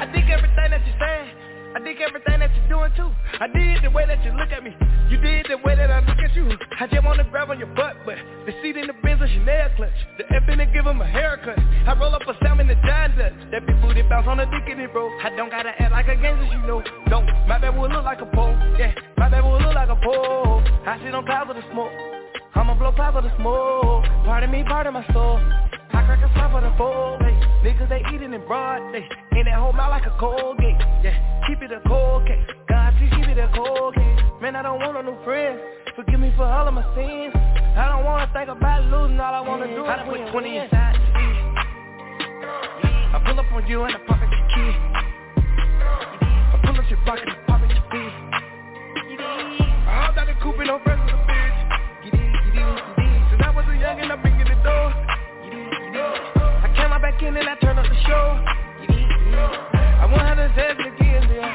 I think everything that you say, I think everything that you're doing too. I did the way that you look at me. You did the way that I look at you. I just wanna grab on your butt, but the seat in the Benz a Chanel clutch. The F in give him a haircut. I roll up a in the John Dutch. That big booty bounce on the dick in it, bro. I don't gotta act like a gangster, you know. No, my bad will look like a pole. Yeah, my bad will look like a pole. I sit on clouds of the smoke. I'ma blow clouds of the smoke. Part of me, part of my soul. I crack a slap for the four hey. Niggas they eating in broad day In that whole mouth like a cold gate Yeah, keep it a cold case God please keep it a cold case Man I don't want no new friends. Forgive me for all of my sins. I don't wanna think about losing. All I wanna do I is put 20 inside the seat I pull up on you and I pop at your key I pull up your pocket and pop at your feet. I hopped out the coupe and no I came out back in and I turned up the show. I won't have this heaven again, yeah.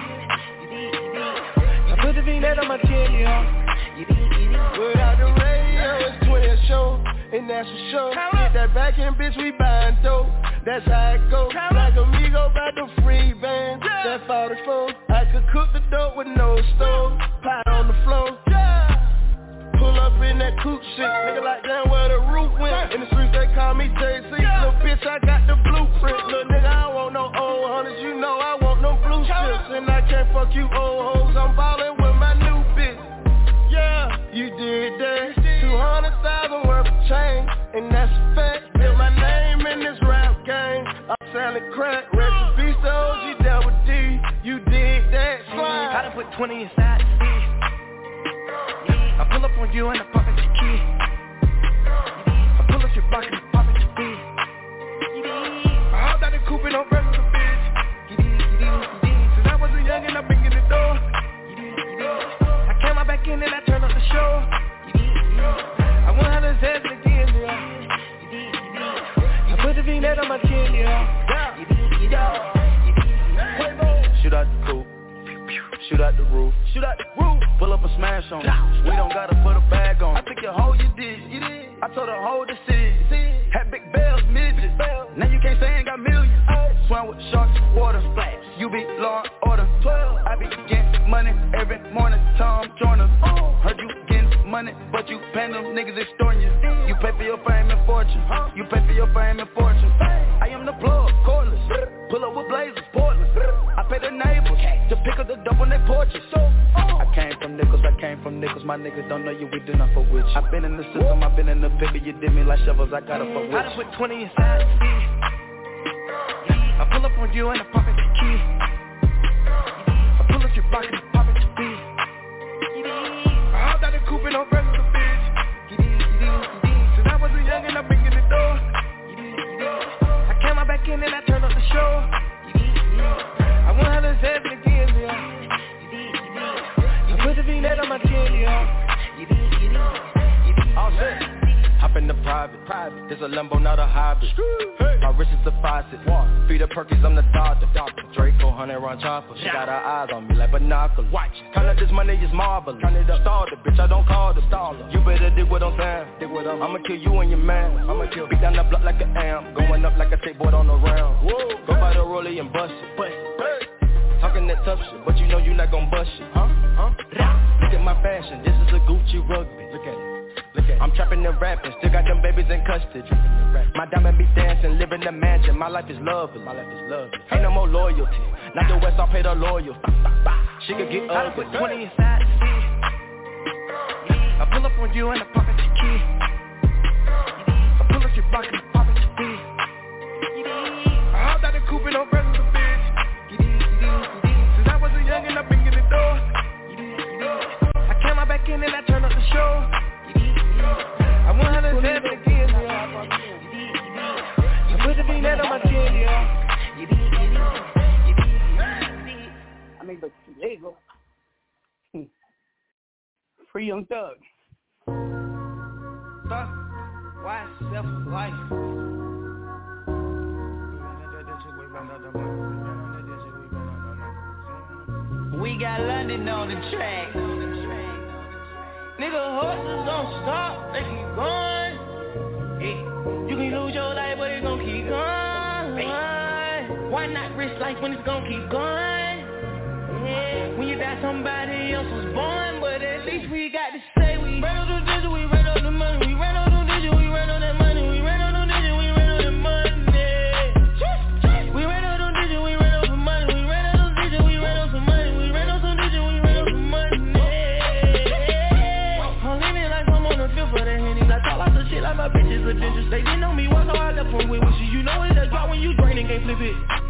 I put the V-net on my chin, yeah. Without the radio, it's 12 show, and that's for sure. Get that back end, bitch, we buying dope. That's how it go. Like amigo by the free band. That 44. I could cook the dope with no stove. Pot on the floor. Pull up in that coupe shit, nigga like down where the roof went. In the streets they call me JC, little bitch I got the blueprint. Little nigga I want no old hunters, you know I want no blue chips. And I can't fuck you old hoes, I'm ballin' with my new bitch. Yeah, you did that. 200,000 worth of change, and that's a fact. Built my name in this rap game. I'm selling crack, recipes to OG Double D. You did that slide. I done put 20 inside. I pull up on you and I pop at your key. I pull up your block and I pop at your feet. I hopped out the coupe and friends with a bitch. Since I was a youngin', I've been the door. I came out back in and I turned up the show. I won't have this heaven again, yeah. I put the V-net on my chin, yeah. Shoot out the coupe. Shoot out the roof. Shoot out the roof. Pull up a smash on it. We don't gotta put a bag on. I think your hoe you did. You did. I told her hold the city. Had big bells, midgets. Now you can't say I ain't got millions. Swam with sharks, water, splash. You be law and order. 12. I be getting money every morning. Tom Joyner. Heard you getting money, but you paying them niggas extorting you. You pay for your fame and fortune. You pay for your fame and fortune. I am the plug, cordless. Pull up with blazers, I the neighbors to pick up the dope on their porches. Oh. I came from nickels, I came from nickels. My niggas don't know you, we do not fuck with you. I been in the system, I been in the paper. You did me like shovels, I gotta fuck with you. I done put 20 inside the. I pull up on you and I pop at your key. I pull up your block and I pop at your feet. I hopped out the coupe and I'm with a bitch. Since I was a youngin', I've been the door. I came out back in and I turned up the show. I 107 again, yeah. I put the V-net on my chin, yeah. All set. Hop in the private, private. There's a Lambo, not a hybrid. My wrist is the faucet. Feed the Perkins, I'm the doctor. Draco, honey, run chopper. She got her eyes on me like binoculars. Watch. Count up this money is marvelous. Count it up, stall the bitch. I don't call the staller. You better dig what I'm saying. Dig what I'm. I'ma kill you and your man. I'ma kill. Beat down the block like an amp. Going up like a skateboard on the round. Whoa. Go by the rollie and bust it. Bust it. Talking that tough shit, but you know you not gon' bust it. Huh? Huh? Look at my fashion. This is a Gucci rugby. At. I'm trapping and rapping, still got them babies in custody. My diamond be dancing, live in the mansion. My life is lovely. My life is lovely. Ain't no more loyalty. Not the West, I'll pay the loyal. She could get I ugly. put 20 inside the seat. I pull up on you and I pocket your key. I pull up your block and I pocket your beat. I hopped out the coupe and I'm fresh with a bitch. Since I was a youngin', I've been in the door. I came out back in and I turned up the show. I 107 again, yeah. I put the V-net on my chin, yeah. I mean, but there you go. Free young thug. Thug, why self-life? We got London on the track. Nigga, horses don't stop, they keep going. Hey, you can lose your life, but it's gon' keep going. Why not risk life when it's gon' keep going? Yeah, when you die, somebody else was born, but at least we got to say we on They didn't know me so I left one with wishes. You know it's a drop when you drain and can't flip it.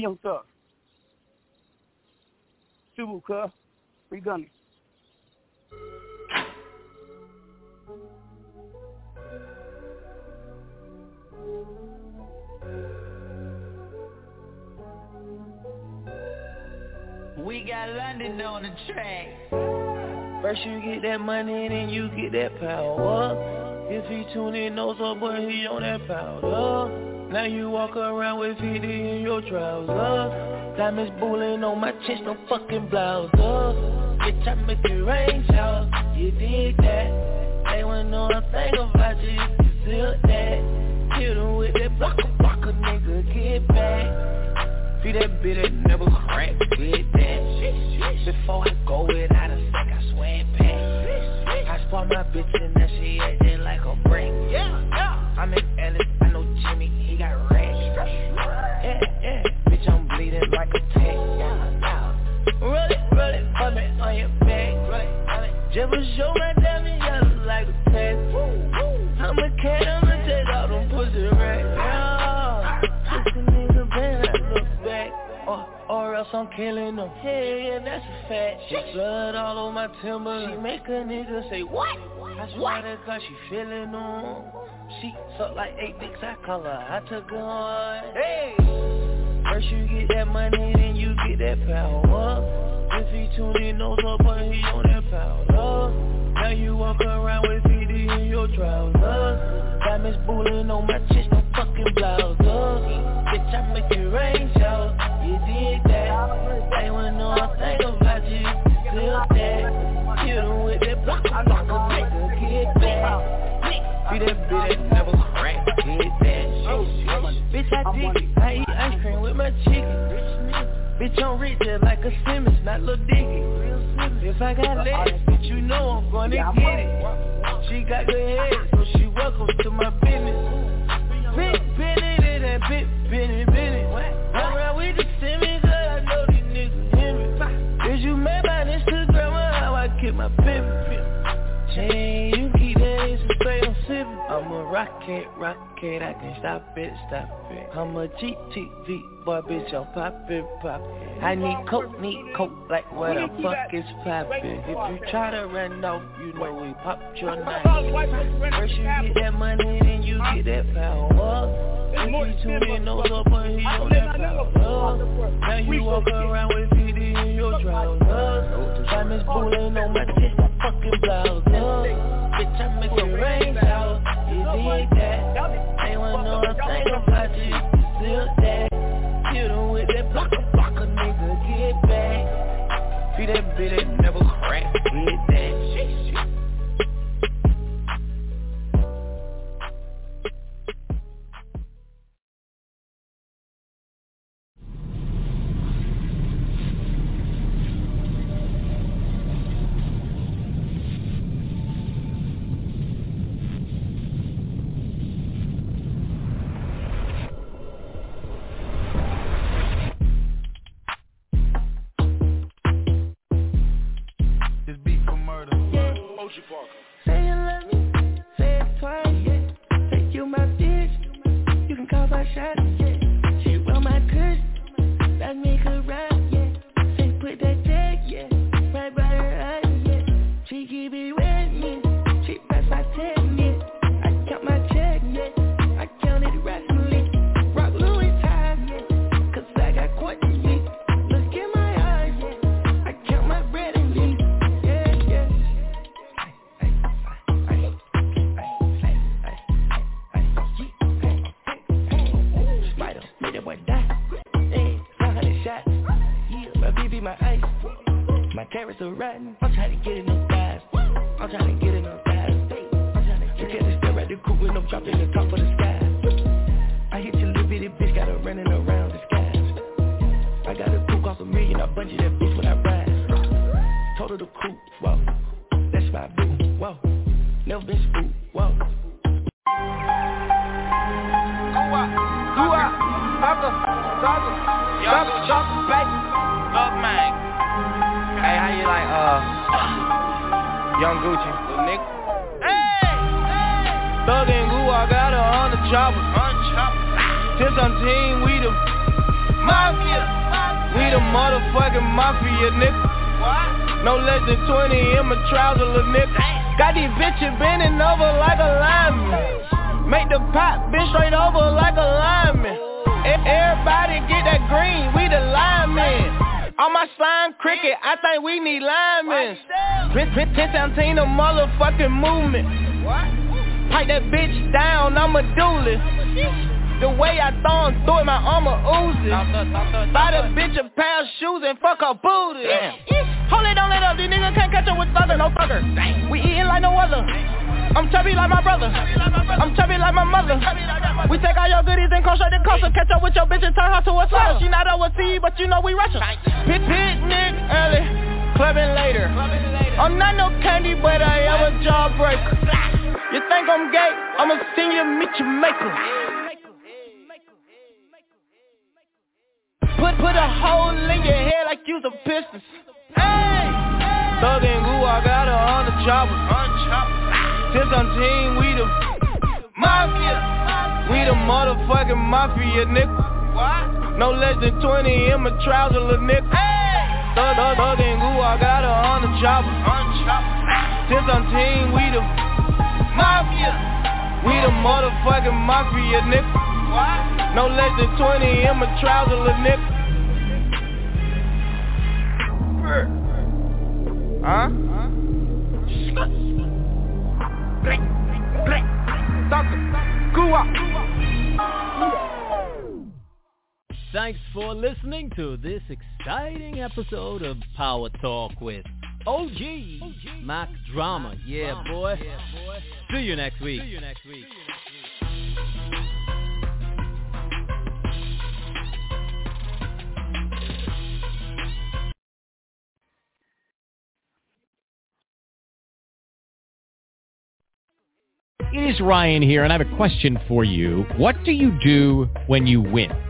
Free young thug. Subu, cuz. Free gunner. We got London on the track. First you get that money, then you get that power. If he tune in, knows up, but he on that powder. Now you walk around with 50 in your trousers Diamonds bullying on my chest, no fucking blouse Bitch, I make it rain shower, you did that. They wouldn't know a thing about you, you still that. Hit with that blocker, blocker, nigga, get back. Feed that bitch that never crack, get that Before I go without a sec, I swear it pack I spot my bitch and now she acting like a brick. I'm in Ellis, I know Jimmy, Like a tank Roll it, roll it, put me on your back Just show my diamond yellow like a tag I'm a cat, I'ma take all them pussy Yeah, pussy nigga bad, I look back. Or, or else I'm killing them Yeah, yeah, that's a fact. She blood all over my timber. She make a nigga say, what? I swear to God, she feeling them She suck like eight dicks, I call her. I took her on. Hey! First you get that money, then you get that power. If he tuned in, knows up, but he on that power Now you walk around with 50 in your trousers Diamonds bullying on my chest, no fucking blouse Bitch, I make it rain shower, you did that. They wanna know a thing about you, still that. Em with that block, block a nigga, get back. Be that bitch that never crack, get that Bitch, I dig it, I my chicken. Bitch, I'm rich just like a Simmons, not Lil Dicky. If I got legs, bitch, you know I'm gonna get it. She got good head, so she welcome to my business. Big Benny, that big Benny, Benny Run around with the Simmons, I know these niggas hear me Is you mad by Instagram or how I keep my pimpin'? Chain, rocket, rocket, I can stop it, stop it. I'm a GTV, boy, bitch, I'm poppin', poppin' I need coke, need coke, like what the fuck is poppin'? If you try to run off, you know we popped your night First you get that money, then you get that power. If you knows up, but he on that power. Now you walk around with 50 in your trousers. Diamonds bullying on my chest, my fucking blouse Bitch, I make it rain did that. They wanna know a thing about you, you still that Hit em with that blocker, blocker, nigga, get back. Feed that bitch that never crack, get that carrots your bitch and turn her to a slut. She not overseas, but you know we Russia. Pit picnic early, clubbing later. I'm not no candy, but I am a jawbreaker. You think I'm gay? I'ma send you meet your maker. Put put a hole in your head like you's a piston. Hey, Thug and Goo, I got her on the chopper. Since I'm team, we the mafia. We the motherfucking mafia, nigga. No less than 20 in my trouser, little nigga. Hey! Thug, thug, thug and Goo, I got her on the chopper. Since I'm team, we the mafia. We the motherfucking mafia, nigga. No less than 20 in my trouser, little nigga. Huh? Blick, blick, Thanks for listening to this exciting episode of Power Talk with OG, Mac Drama. Yeah, boy. See you next week. See you next week. It is Ryan here, and I have a question for you. What do you do when you win?